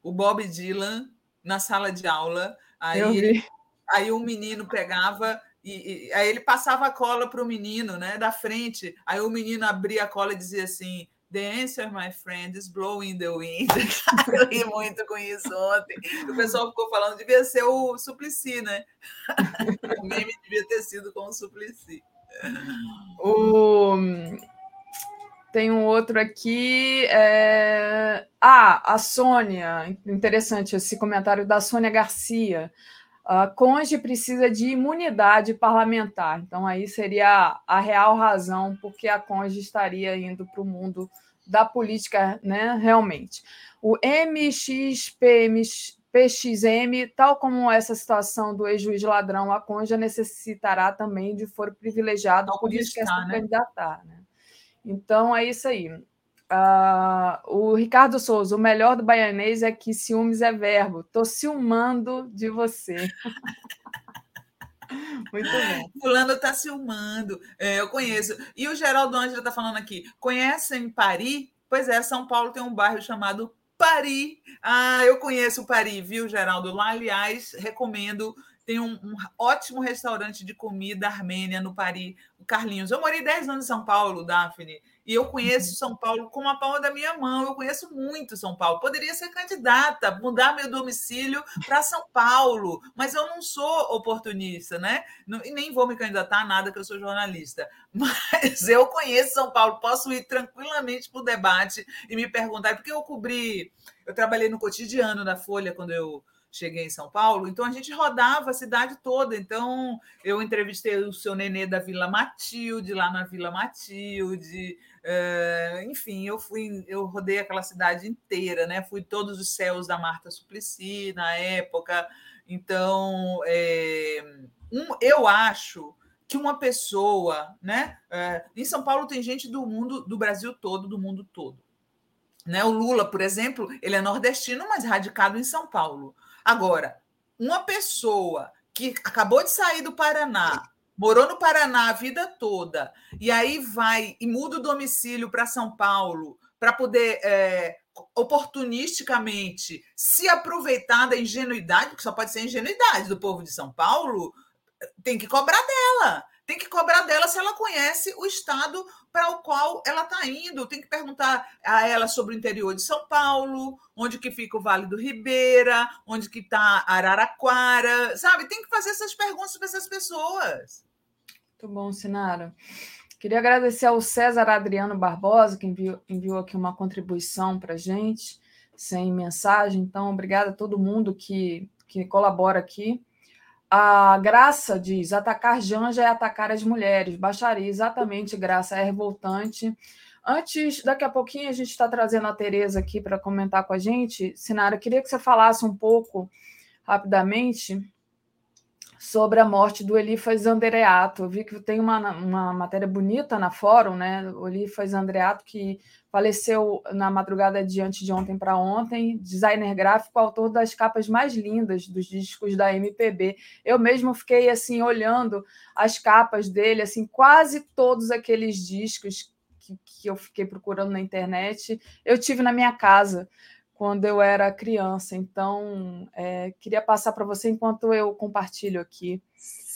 o Bob Dylan na sala de aula. Aí, aí um menino pegava e, e, aí ele passava a cola para o menino, né, da frente. Aí o menino abria a cola e dizia assim: The answer, my friend, is blowing the wind. Eu ri muito com isso ontem. O pessoal ficou falando, devia ser o Suplicy, né? O meme devia ter sido com o Suplicy. O... Tem um outro aqui. É... Ah, a Sônia. Interessante esse comentário da Sônia Garcia. A Conge precisa de imunidade parlamentar. Então, aí seria a real razão porque a Conge estaria indo para o mundo da política, né? Realmente. O MXPM PXM, tal como essa situação do ex-juiz ladrão, a Conja necessitará também de foro privilegiado, por isso que é se né? candidatar. Né? Então, é isso aí. Uh, o Ricardo Souza, o melhor do baianês é que ciúmes é verbo. Estou ciumando de você. Muito bom. Fulano está ciumando. É, eu conheço. E o Geraldo Ângela está falando aqui. Conhecem Paris? Pois é, São Paulo tem um bairro chamado Paris. Ah, eu conheço Paris, viu, Geraldo? Lá, aliás, recomendo. Tem um, um, ótimo restaurante de comida armênia no Paris, o Carlinhos. Eu morei 10 anos em São Paulo, Daphne, e eu conheço São Paulo como a palma da minha mão. Eu conheço muito São Paulo. Poderia ser candidata, mudar meu domicílio para São Paulo, mas eu não sou oportunista, né? E nem vou me candidatar a nada, que eu sou jornalista. Mas eu conheço São Paulo, posso ir tranquilamente para o debate e me perguntar, porque eu cobri, eu trabalhei no cotidiano da Folha quando eu cheguei em São Paulo, então a gente rodava a cidade toda. Então, eu entrevistei o seu nenê da Vila Matilde, lá na Vila Matilde. Uh, enfim, eu fui, eu rodei aquela cidade inteira, né? Fui todos os céus da Marta Suplicy na época. Então, é, um, eu acho que uma pessoa, né? É, em São Paulo tem gente do mundo, do Brasil todo, do mundo todo. Né? O Lula, por exemplo, ele é nordestino, mas radicado em São Paulo. Agora, uma pessoa que acabou de sair do Paraná, morou no Paraná a vida toda, e aí vai e muda o domicílio para São Paulo para poder é, oportunisticamente se aproveitar da ingenuidade, que só pode ser ingenuidade do povo de São Paulo, tem que cobrar dela tem que cobrar dela se ela conhece o estado para o qual ela está indo. Tem que perguntar a ela sobre o interior de São Paulo, onde que fica o Vale do Ribeira, onde que está Araraquara, sabe? Tem que fazer essas perguntas para essas pessoas. Muito bom, Sinara. Queria agradecer ao César Adriano Barbosa, que enviou, enviou aqui uma contribuição para a gente, sem mensagem. Então, obrigada a todo mundo que, que colabora aqui. A Graça diz: atacar Janja é atacar as mulheres. Baixaria, exatamente, Graça, é revoltante. Antes, daqui a pouquinho, a gente está trazendo a Tereza aqui para comentar com a gente. Sinara, queria que você falasse um pouco, rapidamente, sobre a morte do Elifas Andreato. Eu vi que tem uma, uma matéria bonita na fórum, né? O Elifas Andreato, que faleceu na madrugada de antes de ontem para ontem, designer gráfico, autor das capas mais lindas dos discos da MPB. Eu mesmo fiquei assim olhando as capas dele, assim, quase todos aqueles discos que, que eu fiquei procurando na internet, eu tive na minha casa quando eu era criança. Então, é, queria passar para você enquanto eu compartilho aqui.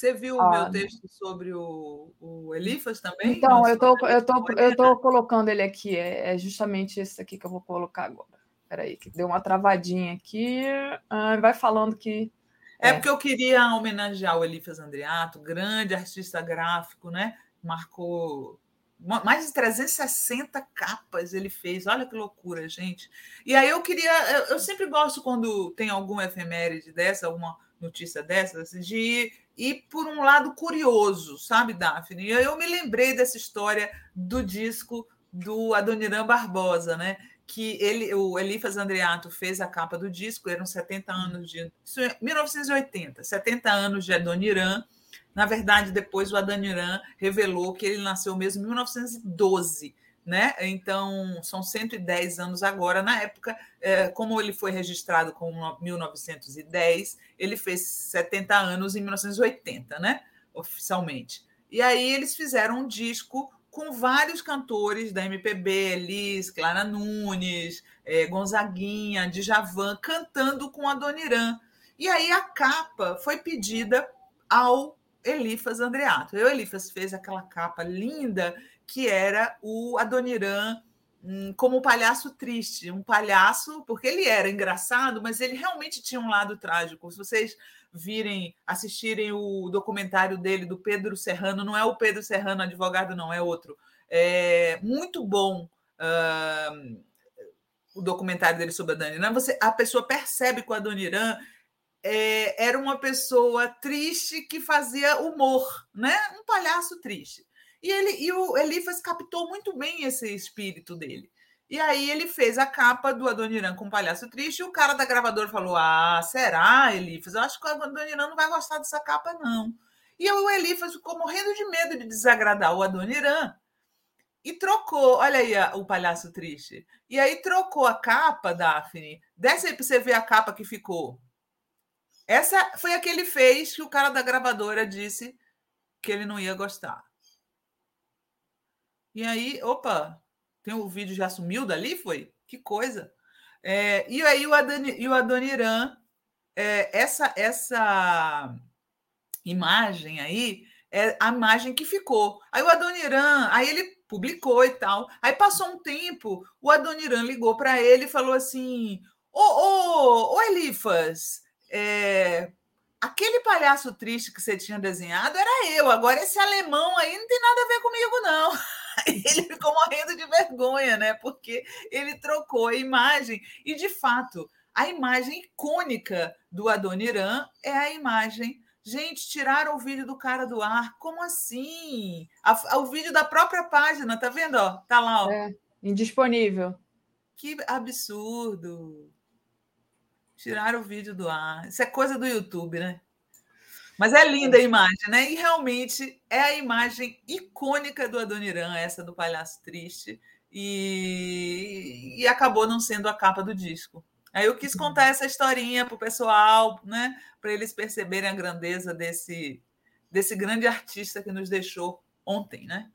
Você viu o meu texto sobre o, o Elifas também? Então, eu tô, eu tô, eu tô colocando ele aqui. É, é, justamente esse aqui que eu vou colocar agora. Espera aí, que deu uma travadinha aqui. Ah, vai falando que. É. é porque eu queria homenagear o Elifas Andreato, grande artista gráfico, né? Marcou mais de 360 capas ele fez. Olha que loucura, gente. E aí eu queria. Eu sempre gosto quando tem alguma efeméride dessa, alguma notícia dessa, de ir, ir por um lado curioso, sabe, Daphne? E eu me lembrei dessa história do disco do Adoniran Barbosa, né? que ele, o Elifas Andreato fez a capa do disco, eram 70 anos de. Isso é 1980, 70 anos de Adoniran. Na verdade, depois o Adoniran revelou que ele nasceu mesmo em 1912 né? Então, são 110 anos agora. Na época, é, como ele foi registrado com 1910, ele fez 70 anos em 1980, né? Oficialmente. E aí eles fizeram um disco com vários cantores da MPB, Elis, Clara Nunes, é, Gonzaguinha, Djavan, cantando com a Doniran. E aí a capa foi pedida ao Elifas Andreato. O Elifas fez aquela capa linda que era o Adoniran hum, como um palhaço triste, um palhaço, porque ele era engraçado, mas ele realmente tinha um lado trágico. Se vocês virem, assistirem o documentário dele, do Pedro Serrano, não é o Pedro Serrano, advogado, não, é outro. É muito bom uh, o documentário dele sobre a Adoniran. Você, a pessoa percebe que o Adoniran é, era uma pessoa triste que fazia humor, né? um palhaço triste. E, ele, e o Elifas captou muito bem esse espírito dele. E aí ele fez a capa do Adoniran com o Palhaço Triste e o cara da gravadora falou: Ah, será, Elifas? Eu acho que o Adoniran não vai gostar dessa capa, não. E o Elifas ficou morrendo de medo de desagradar o Adoniran e trocou. Olha aí o Palhaço Triste. E aí trocou a capa, Daphne. Desce aí para você ver a capa que ficou. Essa foi a que ele fez que o cara da gravadora disse que ele não ia gostar. E aí, opa, tem o vídeo já sumiu dali, foi? Que coisa. É, e aí o, Adani, e o Adoniran, é, essa, essa imagem aí é a imagem que ficou. Aí o Adoniran, aí ele publicou e tal. Aí passou um tempo, o Adoniran ligou para ele e falou assim: Ô, ô, ô Elifas, é, aquele palhaço triste que você tinha desenhado era eu, agora esse alemão aí não tem nada a ver comigo, não. ele ficou morrendo de vergonha, né? Porque ele trocou a imagem e, de fato, a imagem icônica do Adoniran é a imagem. Gente, tiraram o vídeo do cara do ar. Como assim? A, o vídeo da própria página, tá vendo? Ó, tá lá, ó. É, indisponível. Que absurdo. Tiraram o vídeo do ar. Isso é coisa do YouTube, né? Mas é linda a imagem, né? E realmente é a imagem icônica do Adoniran, essa do palhaço triste, e, e acabou não sendo a capa do disco. Aí eu quis contar essa historinha para o pessoal, né? Para eles perceberem a grandeza desse, desse grande artista que nos deixou ontem, né?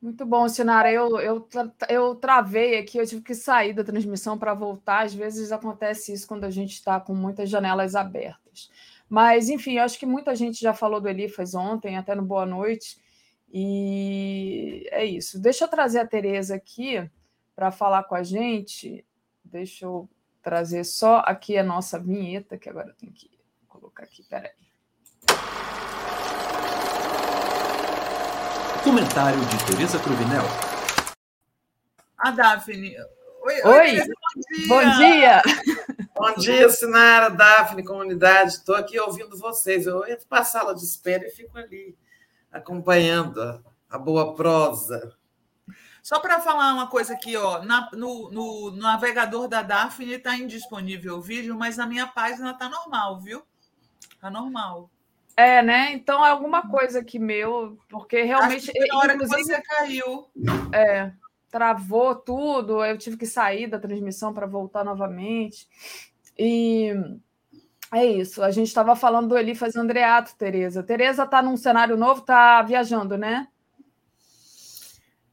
Muito bom, Sinara. Eu, eu, eu travei aqui, eu tive que sair da transmissão para voltar. Às vezes acontece isso quando a gente está com muitas janelas abertas. Mas, enfim, acho que muita gente já falou do Elifas ontem, até no Boa Noite. E é isso. Deixa eu trazer a Tereza aqui para falar com a gente. Deixa eu trazer só aqui a nossa vinheta, que agora eu tenho que colocar aqui. Peraí. Comentário de Tereza Cruvinel. A Daphne. Oi, oi, oi. Bom dia. Bom dia. Bom dia, Sinara, Daphne, comunidade. Estou aqui ouvindo vocês. Eu entro para a sala de espera e fico ali, acompanhando a, boa prosa. Só para falar uma coisa aqui, ó, na, no, no, no, navegador da Daphne está indisponível o vídeo, mas na minha página está normal, viu? Está normal. É, né? Então é alguma coisa aqui meu, porque realmente. Acho que na hora que você caiu. É travou tudo, eu tive que sair da transmissão para voltar novamente. E é isso. A gente estava falando do Elifas Andreato, Tereza. Tereza está num cenário novo, está viajando, né?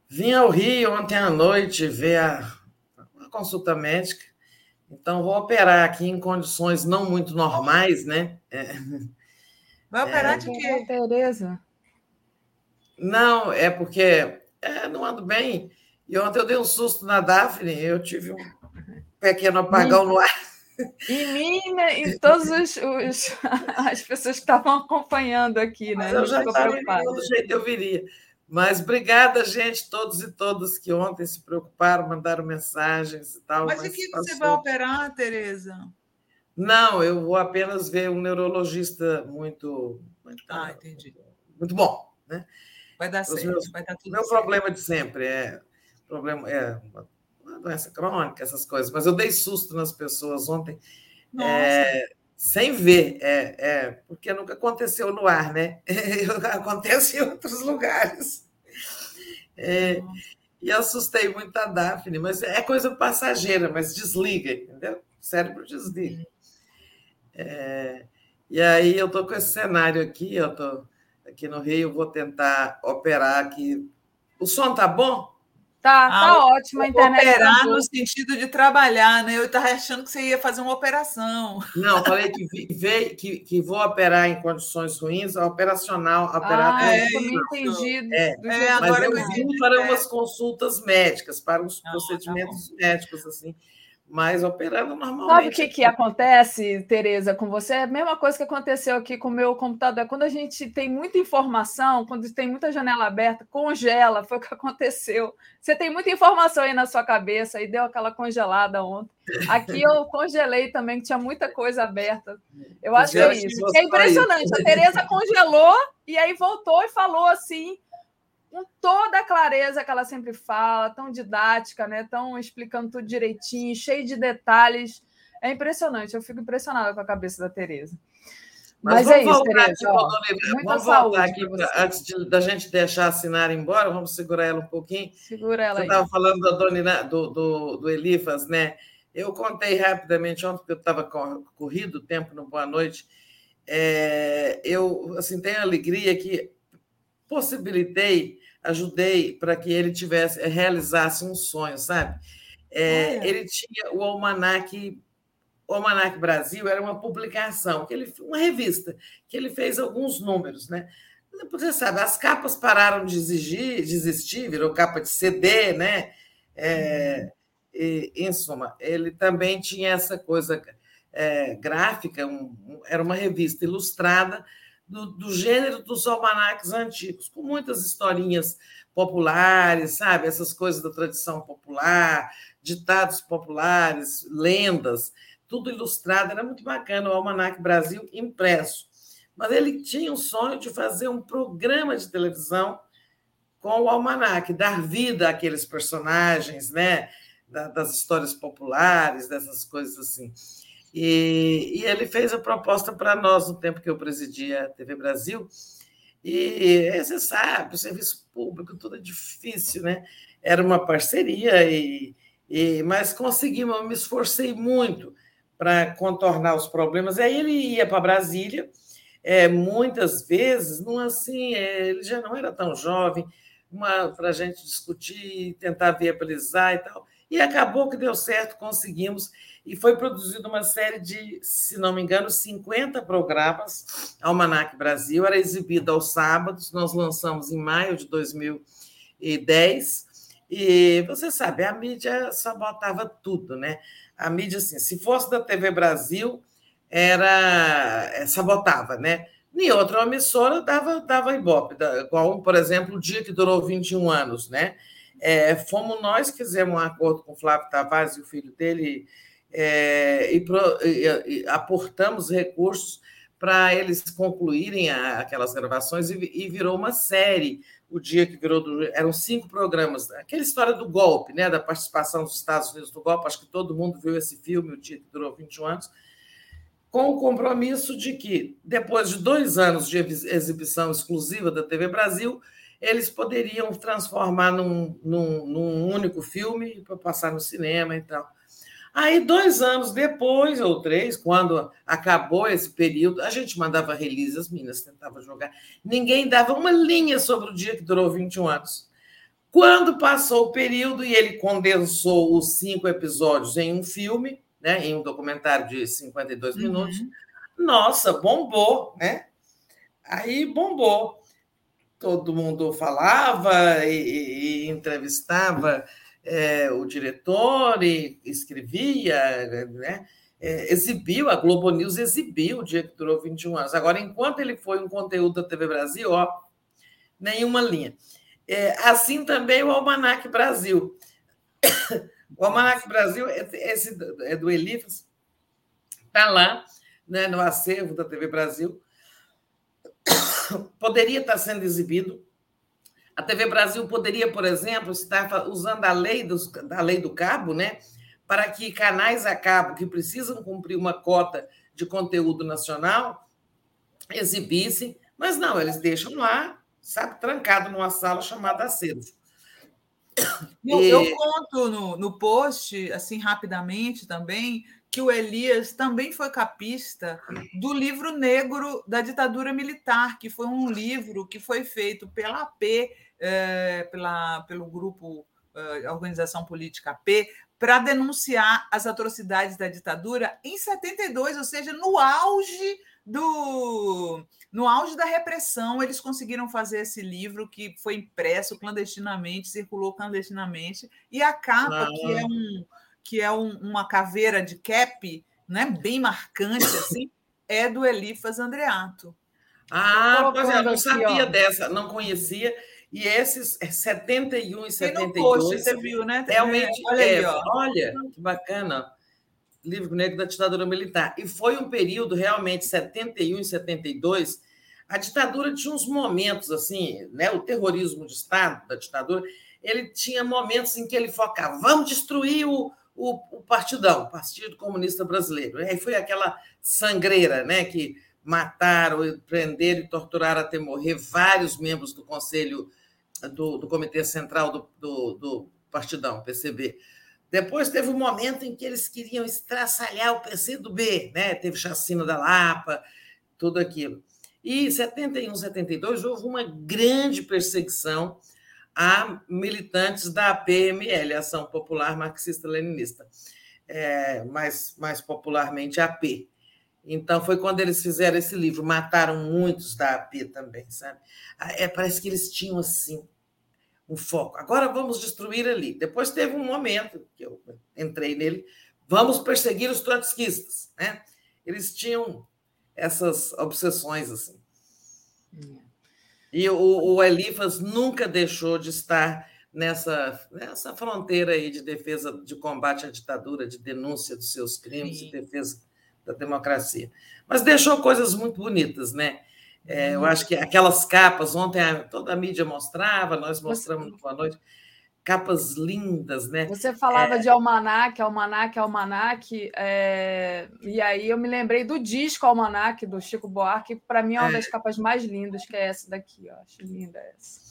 Vim ao Rio ontem à noite ver a, a consulta médica. Então, vou operar aqui em condições não muito normais, né? É, Vai operar é, de quê? Tereza? Não, é porque é, não ando bem. E ontem eu dei um susto na Daphne, eu tive um pequeno apagão no ar. E mim né, e todas os, os, as pessoas que estavam acompanhando aqui, né? Mas eu já estava do jeito eu viria. Mas obrigada, gente, todos e todas que ontem se preocuparam, mandaram mensagens e tal. Mas, mas o que passou... você vai operar, Tereza? Não, eu vou apenas ver um neurologista muito. muito ah, entendi. Muito bom. Né? Vai dar certo. Meus, vai dar tudo meu certo. problema de sempre é problema é uma doença crônica, essas coisas. Mas eu dei susto nas pessoas ontem, é, sem ver, é, é, porque nunca aconteceu no ar, né? Acontece em outros lugares. É, e assustei muito a Daphne, mas é coisa passageira, mas desliga, entendeu? O cérebro desliga. É, e aí eu estou com esse cenário aqui, eu estou aqui no Rio, vou tentar operar aqui. O som tá bom? Tá, tá ah, ótimo a internet. Tá operar tá no sentido de trabalhar, né? Eu estava achando que você ia fazer uma operação. Não, falei que, veio, que, que vou operar em condições ruins, operacional, operar ah, é, entendido. É, é, agora mas eu vim para umas consultas médicas, para uns não, procedimentos não. médicos, assim mas operando normalmente. Sabe o que, que acontece, Tereza, com você? É a mesma coisa que aconteceu aqui com o meu computador. Quando a gente tem muita informação, quando tem muita janela aberta, congela, foi o que aconteceu. Você tem muita informação aí na sua cabeça e deu aquela congelada ontem. Aqui eu congelei também, que tinha muita coisa aberta. Eu acho que é isso. É impressionante. A Tereza congelou e aí voltou e falou assim com toda a clareza que ela sempre fala, tão didática, né? Tão explicando tudo direitinho, cheio de detalhes. É impressionante, eu fico impressionada com a cabeça da Tereza. Mas, Mas é isso, Tereza. vamos voltar aqui, antes de, da gente deixar assinar embora, vamos segurar ela um pouquinho. Segura ela Você estava falando da dona, do, do, do Elifas, né? Eu contei rapidamente ontem, porque eu estava corrido o tempo no Boa Noite. É, eu assim, tenho alegria que possibilitei ajudei para que ele tivesse eh, realizasse um sonho, sabe? É, ele tinha o almanac, o almanac Brasil era uma publicação que ele, uma revista que ele fez alguns números, né? Você sabe, as capas pararam de exigir, de existir, virou capa de CD, né? É, e, em suma, ele também tinha essa coisa é, gráfica, um, era uma revista ilustrada do, do gênero dos almanaques antigos, com muitas historinhas populares, sabe? Essas coisas da tradição popular, ditados populares, lendas, tudo ilustrado, era muito bacana o Almanac Brasil impresso. Mas ele tinha o sonho de fazer um programa de televisão com o Almanac, dar vida àqueles personagens, né? das histórias populares, dessas coisas assim. E, e ele fez a proposta para nós no tempo que eu presidia a TV Brasil. E você sabe, o serviço público, tudo é difícil, né? Era uma parceria, e, e mas conseguimos, eu me esforcei muito para contornar os problemas. Aí ele ia para Brasília, é, muitas vezes, não assim, é, ele já não era tão jovem, para a gente discutir, tentar viabilizar e tal. E acabou que deu certo, conseguimos e foi produzida uma série de, se não me engano, 50 programas. Almanac Brasil era exibida aos sábados, nós lançamos em maio de 2010. E você sabe, a mídia sabotava tudo, né? A mídia, assim, se fosse da TV Brasil, era é, sabotava, né? Nem outra emissora dava, dava ibope, igual, por exemplo, o dia que durou 21 anos, né? É, fomos nós que fizemos um acordo com o Flávio Tavares e o filho dele, é, e, pro, e, e, aportamos recursos para eles concluírem a, aquelas gravações e, e, virou uma série. O dia que virou do, eram cinco programas, aquela história do golpe, né, da participação dos Estados Unidos no golpe. Acho que todo mundo viu esse filme, o dia que durou 21 anos, com o compromisso de que depois de dois anos de exibição exclusiva da TV Brasil, eles poderiam transformar num, num, num único filme para passar no cinema e tal. Aí, dois anos depois, ou três, quando acabou esse período, a gente mandava release, as meninas tentavam jogar. Ninguém dava uma linha sobre o dia que durou 21 anos. Quando passou o período e ele condensou os cinco episódios em um filme, né, em um documentário de 52 uhum. minutos, nossa, bombou, né? Aí bombou. Todo mundo falava e, e entrevistava é, o diretor e escrevia, né? É, exibiu, a Globo News exibiu o dia que durou 21 anos. Agora, enquanto ele foi um conteúdo da TV Brasil, ó, nenhuma linha. É, assim também o Almanac Brasil. O Almanac Brasil, esse é do Elifas, está lá né, no acervo da TV Brasil. Poderia estar sendo exibido, A TV Brasil poderia, por exemplo, estar usando a lei, dos, da lei do cabo, né, para que canais a cabo que precisam cumprir uma cota de conteúdo nacional exibissem, mas não, eles deixam lá, sabe, trancado numa sala chamada acervo. Eu, e... eu conto no, no post, assim, rapidamente também, que o Elias também foi capista do livro negro da ditadura militar, que foi um livro que foi feito pela AP, é, pela, pelo grupo é, Organização Política AP, para denunciar as atrocidades da ditadura em 72, ou seja, no auge do no auge da repressão, eles conseguiram fazer esse livro que foi impresso clandestinamente, circulou clandestinamente, e a capa, que é, um, que é um, uma caveira de cap, né, bem marcante, assim, é do Elifas Andreato. Ah, pois é, eu não sabia dessa, não conhecia. E esses 71 e 72. Tem no post, você viu, né? Realmente, é, olha, aí, é, olha que bacana livro negro da ditadura militar. E foi um período realmente 71 e 72. A ditadura tinha uns momentos assim, né? O terrorismo de Estado da ditadura, ele tinha momentos em que ele focava, vamos destruir o, o, o partidão, Partido Comunista Brasileiro. Aí foi aquela sangreira, né? Que mataram, prenderam e torturaram até morrer vários membros do Conselho do, do Comitê Central do, do, do Partidão, PCB. Depois teve um momento em que eles queriam estraçalhar o PC do B, né? Teve chacina da Lapa, tudo aquilo. E em 71, 72 houve uma grande perseguição a militantes da APML, Ação Popular Marxista-Leninista, é, mais, mais popularmente AP. Então, foi quando eles fizeram esse livro. Mataram muitos da AP também, sabe? É, parece que eles tinham, assim, um foco. Agora vamos destruir ali. Depois teve um momento que eu entrei nele, vamos perseguir os trotskistas, né? Eles tinham essas obsessões assim. E o, o Elifas nunca deixou de estar nessa, nessa fronteira aí de defesa, de combate à ditadura, de denúncia dos seus crimes, Sim. de defesa da democracia. Mas deixou coisas muito bonitas, né? É, eu uhum. acho que aquelas capas, ontem a, toda a mídia mostrava, nós mostramos no Boa Noite, capas lindas, né? Você falava é... de almanac, almanac, almanac, é... e aí eu me lembrei do disco Almanac do Chico Buarque, que para mim é uma é. das capas mais lindas, que é essa daqui, ó. acho linda essa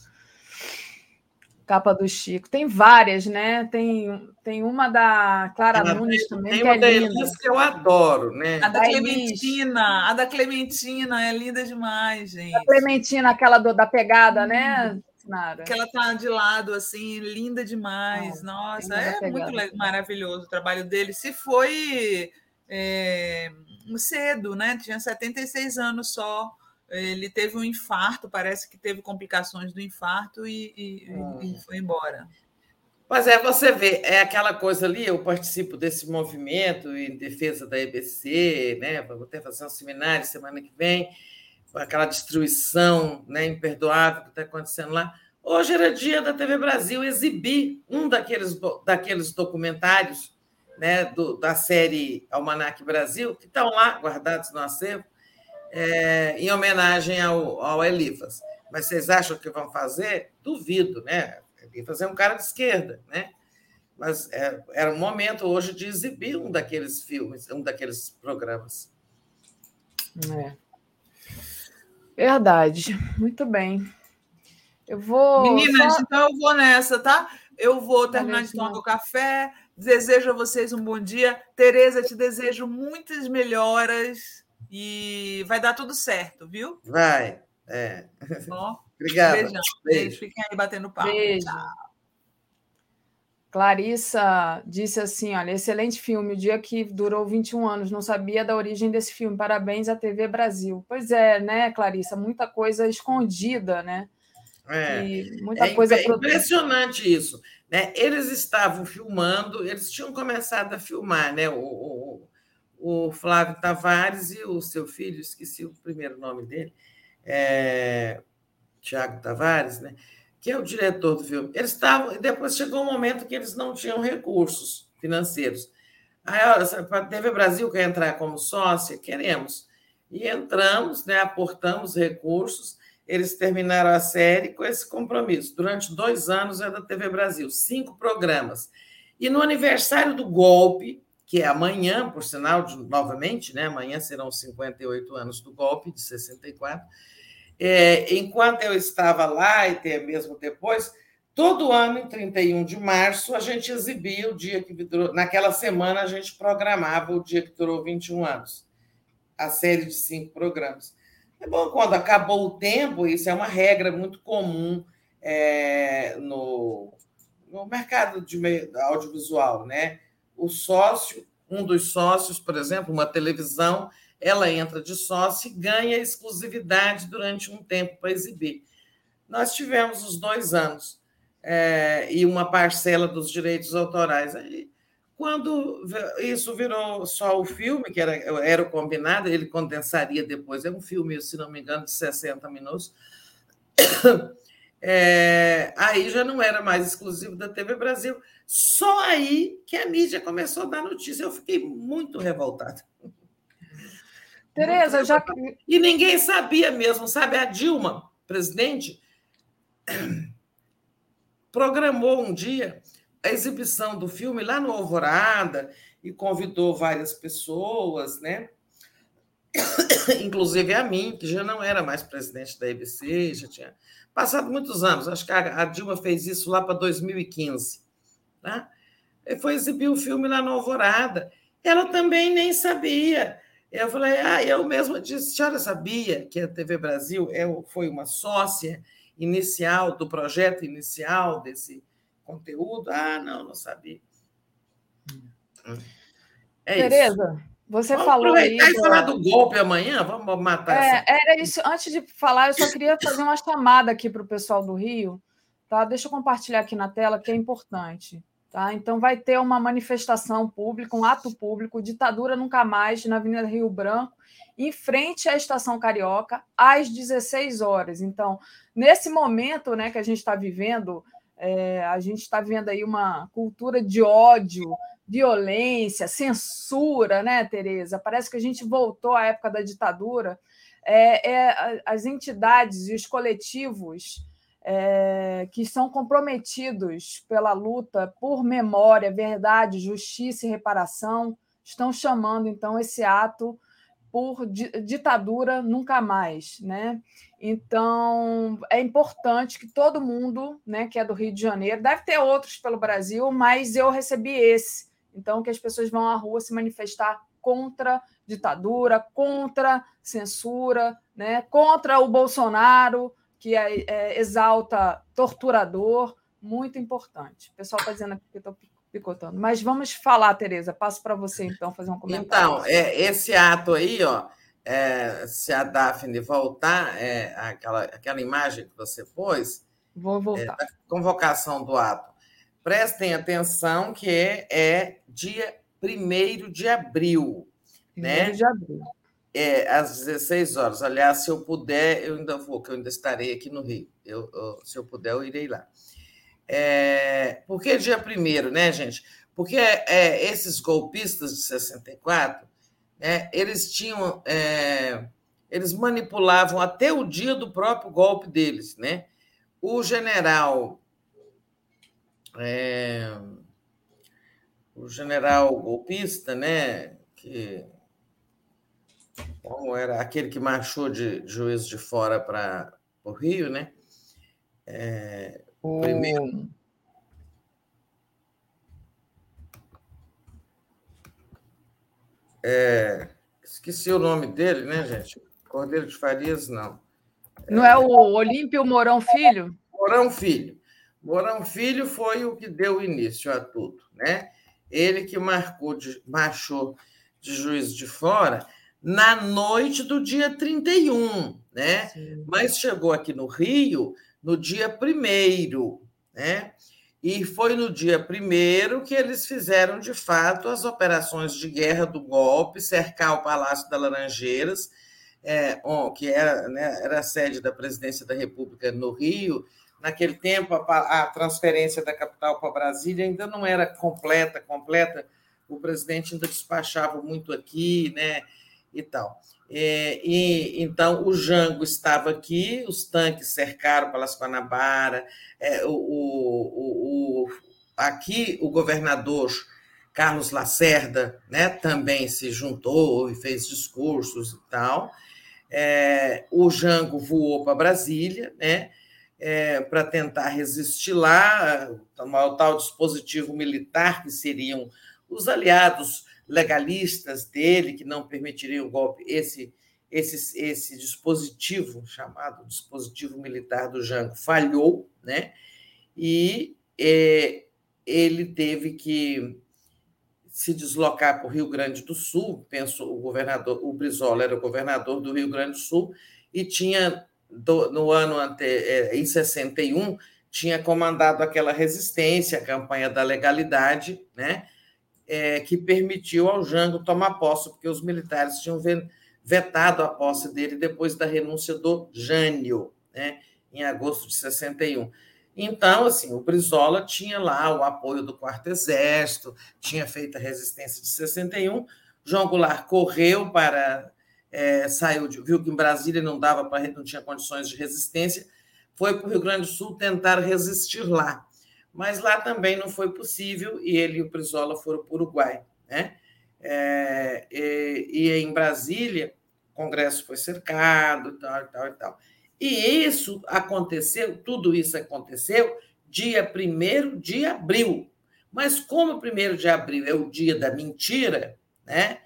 capa do Chico. Tem várias, né? Tem, tem uma da Clara Ela Nunes tem, também, tem que uma é da Elis que eu adoro, né? A da, da Clementina, a da Clementina é linda demais, gente. A Clementina, aquela do, da pegada, hum. né? Nara. Que ela tá de lado, assim, linda demais. Ah, Nossa, é muito maravilhoso o trabalho dele. Se foi é, cedo, né? Tinha 76 anos só ele teve um infarto, parece que teve complicações do infarto e, e, e, foi embora. Pois é, você vê, é aquela coisa ali, eu participo desse movimento em defesa da EBC, né? Vou até fazer um seminário semana que vem, aquela destruição né, imperdoável que está acontecendo lá. Hoje era dia da TV Brasil exibir um daqueles, daqueles documentários né, do, da série Almanac Brasil, que estão lá guardados no acervo, é, em homenagem ao, ao Elifas. Mas vocês acham que vão fazer? Duvido, né? Elifas é um cara de esquerda, né? Mas é, era um momento hoje de exibir um daqueles filmes, um daqueles programas. É. Verdade. Muito bem. Eu vou. Meninas, só... então eu vou nessa, tá? Eu vou terminar Valeu, de tomar o café. Desejo a vocês um bom dia. Tereza, te desejo muitas melhoras e vai dar tudo certo, viu? Vai. É. Bom, Obrigada. Beijão. Beijo. Fiquem aí batendo papo. Beijo. Tchau. Clarissa disse assim: olha, excelente filme, o dia que durou 21 anos, não sabia da origem desse filme. Parabéns à TV Brasil. Pois é, né, Clarissa? Muita coisa escondida, né? É, muita é, coisa é impressionante isso. Né? Eles estavam filmando, eles tinham começado a filmar, né? O, o, o Flávio Tavares e o seu filho, esqueci o primeiro nome dele, é, Tiago Tavares, né? Que é o diretor do filme. Eles estavam, depois chegou um momento que eles não tinham recursos financeiros. Aí, a TV Brasil quer entrar como sócia? Queremos. E entramos, né, aportamos recursos, eles terminaram a série com esse compromisso. Durante dois anos é da TV Brasil, cinco programas. E no aniversário do golpe, que é amanhã, por sinal, de, novamente, né? amanhã serão 58 anos do golpe de 64. É, enquanto eu estava lá, e até mesmo depois, todo ano, em 31 de março, a gente exibia o dia que durou. Naquela semana, a gente programava o dia que durou 21 anos a série de cinco programas. É bom, quando acabou o tempo, isso é uma regra muito comum é, no, no mercado de audiovisual, né? O sócio, um dos sócios, por exemplo, uma televisão, ela entra de sócio e ganha exclusividade durante um tempo para exibir. Nós tivemos os dois anos é, e uma parcela dos direitos autorais. Aí, quando isso virou só o filme, que era, era o combinado, ele condensaria depois. É um filme, se não me engano, de 60 minutos. É, aí já não era mais exclusivo da TV Brasil. Só aí que a mídia começou a dar notícia. Eu fiquei muito revoltada. Tereza, já. E ninguém sabia mesmo, sabe? A Dilma, presidente, programou um dia a exibição do filme lá no Alvorada e convidou várias pessoas, né? Inclusive a mim, que já não era mais presidente da EBC, já tinha passado muitos anos. Acho que a Dilma fez isso lá para 2015. Tá? E foi exibir o filme lá no Alvorada. Ela também nem sabia. Eu falei, ah, eu mesma disse, a senhora sabia que a TV Brasil é foi uma sócia inicial do projeto inicial desse conteúdo. Ah, não, não sabia. É Tereza, isso. você Vamos falou aí. e falar do golpe amanhã? Vamos matar é, essa... Era isso. Antes de falar, eu só queria fazer uma chamada aqui para o pessoal do Rio. Tá? Deixa eu compartilhar aqui na tela, que é importante. Tá? Então, vai ter uma manifestação pública, um ato público, ditadura nunca mais, na Avenida Rio Branco, em frente à Estação Carioca, às 16 horas. Então, nesse momento né, que a gente está vivendo, é, a gente está vendo aí uma cultura de ódio, violência, censura, né, Tereza? Parece que a gente voltou à época da ditadura. É, é as entidades e os coletivos é, que são comprometidos pela luta por memória, verdade, justiça e reparação estão chamando então esse ato por ditadura nunca mais, né? Então é importante que todo mundo, né, que é do Rio de Janeiro, deve ter outros pelo Brasil, mas eu recebi esse. Então que as pessoas vão à rua se manifestar contra ditadura, contra censura, né, contra o Bolsonaro que é, é, exalta torturador, muito importante. O pessoal está dizendo aqui que estou picotando. Mas vamos falar, Tereza. Passo para você, então, fazer um comentário. Então, é, esse ato aí, ó, é, se a Daphne voltar, é, aquela, aquela imagem que você pôs. Vou voltar. É, convocação do ato. Prestem atenção que é, é dia 1 de abril. 1 né? de abril. É, às 16 horas. Aliás, se eu puder, eu ainda vou, que eu ainda estarei aqui no Rio. Eu, eu, se eu puder, eu irei lá. É, por que dia primeiro, né, gente? Porque é, esses golpistas de 64, né, eles tinham. É, eles manipulavam até o dia do próprio golpe deles, né? O general. É, o general golpista, né? Que, como era aquele que marchou de, de Juiz de Fora para o Rio, né? É, o... Primeiro. É, esqueci o nome dele, né, gente? Cordeiro de Farias, não. Não é, é o Olímpio Mourão Filho? Mourão Filho. Mourão Filho foi o que deu início a tudo, né? Ele que marcou de, marchou de Juiz de Fora na noite do dia 31, né? Sim. Mas chegou aqui no Rio no dia primeiro, né? E foi no dia primeiro que eles fizeram, de fato, as operações de guerra do golpe, cercar o Palácio das Laranjeiras, é, que era, né, era a sede da presidência da República no Rio. Naquele tempo, a, a transferência da capital para Brasília ainda não era completa, completa. O presidente ainda despachava muito aqui, né? E tal. É, e, então, o Jango estava aqui, os tanques cercaram o Palácio Guanabara, é, o, o, o, aqui o governador Carlos Lacerda né, também se juntou e fez discursos e tal. É, o Jango voou para Brasília, né, é, para tentar resistir lá, o tal dispositivo militar, que seriam os aliados legalistas dele, que não permitiriam o golpe, esse, esse, esse dispositivo, chamado dispositivo militar do Jango, falhou, né? e é, ele teve que se deslocar para o Rio Grande do Sul, penso o governador, o Brizola era o governador do Rio Grande do Sul e tinha do, no ano ante, é, em 61 tinha comandado aquela resistência, a campanha da legalidade, né, é, que permitiu ao Jango tomar posse, porque os militares tinham vetado a posse dele depois da renúncia do Jânio, né, em agosto de 61. Então, assim, o Brizola tinha lá o apoio do Quarto Exército, tinha feito a resistência de 61. João Goulart correu para. É, saiu, de, viu que em Brasília não dava para não tinha condições de resistência, foi para o Rio Grande do Sul tentar resistir lá. Mas lá também não foi possível e ele e o Brizola foram para o Uruguai. Né? É, e, e em Brasília, o Congresso foi cercado, tal, tal e tal. E isso aconteceu, tudo isso aconteceu dia 1 de abril. Mas como 1 de abril é o dia da mentira, né?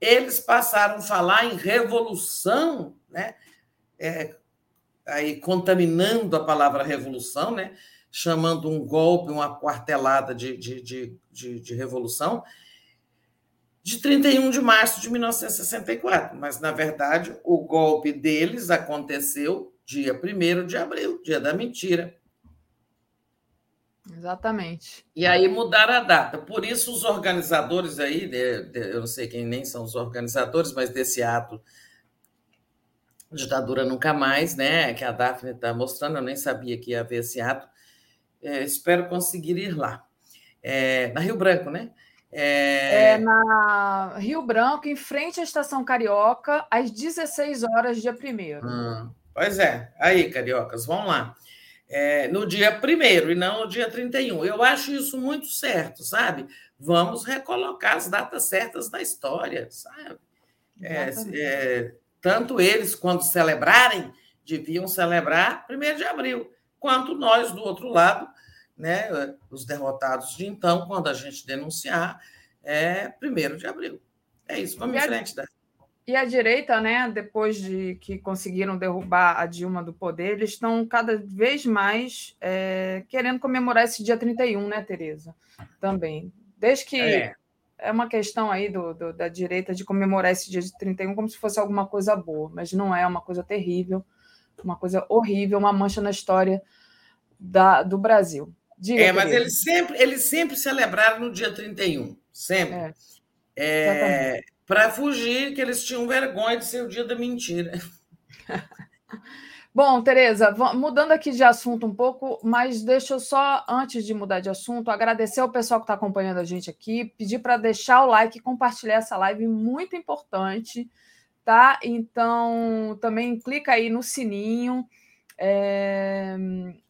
Eles passaram a falar em revolução, né? É, aí contaminando a palavra revolução, né? Chamando um golpe, uma quartelada de, de, de, de, de revolução, de 31 de março de 1964. Mas, na verdade, o golpe deles aconteceu dia 1 de abril, dia da mentira. Exatamente. E aí mudaram a data. Por isso, os organizadores aí, eu não sei quem nem são os organizadores, mas desse ato Ditadura Nunca Mais, né? Que a Daphne está mostrando, eu nem sabia que ia haver esse ato. É, espero conseguir ir lá. É, na Rio Branco, né? É... é... na Rio Branco, em frente à Estação Carioca, às 16 horas, dia 1 hum. Pois é, aí, cariocas, vamos lá. É, no dia primeiro e não no dia 31. Eu acho isso muito certo, sabe? Vamos recolocar as datas certas da história, sabe? É, é, tanto eles, quando celebrarem, deviam celebrar 1 de abril, quanto nós, do outro lado, né, os derrotados de então, quando a gente denunciar, é 1 de abril. É isso, vamos em frente. Da... E a direita, né, depois de que conseguiram derrubar a Dilma do poder, eles estão cada vez mais é, querendo comemorar esse dia 31, né, Tereza? Também. Desde que é, é uma questão aí do, do, da direita de comemorar esse dia de 31 como se fosse alguma coisa boa, mas não é uma coisa terrível, uma coisa horrível, uma mancha na história da, do Brasil. Diga, é, mas eles sempre, eles sempre celebraram no dia 31, sempre. É. É, para fugir, que eles tinham vergonha de ser o dia da mentira. Bom, Tereza, mudando aqui de assunto um pouco, mas deixa eu só, antes de mudar de assunto, agradecer ao pessoal que está acompanhando a gente aqui, pedir para deixar o like e compartilhar essa live, muito importante, tá? Então, também clica aí no sininho. É...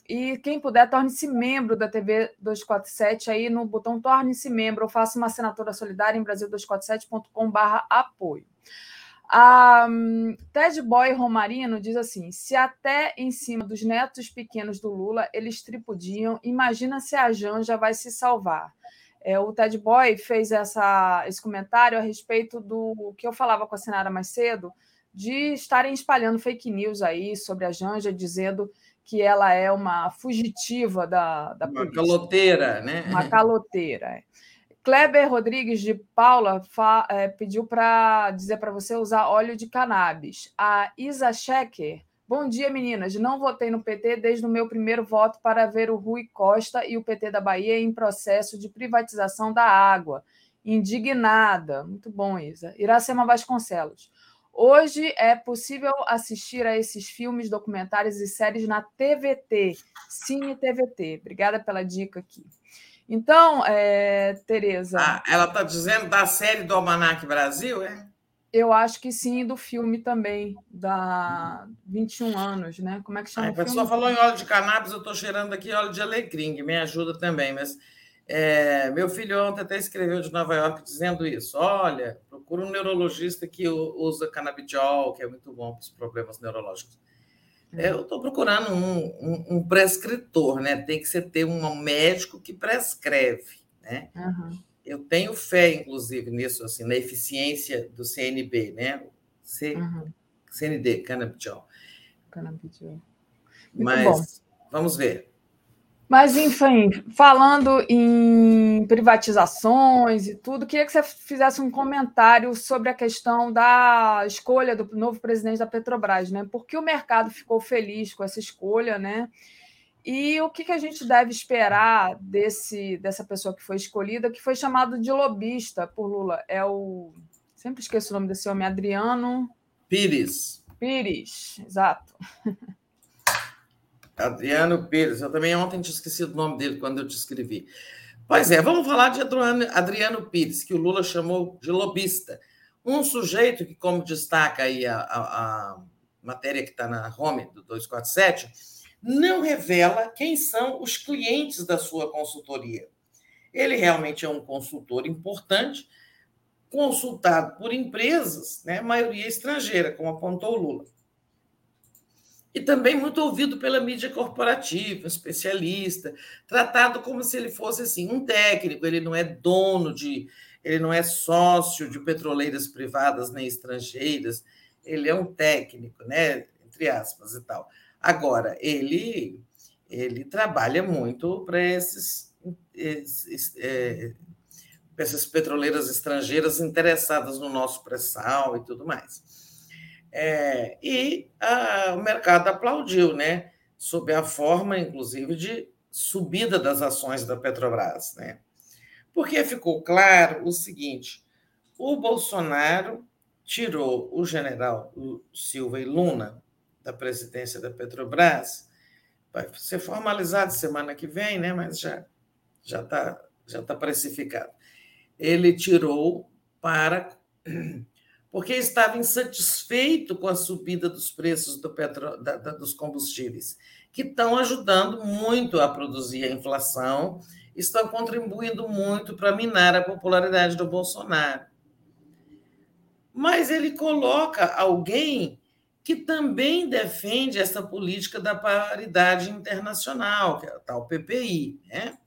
E quem puder, torne-se membro da TV 247 aí no botão torne-se membro ou faça uma assinatura solidária em brasil247.com.br apoio. A Ted Boy Romarino diz assim: se até em cima dos netos pequenos do Lula eles tripudiam, imagina se a Janja vai se salvar. É, o Ted Boy fez essa, esse comentário a respeito do que eu falava com a Senara mais cedo, de estarem espalhando fake news aí sobre a Janja, dizendo que ela é uma fugitiva da, da uma polícia. caloteira, né? Uma caloteira. É. Kleber Rodrigues de Paula fa, é, pediu para dizer para você usar óleo de cannabis. A Isa Schecker, bom dia meninas. Não votei no PT desde o meu primeiro voto para ver o Rui Costa e o PT da Bahia em processo de privatização da água. Indignada. Muito bom, Isa. Iracema Vasconcelos. Hoje é possível assistir a esses filmes, documentários e séries na TVT, Cine TVT. Obrigada pela dica aqui. Então, é, Tereza. Ah, ela está dizendo da série do Almanac Brasil, é? Eu acho que sim, do filme também, da 21 anos, né? Como é que chama? a pessoa falou em óleo de cannabis, eu estou cheirando aqui óleo de alecrim, que me ajuda também, mas é, meu filho ontem até escreveu de Nova York dizendo isso. Olha, procura um neurologista que usa canabidiol, que é muito bom para os problemas neurológicos. É, eu estou procurando um, um, um, prescritor, né? Tem que ser ter um médico que prescreve, né? Uhum. Eu tenho fé, inclusive, nisso, assim, na eficiência do CNB, né? C, uhum. CND, canabidiol. Canabidiol. Mas bom. vamos ver. Mas, enfim, falando em privatizações e tudo, queria que você fizesse um comentário sobre a questão da escolha do novo presidente da Petrobras, né? Por que o mercado ficou feliz com essa escolha, né? E o que, que a gente deve esperar desse, dessa pessoa que foi escolhida, que foi chamado de lobista por Lula? É o. Sempre esqueço o nome desse homem, Adriano. Pires. Pires, exato. Adriano Pires, eu também ontem tinha esquecido o nome dele quando eu te escrevi. Pois é, vamos falar de Adriano, Adriano Pires, que o Lula chamou de lobista. Um sujeito que, como destaca aí a, a, a matéria que está na home do 247, não revela quem são os clientes da sua consultoria. Ele realmente é um consultor importante, consultado por empresas, né, maioria estrangeira, como apontou Lula e também muito ouvido pela mídia corporativa, especialista, tratado como se ele fosse assim um técnico, ele não é dono de, ele não é sócio de petroleiras privadas nem estrangeiras, ele é um técnico, né, entre aspas e tal. Agora, ele ele trabalha muito para esses, esses é, essas petroleiras estrangeiras interessadas no nosso pré-sal e tudo mais. É, e a, o mercado aplaudiu, né? sob a forma, inclusive, de subida das ações da Petrobras. Né? Porque ficou claro o seguinte: o Bolsonaro tirou o general Silva e Luna da presidência da Petrobras, vai ser formalizado semana que vem, né? mas já já está já tá precificado. Ele tirou para porque estava insatisfeito com a subida dos preços do petro... da, da, dos combustíveis, que estão ajudando muito a produzir a inflação, estão contribuindo muito para minar a popularidade do Bolsonaro. Mas ele coloca alguém que também defende essa política da paridade internacional, que é o tal PPI, né?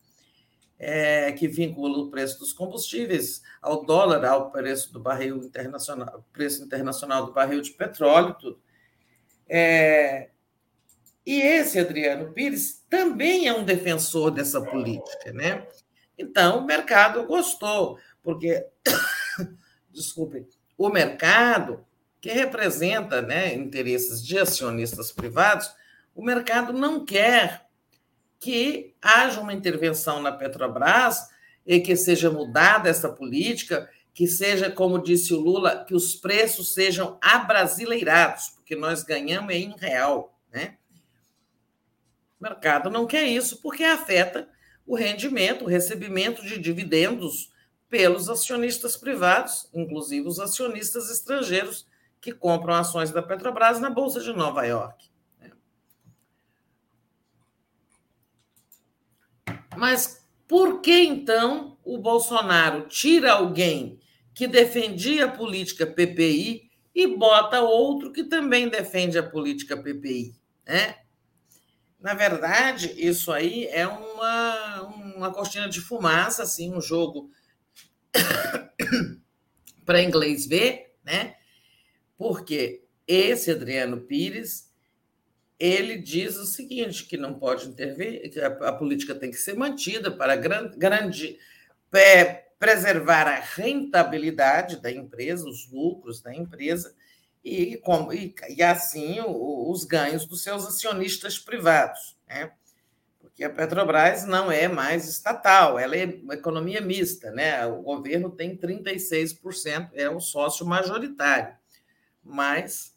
é, que vincula o preço dos combustíveis ao dólar, ao preço do barril internacional, preço internacional do barril de petróleo, tudo. É, e esse Adriano Pires também é um defensor dessa política, né? Então, o mercado gostou, porque, desculpe, o mercado, que representa né, interesses de acionistas privados, o mercado não quer que haja uma intervenção na Petrobras e que seja mudada essa política, que seja, como disse o Lula, que os preços sejam abrasileirados, porque nós ganhamos em real. Né? O mercado não quer isso porque afeta o rendimento, o recebimento de dividendos pelos acionistas privados, inclusive os acionistas estrangeiros que compram ações da Petrobras na Bolsa de Nova York. Mas por que então o Bolsonaro tira alguém que defendia a política PPI e bota outro que também defende a política PPI? Né? Na verdade, isso aí é uma, uma cortina de fumaça, assim, um jogo para inglês ver, né? Porque esse Adriano Pires ele diz o seguinte: que não pode intervir, que a, política tem que ser mantida para grande, é, preservar a rentabilidade da empresa, os lucros da empresa, e, como, e, e assim o, os ganhos dos seus acionistas privados. Né? Porque a Petrobras não é mais estatal, ela é uma economia mista, né? o governo tem 36%, é o sócio majoritário, mas.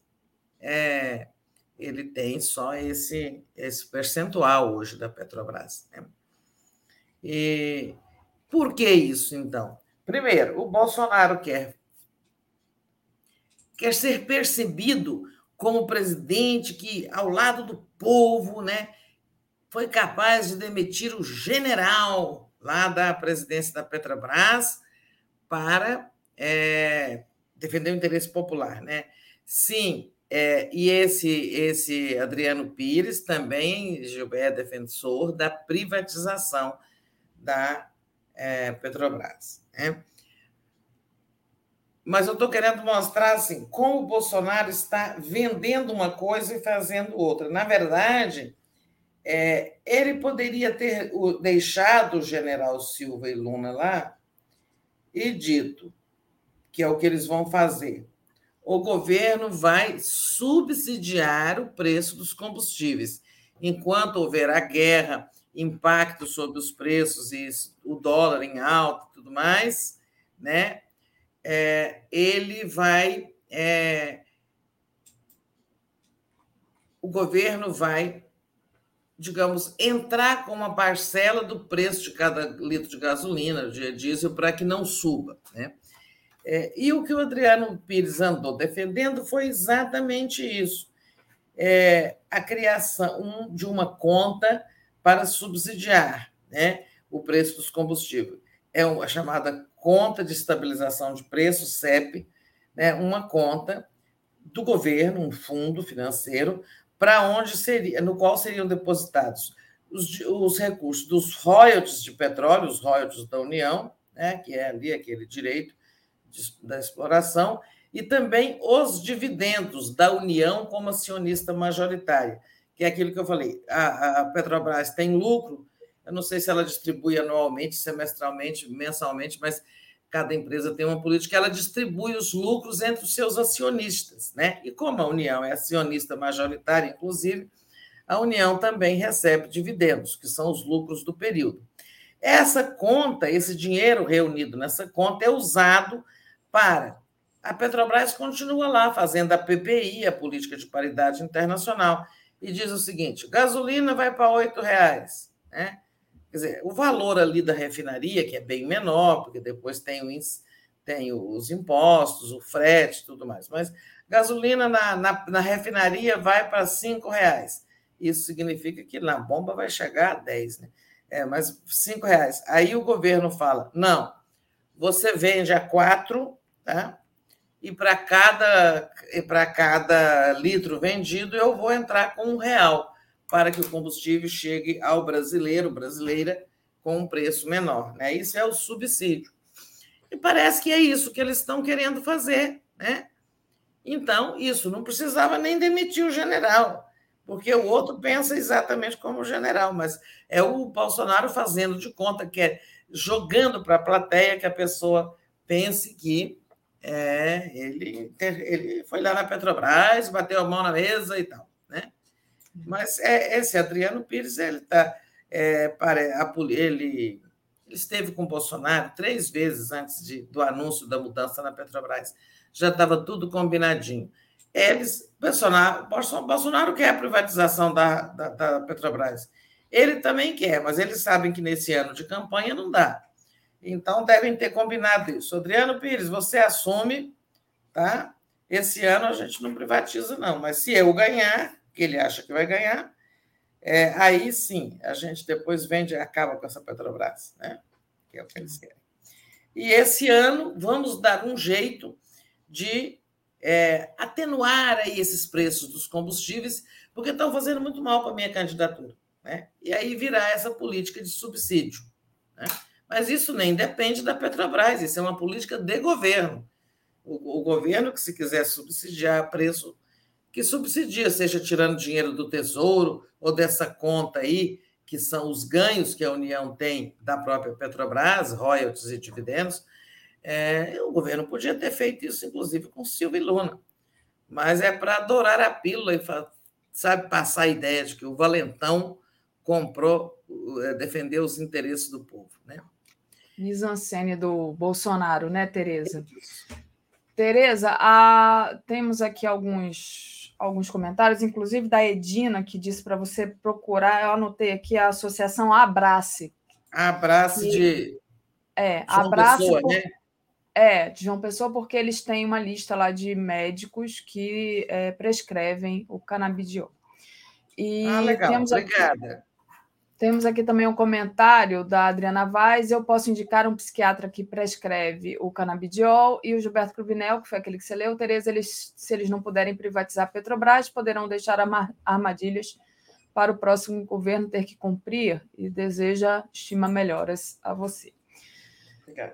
É, ele tem só esse, esse percentual hoje da Petrobras. Né? E por que isso, então? Primeiro, o Bolsonaro quer quer ser percebido como presidente que, ao lado do povo, né, foi capaz de demitir o general lá da presidência da Petrobras para é, defender o interesse popular. Né? Sim, é, e esse, esse Adriano Pires também, Gilberto, é defensor da privatização da é, Petrobras. Né? Mas eu estou querendo mostrar assim, como o Bolsonaro está vendendo uma coisa e fazendo outra. Na verdade, é, ele poderia ter deixado o general Silva e Luna lá e dito que é o que eles vão fazer. O governo vai subsidiar o preço dos combustíveis. Enquanto houver a guerra, impacto sobre os preços e o dólar em alta e tudo mais, né? é, ele vai. É, o governo vai, digamos, entrar com uma parcela do preço de cada litro de gasolina, de diesel, para que não suba. Né? É, e o que o Adriano Pires andou defendendo foi exatamente isso: é, a criação de uma conta para subsidiar né, o preço dos combustíveis. É a chamada conta de estabilização de preços, CEP, né, uma conta do governo, um fundo financeiro, para onde seria, no qual seriam depositados os, os, recursos dos royalties de petróleo, os royalties da União, né, que é ali aquele direito da exploração, e também os dividendos da União como acionista majoritária, que é aquilo que eu falei. A, a Petrobras tem lucro eu não sei se ela distribui anualmente, semestralmente, mensalmente, mas cada empresa tem uma política, ela distribui os lucros entre os seus acionistas, né? E como a União é acionista majoritária, inclusive, a União também recebe dividendos, que são os lucros do período. Essa conta, esse dinheiro reunido nessa conta é usado para a Petrobras continua lá fazendo a PPI, a política de paridade internacional, e diz o seguinte: gasolina vai para R$ reais, né? Quer dizer, o valor ali da refinaria, que é bem menor, porque depois tem, o, tem os impostos, o frete tudo mais, mas gasolina na, na, na refinaria vai para R$ reais. Isso significa que na bomba vai chegar a 10, né? É, mas R$ reais. Aí o governo fala: não, você vende a 4, tá? E para cada, para cada litro vendido, eu vou entrar com um real para que o combustível chegue ao brasileiro, brasileira, com um preço menor. Né? Isso é o subsídio. E parece que é isso que eles estão querendo fazer. Né? Então, isso não precisava nem demitir o general, porque o outro pensa exatamente como o general, mas é o Bolsonaro fazendo de conta que é jogando para a plateia que a pessoa pense que é, ele, ele foi lá na Petrobras, bateu a mão na mesa e tal. Mas é, esse Adriano Pires, ele está. É, ele, ele esteve com o Bolsonaro três vezes antes de, do anúncio da mudança na Petrobras. Já estava tudo combinadinho. Eles, Bolsonaro, Bolsonaro quer a privatização da, da, da Petrobras. Ele também quer, mas eles sabem que nesse ano de campanha não dá. Então devem ter combinado isso. Adriano Pires, você assume, tá? Esse ano a gente não privatiza, não, mas se eu ganhar, que ele acha que vai ganhar, é, aí sim a gente depois vende e acaba com essa Petrobras, né? que é o que eles querem. E esse ano vamos dar um jeito de é, atenuar aí esses preços dos combustíveis, porque estão fazendo muito mal para a minha candidatura. Né? E aí virar essa política de subsídio. Né? Mas isso nem depende da Petrobras, isso é uma política de governo. O, o governo que, se quiser subsidiar preço que subsidia, seja tirando dinheiro do Tesouro ou dessa conta aí, que são os ganhos que a União tem da própria Petrobras, royalties e dividendos. É, o governo podia ter feito isso, inclusive, com Silvio Luna. Mas é para adorar a pílula e sabe, passar a ideia de que o valentão comprou, é, defendeu os interesses do povo. Né? Misancene do Bolsonaro, né, Tereza? Tereza, a... temos aqui alguns alguns comentários, inclusive da Edina, que disse para você procurar, eu anotei aqui a associação Abrace. Abrace que, de. É, Abrace. Pessoa, por, né? É, de João Pessoa, porque eles têm uma lista lá de médicos que é, prescrevem o canabidiol. E ah, legal, temos obrigada. Temos aqui também um comentário da Adriana Vaz. Eu posso indicar um psiquiatra que prescreve o canabidiol e o Gilberto Cruvinel, que foi aquele que você leu. Tereza, eles, se eles não puderem privatizar a Petrobras, poderão deixar armadilhas para o próximo governo ter que cumprir e deseja estima melhoras a você.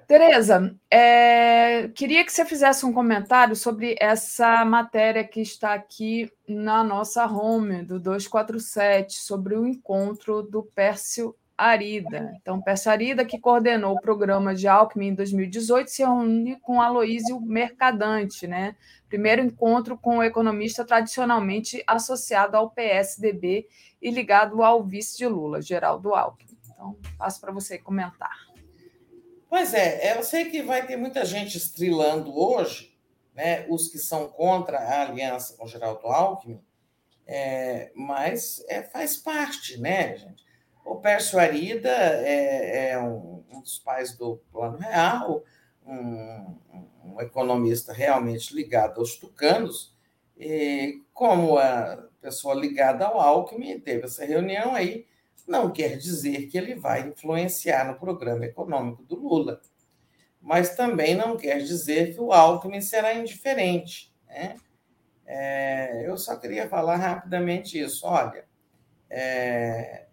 Tereza, é, queria que você fizesse um comentário sobre essa matéria que está aqui na nossa home do 247, sobre o encontro do Pércio Arida. Então, Pércio Arida, que coordenou o programa de Alckmin em 2018, se reúne com Aloísio Mercadante, né? Primeiro encontro com o economista tradicionalmente associado ao PSDB e ligado ao vice de Lula, Geraldo Alckmin. Então, passo para você comentar. Pois é, eu sei que vai ter muita gente estrilando hoje, né, os que são contra a aliança com Geraldo Alckmin, é, mas é, faz parte, né, gente? O Pércio Arida é, é um, um, dos pais do Plano Real, um, um, economista realmente ligado aos tucanos, e como a pessoa ligada ao Alckmin, teve essa reunião aí, não quer dizer que ele vai influenciar no programa econômico do Lula, mas também não quer dizer que o Alckmin será indiferente. Né? É, eu só queria falar rapidamente isso. Olha, é,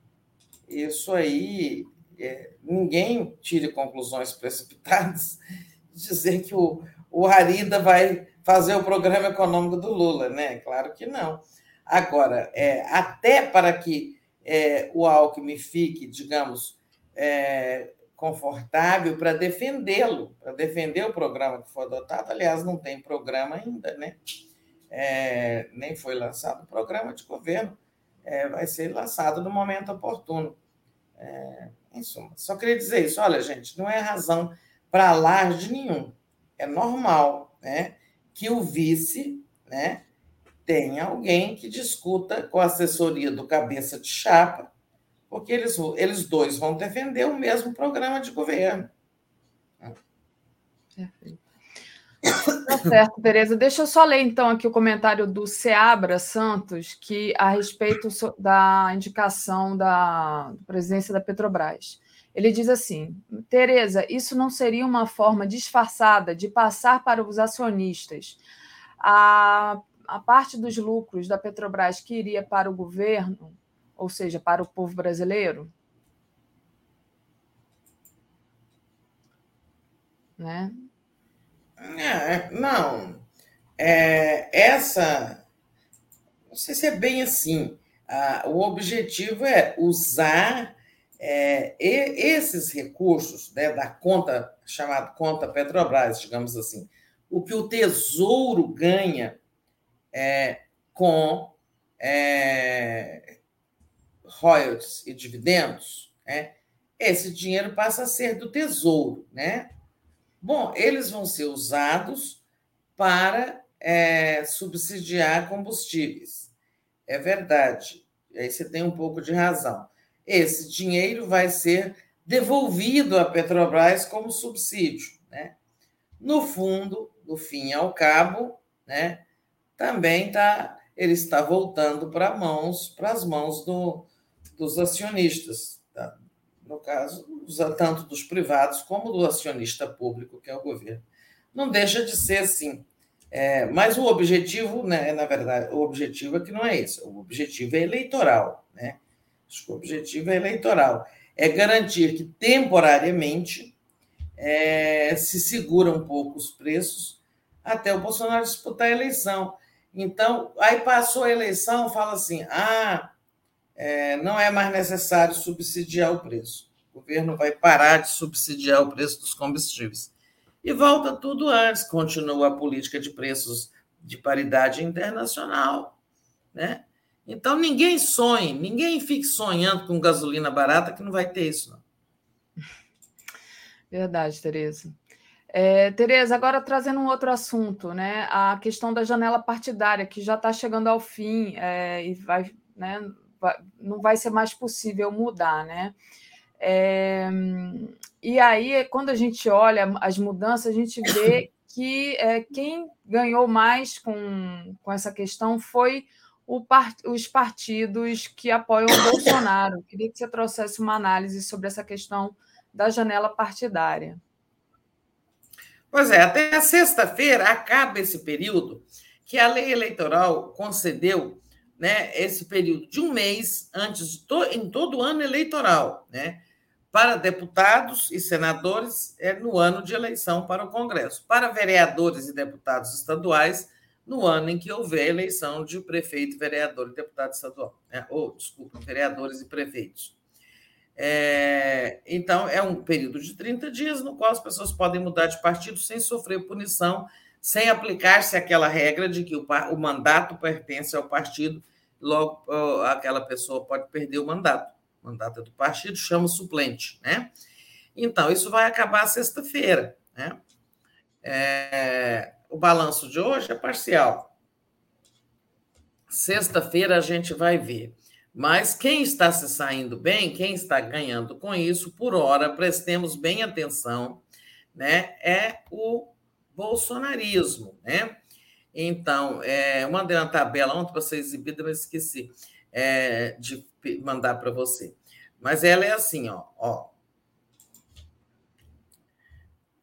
isso aí, é, ninguém tire conclusões precipitadas dizer que o, o Arida vai fazer o programa econômico do Lula, né? Claro que não. Agora, é, até para que é, o Alckmin fique, digamos, é, confortável para defendê-lo, para defender o programa que foi adotado. Aliás, não tem programa ainda, né? É, nem foi lançado o programa de governo, é, vai ser lançado no momento oportuno. É, em suma, só queria dizer isso. Olha, gente, não é razão para alarde nenhum. É normal né, que o vice né, tem alguém que discuta com a assessoria do cabeça de chapa, porque eles, eles dois vão defender o mesmo programa de governo. Perfeito. Tá certo, Tereza. Deixa eu só ler então aqui o comentário do Seabra Santos, que a respeito da indicação da presidência da Petrobras. Ele diz assim: Tereza, isso não seria uma forma disfarçada de passar para os acionistas a a parte dos lucros da Petrobras que iria para o governo, ou seja, para o povo brasileiro? Né? É, não. É, essa. Não sei se é bem assim. Ah, o objetivo é usar é, esses recursos né, da conta, chamada conta Petrobras, digamos assim, o que o Tesouro ganha é, com é, royalties e dividendos, né, esse dinheiro passa a ser do tesouro. Né? Bom, eles vão ser usados para é, subsidiar combustíveis. É verdade. Aí você tem um pouco de razão. Esse dinheiro vai ser devolvido à Petrobras como subsídio. Né? No fundo, no fim ao cabo, né, também tá, ele está voltando para mãos, para as mãos do, dos acionistas, tá? no caso, tanto dos privados como do acionista público, que é o governo. Não deixa de ser assim. É, mas o objetivo, né, na verdade, o objetivo é que não é esse. O objetivo é eleitoral. Né? Acho que o objetivo é eleitoral. É garantir que temporariamente é, se segura um pouco os preços até o Bolsonaro disputar a eleição. Então, aí passou a eleição, fala assim: ah, é, não é mais necessário subsidiar o preço. O governo vai parar de subsidiar o preço dos combustíveis. E volta tudo antes, continua a política de preços de paridade internacional. Né? Então, ninguém sonhe, ninguém fique sonhando com gasolina barata, que não vai ter isso. Não. Verdade, Tereza. É, Tereza, agora trazendo um outro assunto, né? A questão da janela partidária, que já está chegando ao fim é, e vai, né, vai, não vai ser mais possível mudar, né? É, e aí, quando a gente olha as mudanças, a gente vê que é, quem ganhou mais com, com essa questão foi part, os partidos que apoiam o Bolsonaro. Queria que você trouxesse uma análise sobre essa questão da janela partidária. Pois é, até sexta-feira acaba esse período que a lei eleitoral concedeu né, esse período de um mês antes de to, em todo o ano eleitoral, né? para deputados e senadores é no ano de eleição para o Congresso, para vereadores e deputados estaduais no ano em que houver eleição de prefeito, vereador e deputado estadual, né? ou desculpa, vereadores e prefeitos. É, então, é um período de 30 dias no qual as pessoas podem mudar de partido sem sofrer punição, sem aplicar-se aquela regra de que o, o mandato pertence ao partido, logo aquela pessoa pode perder o mandato mandato é do partido, chama o suplente, né? Então, isso vai acabar sexta-feira, né? É, o balanço de hoje é parcial. Sexta-feira a gente vai ver. Mas quem está se saindo bem, quem está ganhando com isso, por hora, prestemos bem atenção, né? É o bolsonarismo, né? Então, é, eu mandei uma tabela ontem para ser exibida, mas esqueci é, de mandar para você. Mas ela é assim, ó, ó.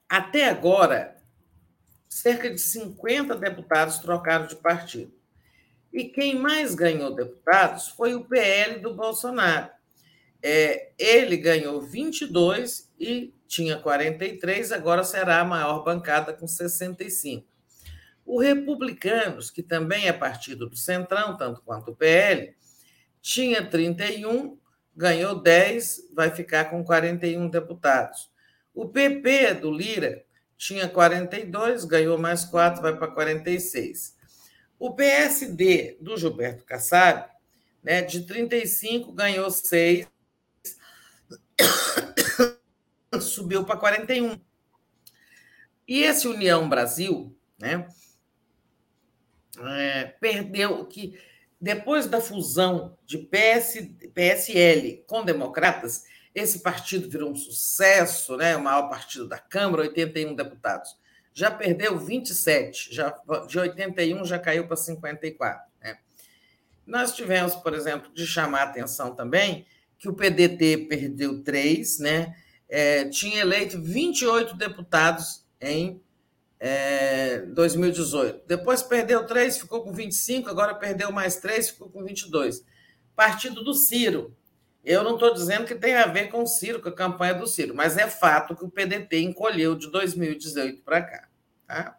Até agora, cerca de 50 deputados trocaram de partido. E quem mais ganhou deputados foi o PL do Bolsonaro. É, ele ganhou 22 e tinha 43, agora será a maior bancada com 65. O Republicanos, que também é partido do Centrão, tanto quanto o PL, tinha 31, ganhou 10, vai ficar com 41 deputados. O PP do Lira tinha 42, ganhou mais 4, vai para 46. O PSD do Gilberto Kassab, né, de 35, ganhou 6, subiu para 41. E esse União Brasil, né, é, perdeu que depois da fusão de PS, PSL com democratas, esse partido virou um sucesso, né? o maior partido da Câmara, 81 deputados. Já perdeu 27, já, de 81 já caiu para 54. Né? Nós tivemos, por exemplo, de chamar a atenção também que o PDT perdeu três, né? É, tinha eleito 28 deputados em é, 2018. Depois perdeu três, ficou com 25, agora perdeu mais três, ficou com 22. Partido do Ciro. Eu não estou dizendo que tem a ver com o Ciro, com a campanha do Ciro, mas é fato que o PDT encolheu de 2018 para cá. Tá?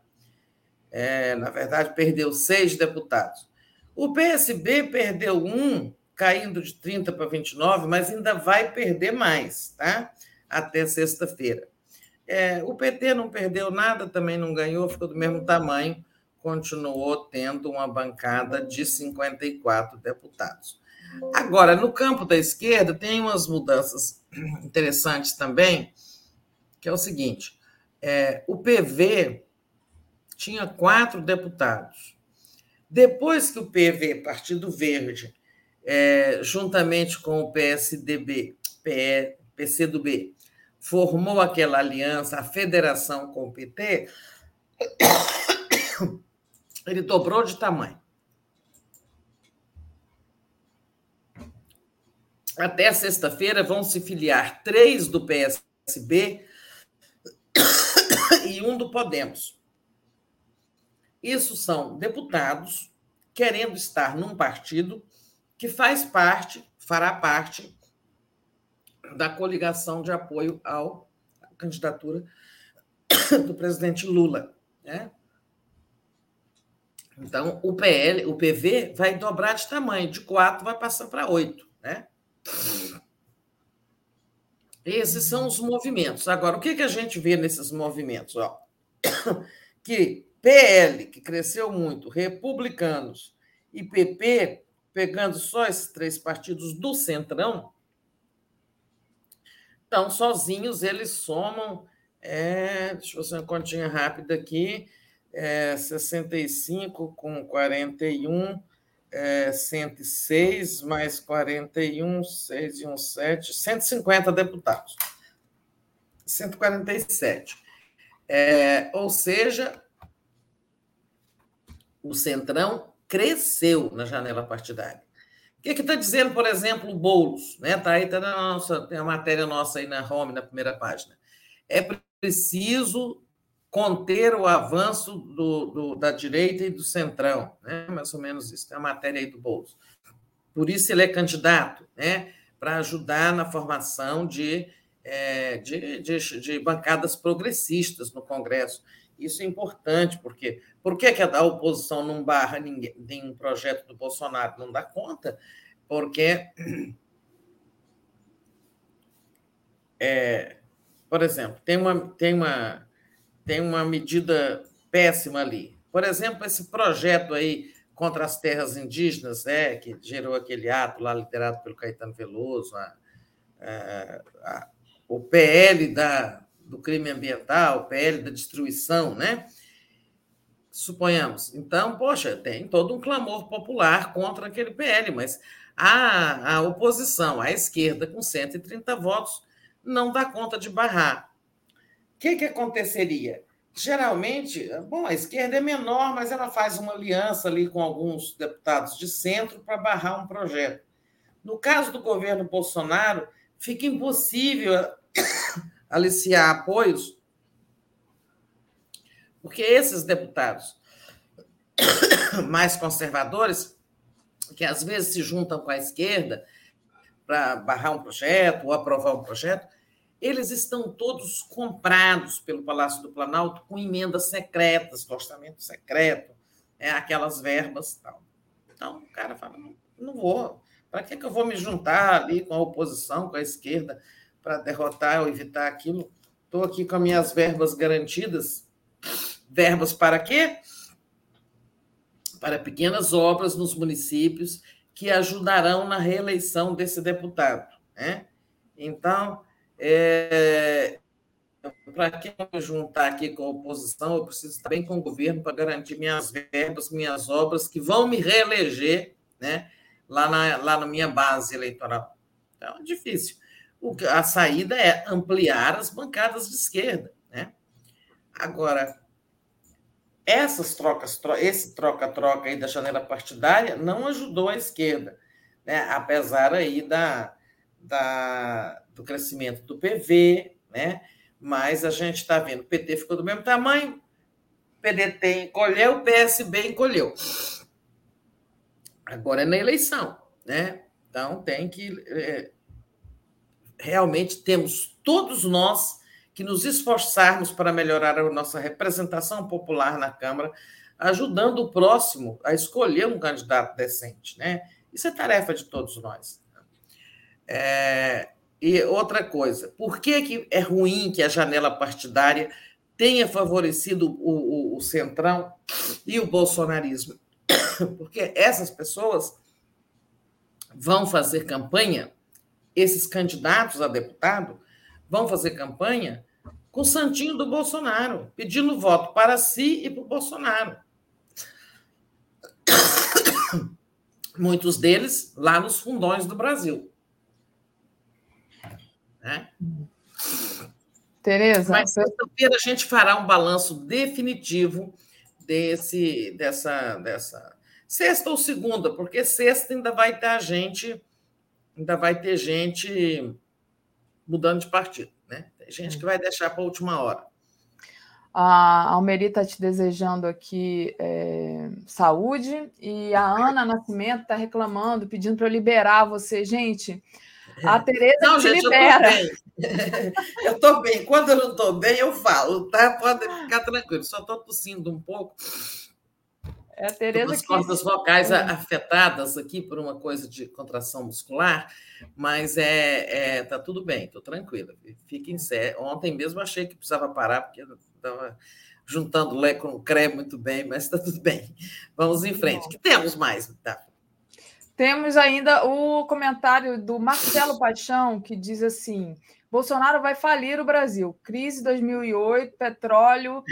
É, na verdade, perdeu seis deputados. O PSB perdeu um, caindo de 30 para 29, mas ainda vai perder mais, tá? Até sexta-feira. É, o PT não perdeu nada, também não ganhou, ficou do mesmo tamanho, continuou tendo uma bancada de 54 deputados. Agora, no campo da esquerda, tem umas mudanças interessantes também, que é o seguinte: é, o PV tinha quatro deputados. Depois que o PV, Partido Verde, é, juntamente com o PSDB, PE, PCdoB, formou aquela aliança, a federação com o PT, ele dobrou de tamanho. Até sexta-feira vão se filiar três do PSB e um do Podemos. Isso são deputados querendo estar num partido que faz parte, fará parte da coligação de apoio à candidatura do presidente Lula. Né? Então, o PL, o PV vai dobrar de tamanho, de quatro vai passar para oito. Né? Esses são os movimentos. Agora, o que, que a gente vê nesses movimentos? Ó? Que PL, que cresceu muito, republicanos e PP, pegando só esses três partidos do Centrão, então, sozinhos, eles somam. É, deixa eu fazer uma continha rápida aqui. É, 65 com 41 é, 106 mais 41, 6 e 1, 7, 150 deputados. 147. É, ou seja, o Centrão cresceu na janela partidária. O que está dizendo, por exemplo, o Boulos? Está né? Tá aí, tá na nossa, tem a matéria nossa aí na home, na primeira página. É preciso conter o avanço do, do, da direita e do centrão, né? mais ou menos isso, tem a matéria aí do Boulos. Por isso ele é candidato, né? para ajudar na formação de, é, de, de, de, bancadas progressistas no Congresso. Isso é importante, porque por que, que a oposição não barra ninguém, nenhum projeto do Bolsonaro? Não dá conta, porque, é, por exemplo, tem uma, tem uma tem uma medida péssima ali. Por exemplo, esse projeto aí contra as terras indígenas, né, que gerou aquele ato lá liderado pelo Caetano Veloso, a, a, a, o PL da, do crime ambiental, o PL da destruição, né? Suponhamos. Então, poxa, tem todo um clamor popular contra aquele PL, mas a, a oposição, a esquerda, com 130 votos, não dá conta de barrar que, que aconteceria? Geralmente, bom, a esquerda é menor, mas ela faz uma aliança ali com alguns deputados de centro para barrar um projeto. No caso do governo Bolsonaro, fica impossível aliciar apoios, porque esses deputados mais conservadores, que às vezes se juntam com a esquerda para barrar um projeto ou aprovar um projeto, eles estão todos comprados pelo Palácio do Planalto com emendas secretas, do orçamento secreto, é, aquelas verbas tal. Então, o cara fala, não, não vou. Para que, que eu vou me juntar ali com a oposição, com a esquerda, para derrotar ou evitar aquilo? Estou aqui com as minhas verbas garantidas. Verbas para quê? Para pequenas obras nos municípios que ajudarão na reeleição desse deputado. Né? Então, é, para que me juntar aqui com a oposição, eu preciso estar bem com o governo para garantir minhas verbas, minhas obras, que vão me reeleger né, lá, na, lá na minha base eleitoral. Então, é difícil. O, a saída é ampliar as bancadas de esquerda. Né? Agora, essas trocas, esse troca-troca aí da janela partidária não ajudou a esquerda, né? apesar aí da, da, do crescimento do PV, né? mas a gente está vendo, o PT ficou do mesmo tamanho, o PDT encolheu, o PSB encolheu. Agora é na eleição, né? Então tem que. É, realmente temos todos nós que nos esforçarmos para melhorar a nossa representação popular na Câmara, ajudando o próximo a escolher um candidato decente, né? Isso é tarefa de todos nós. É, e outra coisa, por que, que é ruim que a janela partidária tenha favorecido o, o, o Centrão e o bolsonarismo? Porque essas pessoas vão fazer campanha, esses candidatos a deputado vão fazer campanha com o santinho do Bolsonaro, pedindo voto para si e para o Bolsonaro. Muitos deles lá nos fundões do Brasil. Né? Tereza. Mas sexta-feira a gente fará um balanço definitivo desse, dessa, dessa sexta ou segunda, porque sexta ainda vai ter a gente, ainda vai ter gente mudando de partido, né? Tem gente que vai deixar para a última hora. A Almeri está te desejando aqui é, saúde e a Ana Nascimento está reclamando, pedindo para eu liberar você. Gente, a Tereza não, gente, libera. Eu estou bem. Quando eu não estou bem, eu falo, tá? Pode ficar tranquilo. Só estou tossindo um pouco. É a Tereza as cordas vocais é. afetadas aqui por uma coisa de contração muscular, mas é, é tá tudo bem, estou tranquila. Fiquem sério. Ontem mesmo achei que precisava parar, porque estava juntando lé com creme muito bem, mas está tudo bem. Vamos em frente. O que temos mais, tá? Temos ainda o comentário do Marcelo Paixão, que diz assim: Bolsonaro vai falir o Brasil. Crise 2008, petróleo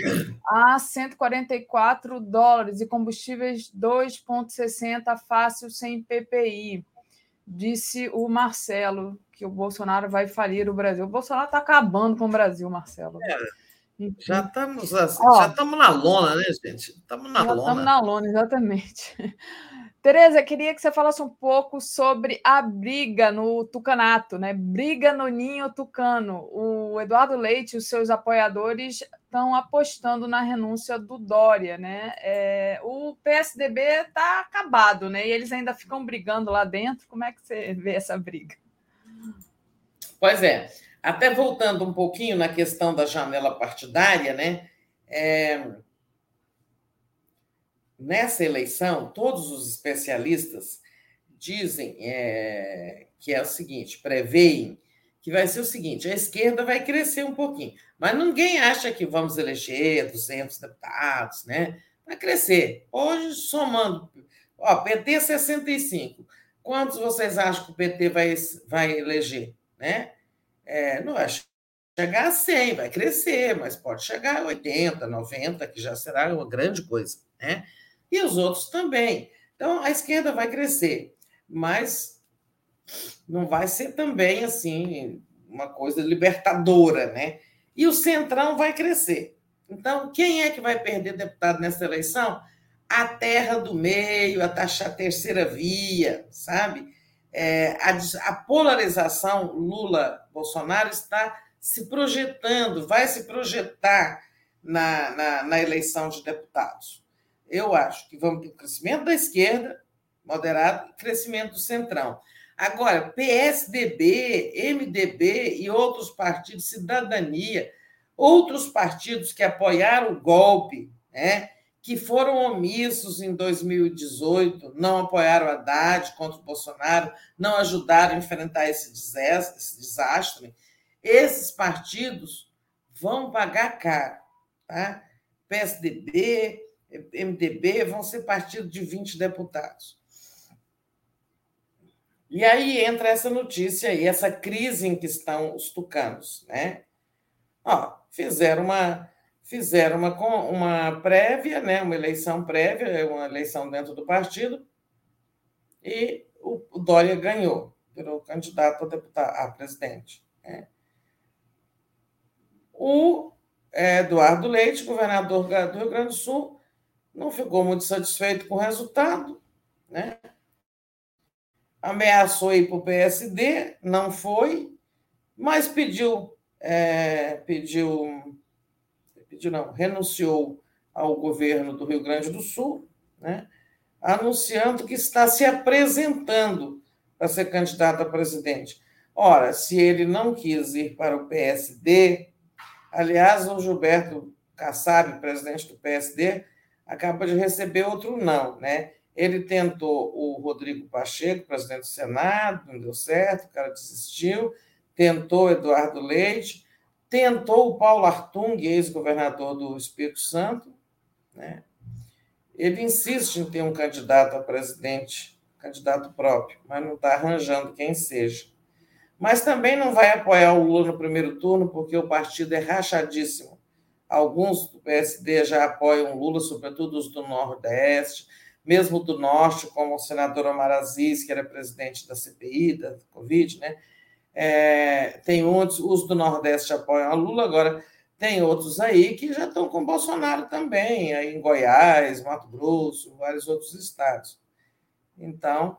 a 144 dólares e combustíveis 2,60 fácil sem PPI. Disse o Marcelo que o Bolsonaro vai falir o Brasil. O Bolsonaro está acabando com o Brasil, Marcelo. É, já estamos assim, já estamos na lona, né, gente? Estamos na já lona. Estamos na lona, exatamente. Tereza, queria que você falasse um pouco sobre a briga no Tucanato, né? Briga no Ninho Tucano. O Eduardo Leite e os seus apoiadores estão apostando na renúncia do Dória, né? É, o PSDB está acabado, né? E eles ainda ficam brigando lá dentro. Como é que você vê essa briga? Pois é. Até voltando um pouquinho na questão da janela partidária, né? É, nessa eleição, todos os especialistas dizem é, que é o seguinte, preveem que vai ser o seguinte: a esquerda vai crescer um pouquinho, mas ninguém acha que vamos eleger 200 deputados, né? Vai crescer. Hoje, somando, ó, PT 65. Quantos vocês acham que o PT vai, vai eleger, né? É, não vai chegar a 100, vai crescer, mas pode chegar a 80, 90, que já será uma grande coisa, né? E os outros também. Então, a esquerda vai crescer, mas não vai ser também assim uma coisa libertadora, né? E o centrão vai crescer. Então, quem é que vai perder deputado nessa eleição? A terra do meio, a taxa terceira via, sabe? É, a, a polarização Lula-Bolsonaro está se projetando, vai se projetar na, na, na eleição de deputados eu acho que vamos ter crescimento da esquerda, moderado, e crescimento do centrão. Agora, PSDB, MDB e outros partidos, Cidadania, outros partidos que apoiaram o golpe, né, que foram omissos em 2018, não apoiaram Haddad contra o Bolsonaro, não ajudaram a enfrentar esse desastre, esse desastre esses partidos vão pagar caro. Tá? PSDB, MDB vão ser partido de 20 deputados. E aí entra essa notícia aí, essa crise em que estão os tucanos, né? Ó, fizeram uma fizeram uma, uma prévia, né, uma eleição prévia, uma eleição dentro do partido, e o, o Dória ganhou, virou candidato a deputado, a presidente. Né? O é, Eduardo Leite, governador do Rio Grande do Sul, não ficou muito satisfeito com o resultado, né? ameaçou ir para o PSD, não foi, mas pediu, é, pediu, pediu não, renunciou ao governo do Rio Grande do Sul, né? anunciando que está se apresentando para ser candidato a presidente. Ora, se ele não quis ir para o PSD, aliás, o Gilberto Kassab, presidente do PSD, acaba de receber outro não, né? Ele tentou o Rodrigo Pacheco, presidente do Senado, não deu certo, o cara desistiu. Tentou Eduardo Leite, tentou o Paulo Artung, ex-governador do Espírito Santo, né? Ele insiste em ter um candidato a presidente, candidato próprio, mas não está arranjando quem seja. Mas também não vai apoiar o Lula no primeiro turno, porque o partido é rachadíssimo Alguns do PSD já apoiam Lula, sobretudo os do Nordeste, mesmo do Norte, como o senador Omar Aziz, que era presidente da CPI, da Covid, né? É, tem outros, os do Nordeste apoiam a Lula, agora tem outros aí que já estão com Bolsonaro também, aí em Goiás, Mato Grosso, vários outros estados. Então,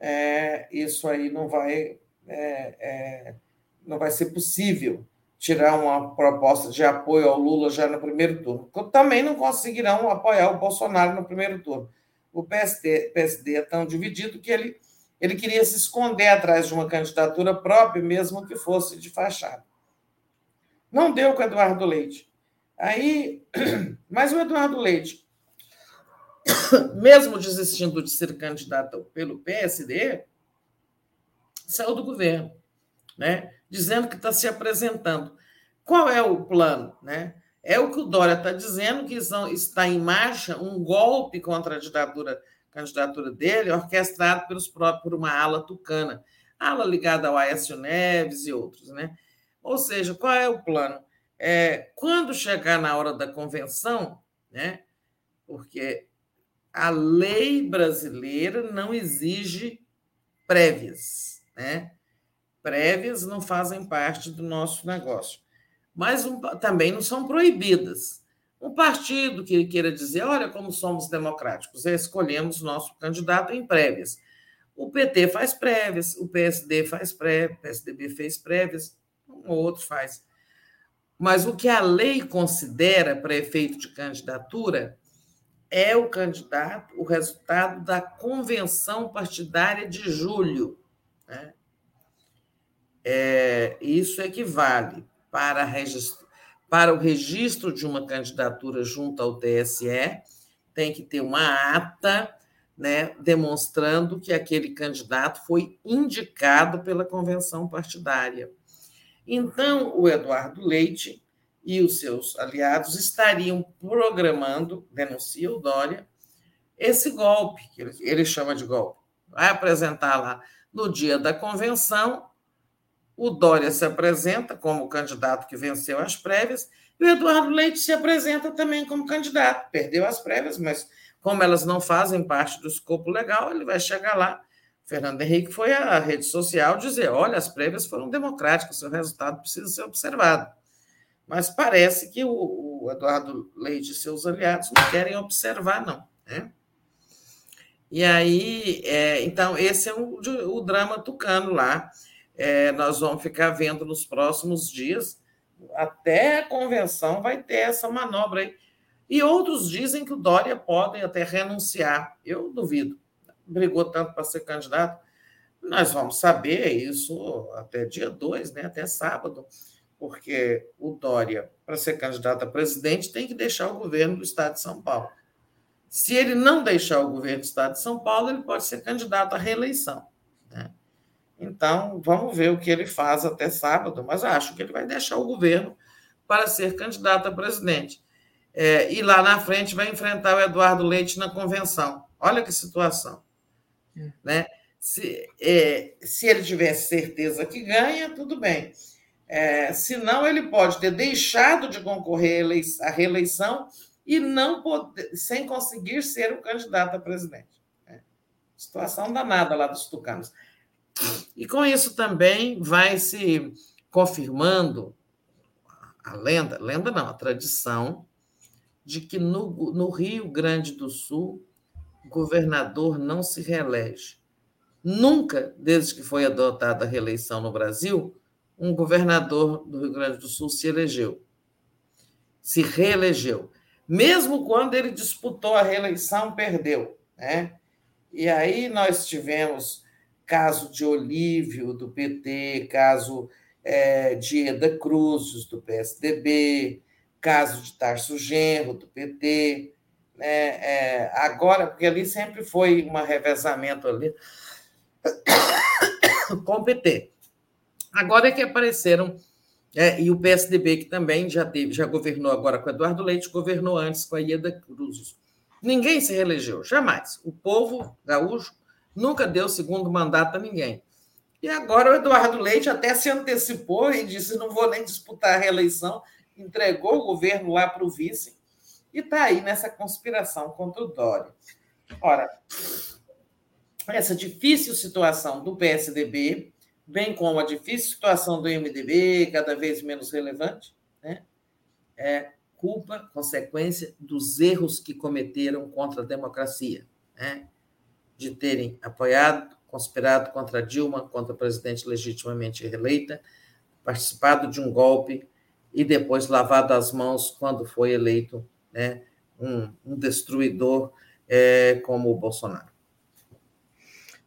é, isso aí não vai, é, é não vai ser possível tirar uma proposta de apoio ao Lula já no primeiro turno. Também não conseguirão apoiar o Bolsonaro no primeiro turno. O PSD, PSD é tão dividido que ele, ele queria se esconder atrás de uma candidatura própria, mesmo que fosse de fachada. Não deu com o Eduardo Leite. Aí, mas o Eduardo Leite, mesmo desistindo de ser candidato pelo PSD, saiu do governo, né? Dizendo que está se apresentando. Qual é o plano? Né? É o que o Dória está dizendo, que está em marcha um golpe contra a ditadura candidatura dele, orquestrado pelos próprios, por uma ala tucana, ala ligada ao Aécio Neves e outros. Né? Ou seja, qual é o plano? É, quando chegar na hora da convenção, né, porque a lei brasileira não exige prévias, né? Prévias não fazem parte do nosso negócio, mas um, também não são proibidas. Um partido que queira dizer, olha como somos democráticos, escolhemos nosso candidato em prévias. O PT faz prévias, o PSD faz prévias, o PSDB fez prévias, um ou outro faz. Mas o que a lei considera para efeito de candidatura é o candidato, o resultado da convenção partidária de julho. Né? É, isso equivale para, para o registro de uma candidatura junto ao TSE, tem que ter uma ata né, demonstrando que aquele candidato foi indicado pela convenção partidária. Então, o Eduardo Leite e os seus aliados estariam programando, denuncia o Dória, esse golpe, que ele chama de golpe. Vai apresentar lá no dia da convenção, o Dória se apresenta como candidato que venceu as prévias, e o Eduardo Leite se apresenta também como candidato. Perdeu as prévias, mas como elas não fazem parte do escopo legal, ele vai chegar lá. Fernando Henrique foi à rede social dizer: olha, as prévias foram democráticas, seu resultado precisa ser observado mas parece que o, Eduardo Leite e seus aliados não querem observar, não. Né? E aí, é, então, esse é o, o drama tucano lá. É, nós vamos ficar vendo nos próximos dias, até a convenção vai ter essa manobra aí. E outros dizem que o Dória pode até renunciar. Eu duvido. Brigou tanto para ser candidato. Nós vamos saber isso até dia 2, né? até sábado porque o Dória, para ser candidato a presidente, tem que deixar o governo do Estado de São Paulo. Se ele não deixar o governo do Estado de São Paulo, ele pode ser candidato à reeleição. Então, vamos ver o que ele faz até sábado, mas acho que ele vai deixar o governo para ser candidato a presidente. É, e lá na frente vai enfrentar o Eduardo Leite na convenção. Olha que situação. É. Né? Se, é, se ele tivesse certeza que ganha, tudo bem. É, senão, ele pode ter deixado de concorrer à reeleição e não poder, sem conseguir ser o candidato a presidente. É. Situação danada lá dos tucanos. E com isso também vai se confirmando a lenda, lenda não, a tradição de que no, no Rio Grande do Sul o governador não se reelege. Nunca, desde que foi adotada a reeleição no Brasil, um governador do Rio Grande do Sul se elegeu, se reelegeu. Mesmo quando ele disputou a reeleição, perdeu. Né? E aí nós tivemos caso de Olívio, do PT, caso é, de Eda Cruzes, do PSDB, caso de Tarso Genro, do PT. Né? É, agora, porque ali sempre foi um revezamento ali com o PT. Agora é que apareceram, é, e o PSDB, que também já, teve, já governou agora com Eduardo Leite, governou antes com a Ieda Cruzes. Ninguém se reelegeu, jamais. O povo gaúcho nunca deu segundo mandato a ninguém. E agora o Eduardo Leite até se antecipou e disse: não vou nem disputar a reeleição, entregou o governo lá para o vice e está aí nessa conspiração contra o Dória. Ora, essa difícil situação do PSDB bem como a difícil situação do MDB, cada vez menos relevante, né? é culpa, consequência dos erros que cometeram contra a democracia, né? De terem apoiado, conspirado contra Dilma, contra a presidente legitimamente reeleita, participado de um golpe e depois lavado as mãos quando foi eleito né, um, um destruidor é, como o Bolsonaro.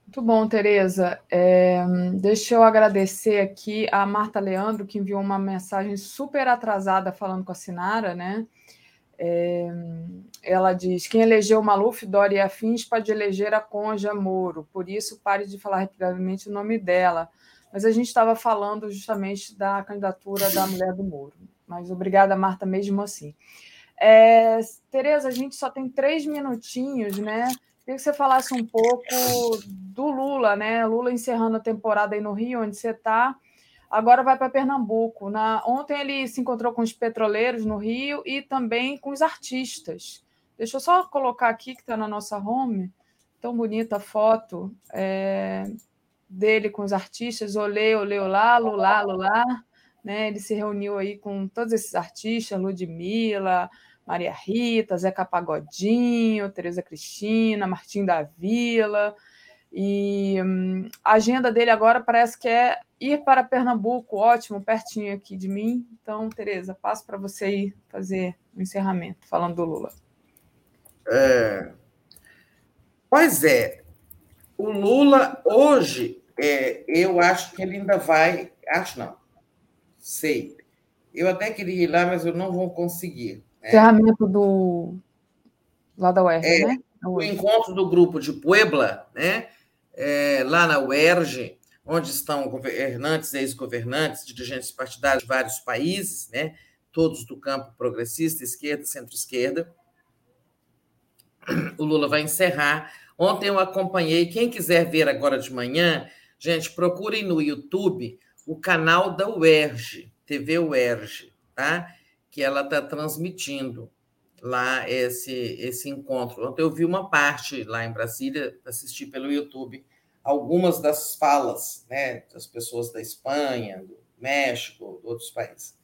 Muito bom, Tereza. É, deixa eu agradecer aqui a Marta Leandro, que enviou uma mensagem super atrasada falando com a Sinara, né? É, ela diz: quem elegeu Maluf, Dória e Afins pode eleger a Conja Moro, por isso pare de falar rapidamente o nome dela. Mas a gente estava falando justamente da candidatura da mulher do Moro. Mas obrigada, Marta, mesmo assim. É, Tereza, a gente só tem três minutinhos, né? Queria que você falasse um pouco do Lula, né? Lula encerrando a temporada aí no Rio, onde você está. Agora vai para Pernambuco. Na... Ontem ele se encontrou com os petroleiros no Rio e também com os artistas. Deixa eu só colocar aqui que está na nossa home. Tão bonita a foto é... dele com os artistas. Olê, olê, olá, lulá, lulá. Né? Ele se reuniu aí com todos esses artistas, Ludmilla, Maria Rita, Zeca Pagodinho, Tereza Cristina, Martim da Vila. E hum, a agenda dele agora parece que é ir para Pernambuco, ótimo, pertinho aqui de mim. Então, Tereza, passo para você ir fazer o um encerramento, falando do Lula. É... Pois é, o Lula hoje, é, eu acho que ele ainda vai. Acho não, sei. Eu até queria ir lá, mas eu não vou conseguir. Né? Encerramento do. lá da UERJ, é, né? O encontro do grupo de Puebla, né? É, lá na UERJ, onde estão governantes, ex-governantes, dirigentes partidários de vários países, né? todos do campo progressista, esquerda, centro-esquerda. O Lula vai encerrar. Ontem eu acompanhei. Quem quiser ver agora de manhã, gente, procurem no YouTube o canal da UERJ, TV UERJ, tá? que ela está transmitindo lá esse, esse encontro. Ontem eu vi uma parte lá em Brasília, assisti pelo YouTube algumas das falas né, das pessoas da Espanha, do México, de outros países.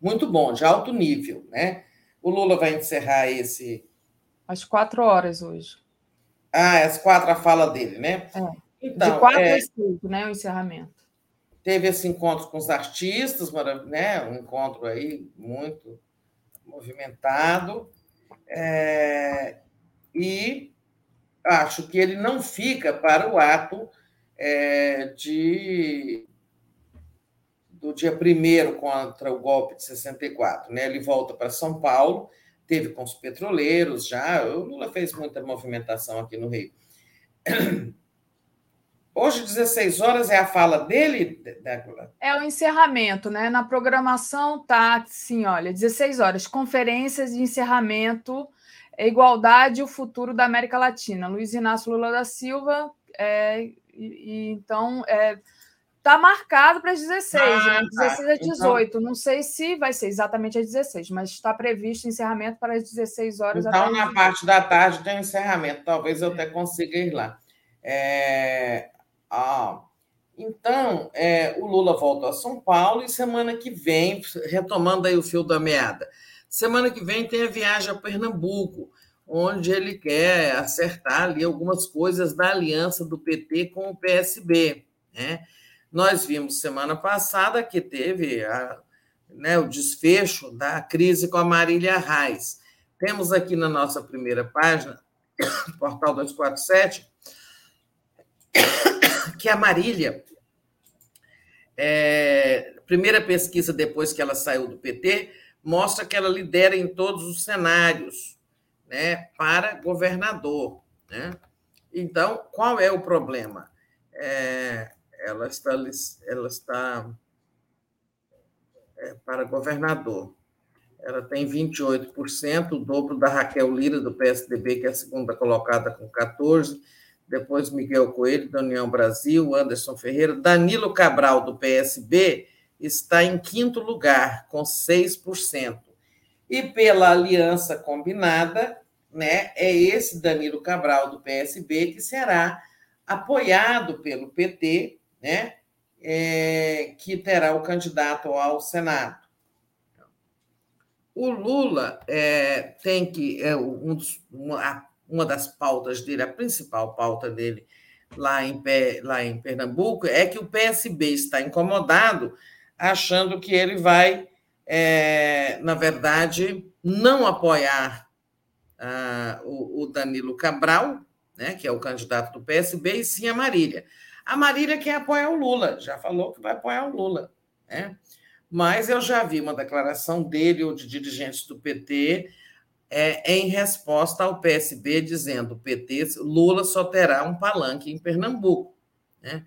Muito bom, de alto nível. Né? O Lula vai encerrar esse. Às quatro horas hoje. Ah, às quatro a fala dele, né? É. Então, de quatro é... às cinco, né? O encerramento teve esse encontro com os artistas, né? um encontro aí muito movimentado, é, e acho que ele não fica para o ato é, de do dia 1 contra o golpe de 64. Né? Ele volta para São Paulo, teve com os petroleiros já, o Lula fez muita movimentação aqui no Rio. Hoje, 16 horas, é a fala dele, Débora? É o encerramento, né? Na programação tá assim, olha, 16 horas, conferências de encerramento, igualdade o futuro da América Latina. Luiz Inácio Lula da Silva, é, e, e, então é, tá marcado para as 16, ah, né? 16 a 18. Então... Não sei se vai ser exatamente às 16, mas está previsto encerramento para as 16 horas. Então, na parte da tarde tem encerramento, talvez eu até consiga ir lá. É, ah, então, é, o Lula volta a São Paulo e semana que vem, retomando aí o fio da meada, semana que vem tem a viagem a Pernambuco, onde ele quer acertar ali algumas coisas da aliança do PT com o PSB. Né? Nós vimos semana passada que teve a, né, o desfecho da crise com a Marília Reis. Temos aqui na nossa primeira página, portal 247, que a Marília, é, primeira pesquisa depois que ela saiu do PT, mostra que ela lidera em todos os cenários né, para governador. Né? Então, qual é o problema? É, ela está, ela está é, para governador. Ela tem 28%, o dobro da Raquel Lira, do PSDB, que é a segunda colocada com 14%, depois Miguel Coelho, da União Brasil, Anderson Ferreira. Danilo Cabral, do PSB, está em quinto lugar, com 6%. E pela aliança combinada, né, é esse Danilo Cabral, do PSB, que será apoiado pelo PT, né, é, que terá o candidato ao Senado. O Lula é, tem que. É, um dos, uma, uma das pautas dele, a principal pauta dele lá em, lá em Pernambuco, é que o PSB está incomodado, achando que ele vai, é, na verdade, não apoiar ah, o, o, Danilo Cabral, né, que é o candidato do PSB, e sim a Marília. A Marília quer apoiar o Lula, já falou que vai apoiar o Lula. Né? Mas eu já vi uma declaração dele ou de dirigentes do PT é, em resposta ao PSB dizendo o PT, Lula só terá um palanque em Pernambuco, né?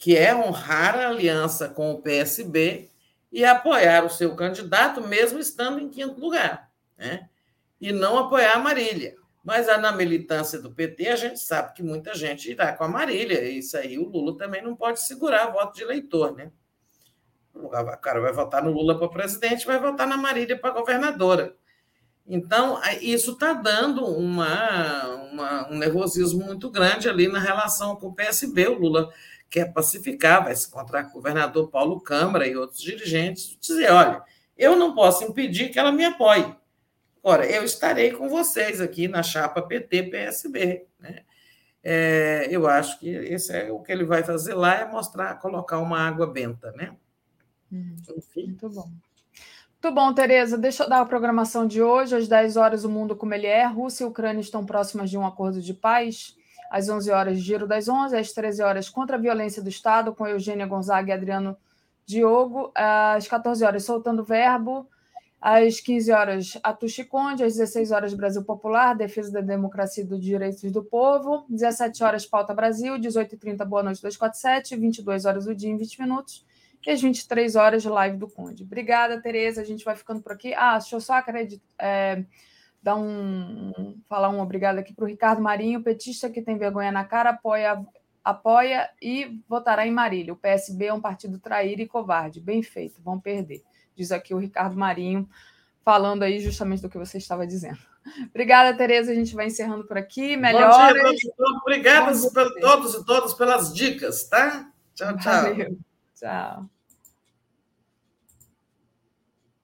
Que é honrar a aliança com o PSB e apoiar o seu candidato, mesmo estando em quinto lugar, né? e não apoiar a Marília. Mas na militância do PT, a gente sabe que muita gente irá com a Marília. Isso aí o Lula também não pode segurar voto de eleitor, né? O cara vai votar no Lula para presidente, vai votar na Marília para governadora. Então, isso está dando uma, uma, um nervosismo muito grande ali na relação com o PSB. O Lula quer pacificar, vai se encontrar com o governador Paulo Câmara e outros dirigentes, dizer: olha, eu não posso impedir que ela me apoie. Agora, eu estarei com vocês aqui na chapa PT-PSB. Né? É, eu acho que esse é o que ele vai fazer lá, é mostrar, colocar uma água benta, né? Hum, Enfim. Muito bom. Muito bom, Tereza. Deixa eu dar a programação de hoje. Às 10 horas, o mundo como ele é. Rússia e Ucrânia estão próximas de um acordo de paz. Às 11 horas, Giro das 11. Às 13 horas, Contra a Violência do Estado, com Eugênia Gonzaga e Adriano Diogo. Às 14 horas, Soltando Verbo. Às 15 horas, Atushi Conde. Às 16 horas, Brasil Popular, Defesa da Democracia e dos Direitos do Povo. 17 horas, Pauta Brasil. 18h30, Boa Noite 247. 22 horas, o dia em 20 minutos e às 23 horas, live do Conde. Obrigada, Tereza. A gente vai ficando por aqui. Ah, deixa eu só acreditar. É, dar um, falar um obrigado aqui para o Ricardo Marinho, petista que tem vergonha na cara, apoia, apoia e votará em Marília. O PSB é um partido traíra e covarde. Bem feito, vão perder. Diz aqui o Ricardo Marinho, falando aí justamente do que você estava dizendo. Obrigada, Tereza. A gente vai encerrando por aqui. Melhoras. Obrigada a todos e todas pelas dicas, tá? Tchau, tchau. Valeu. Ciao.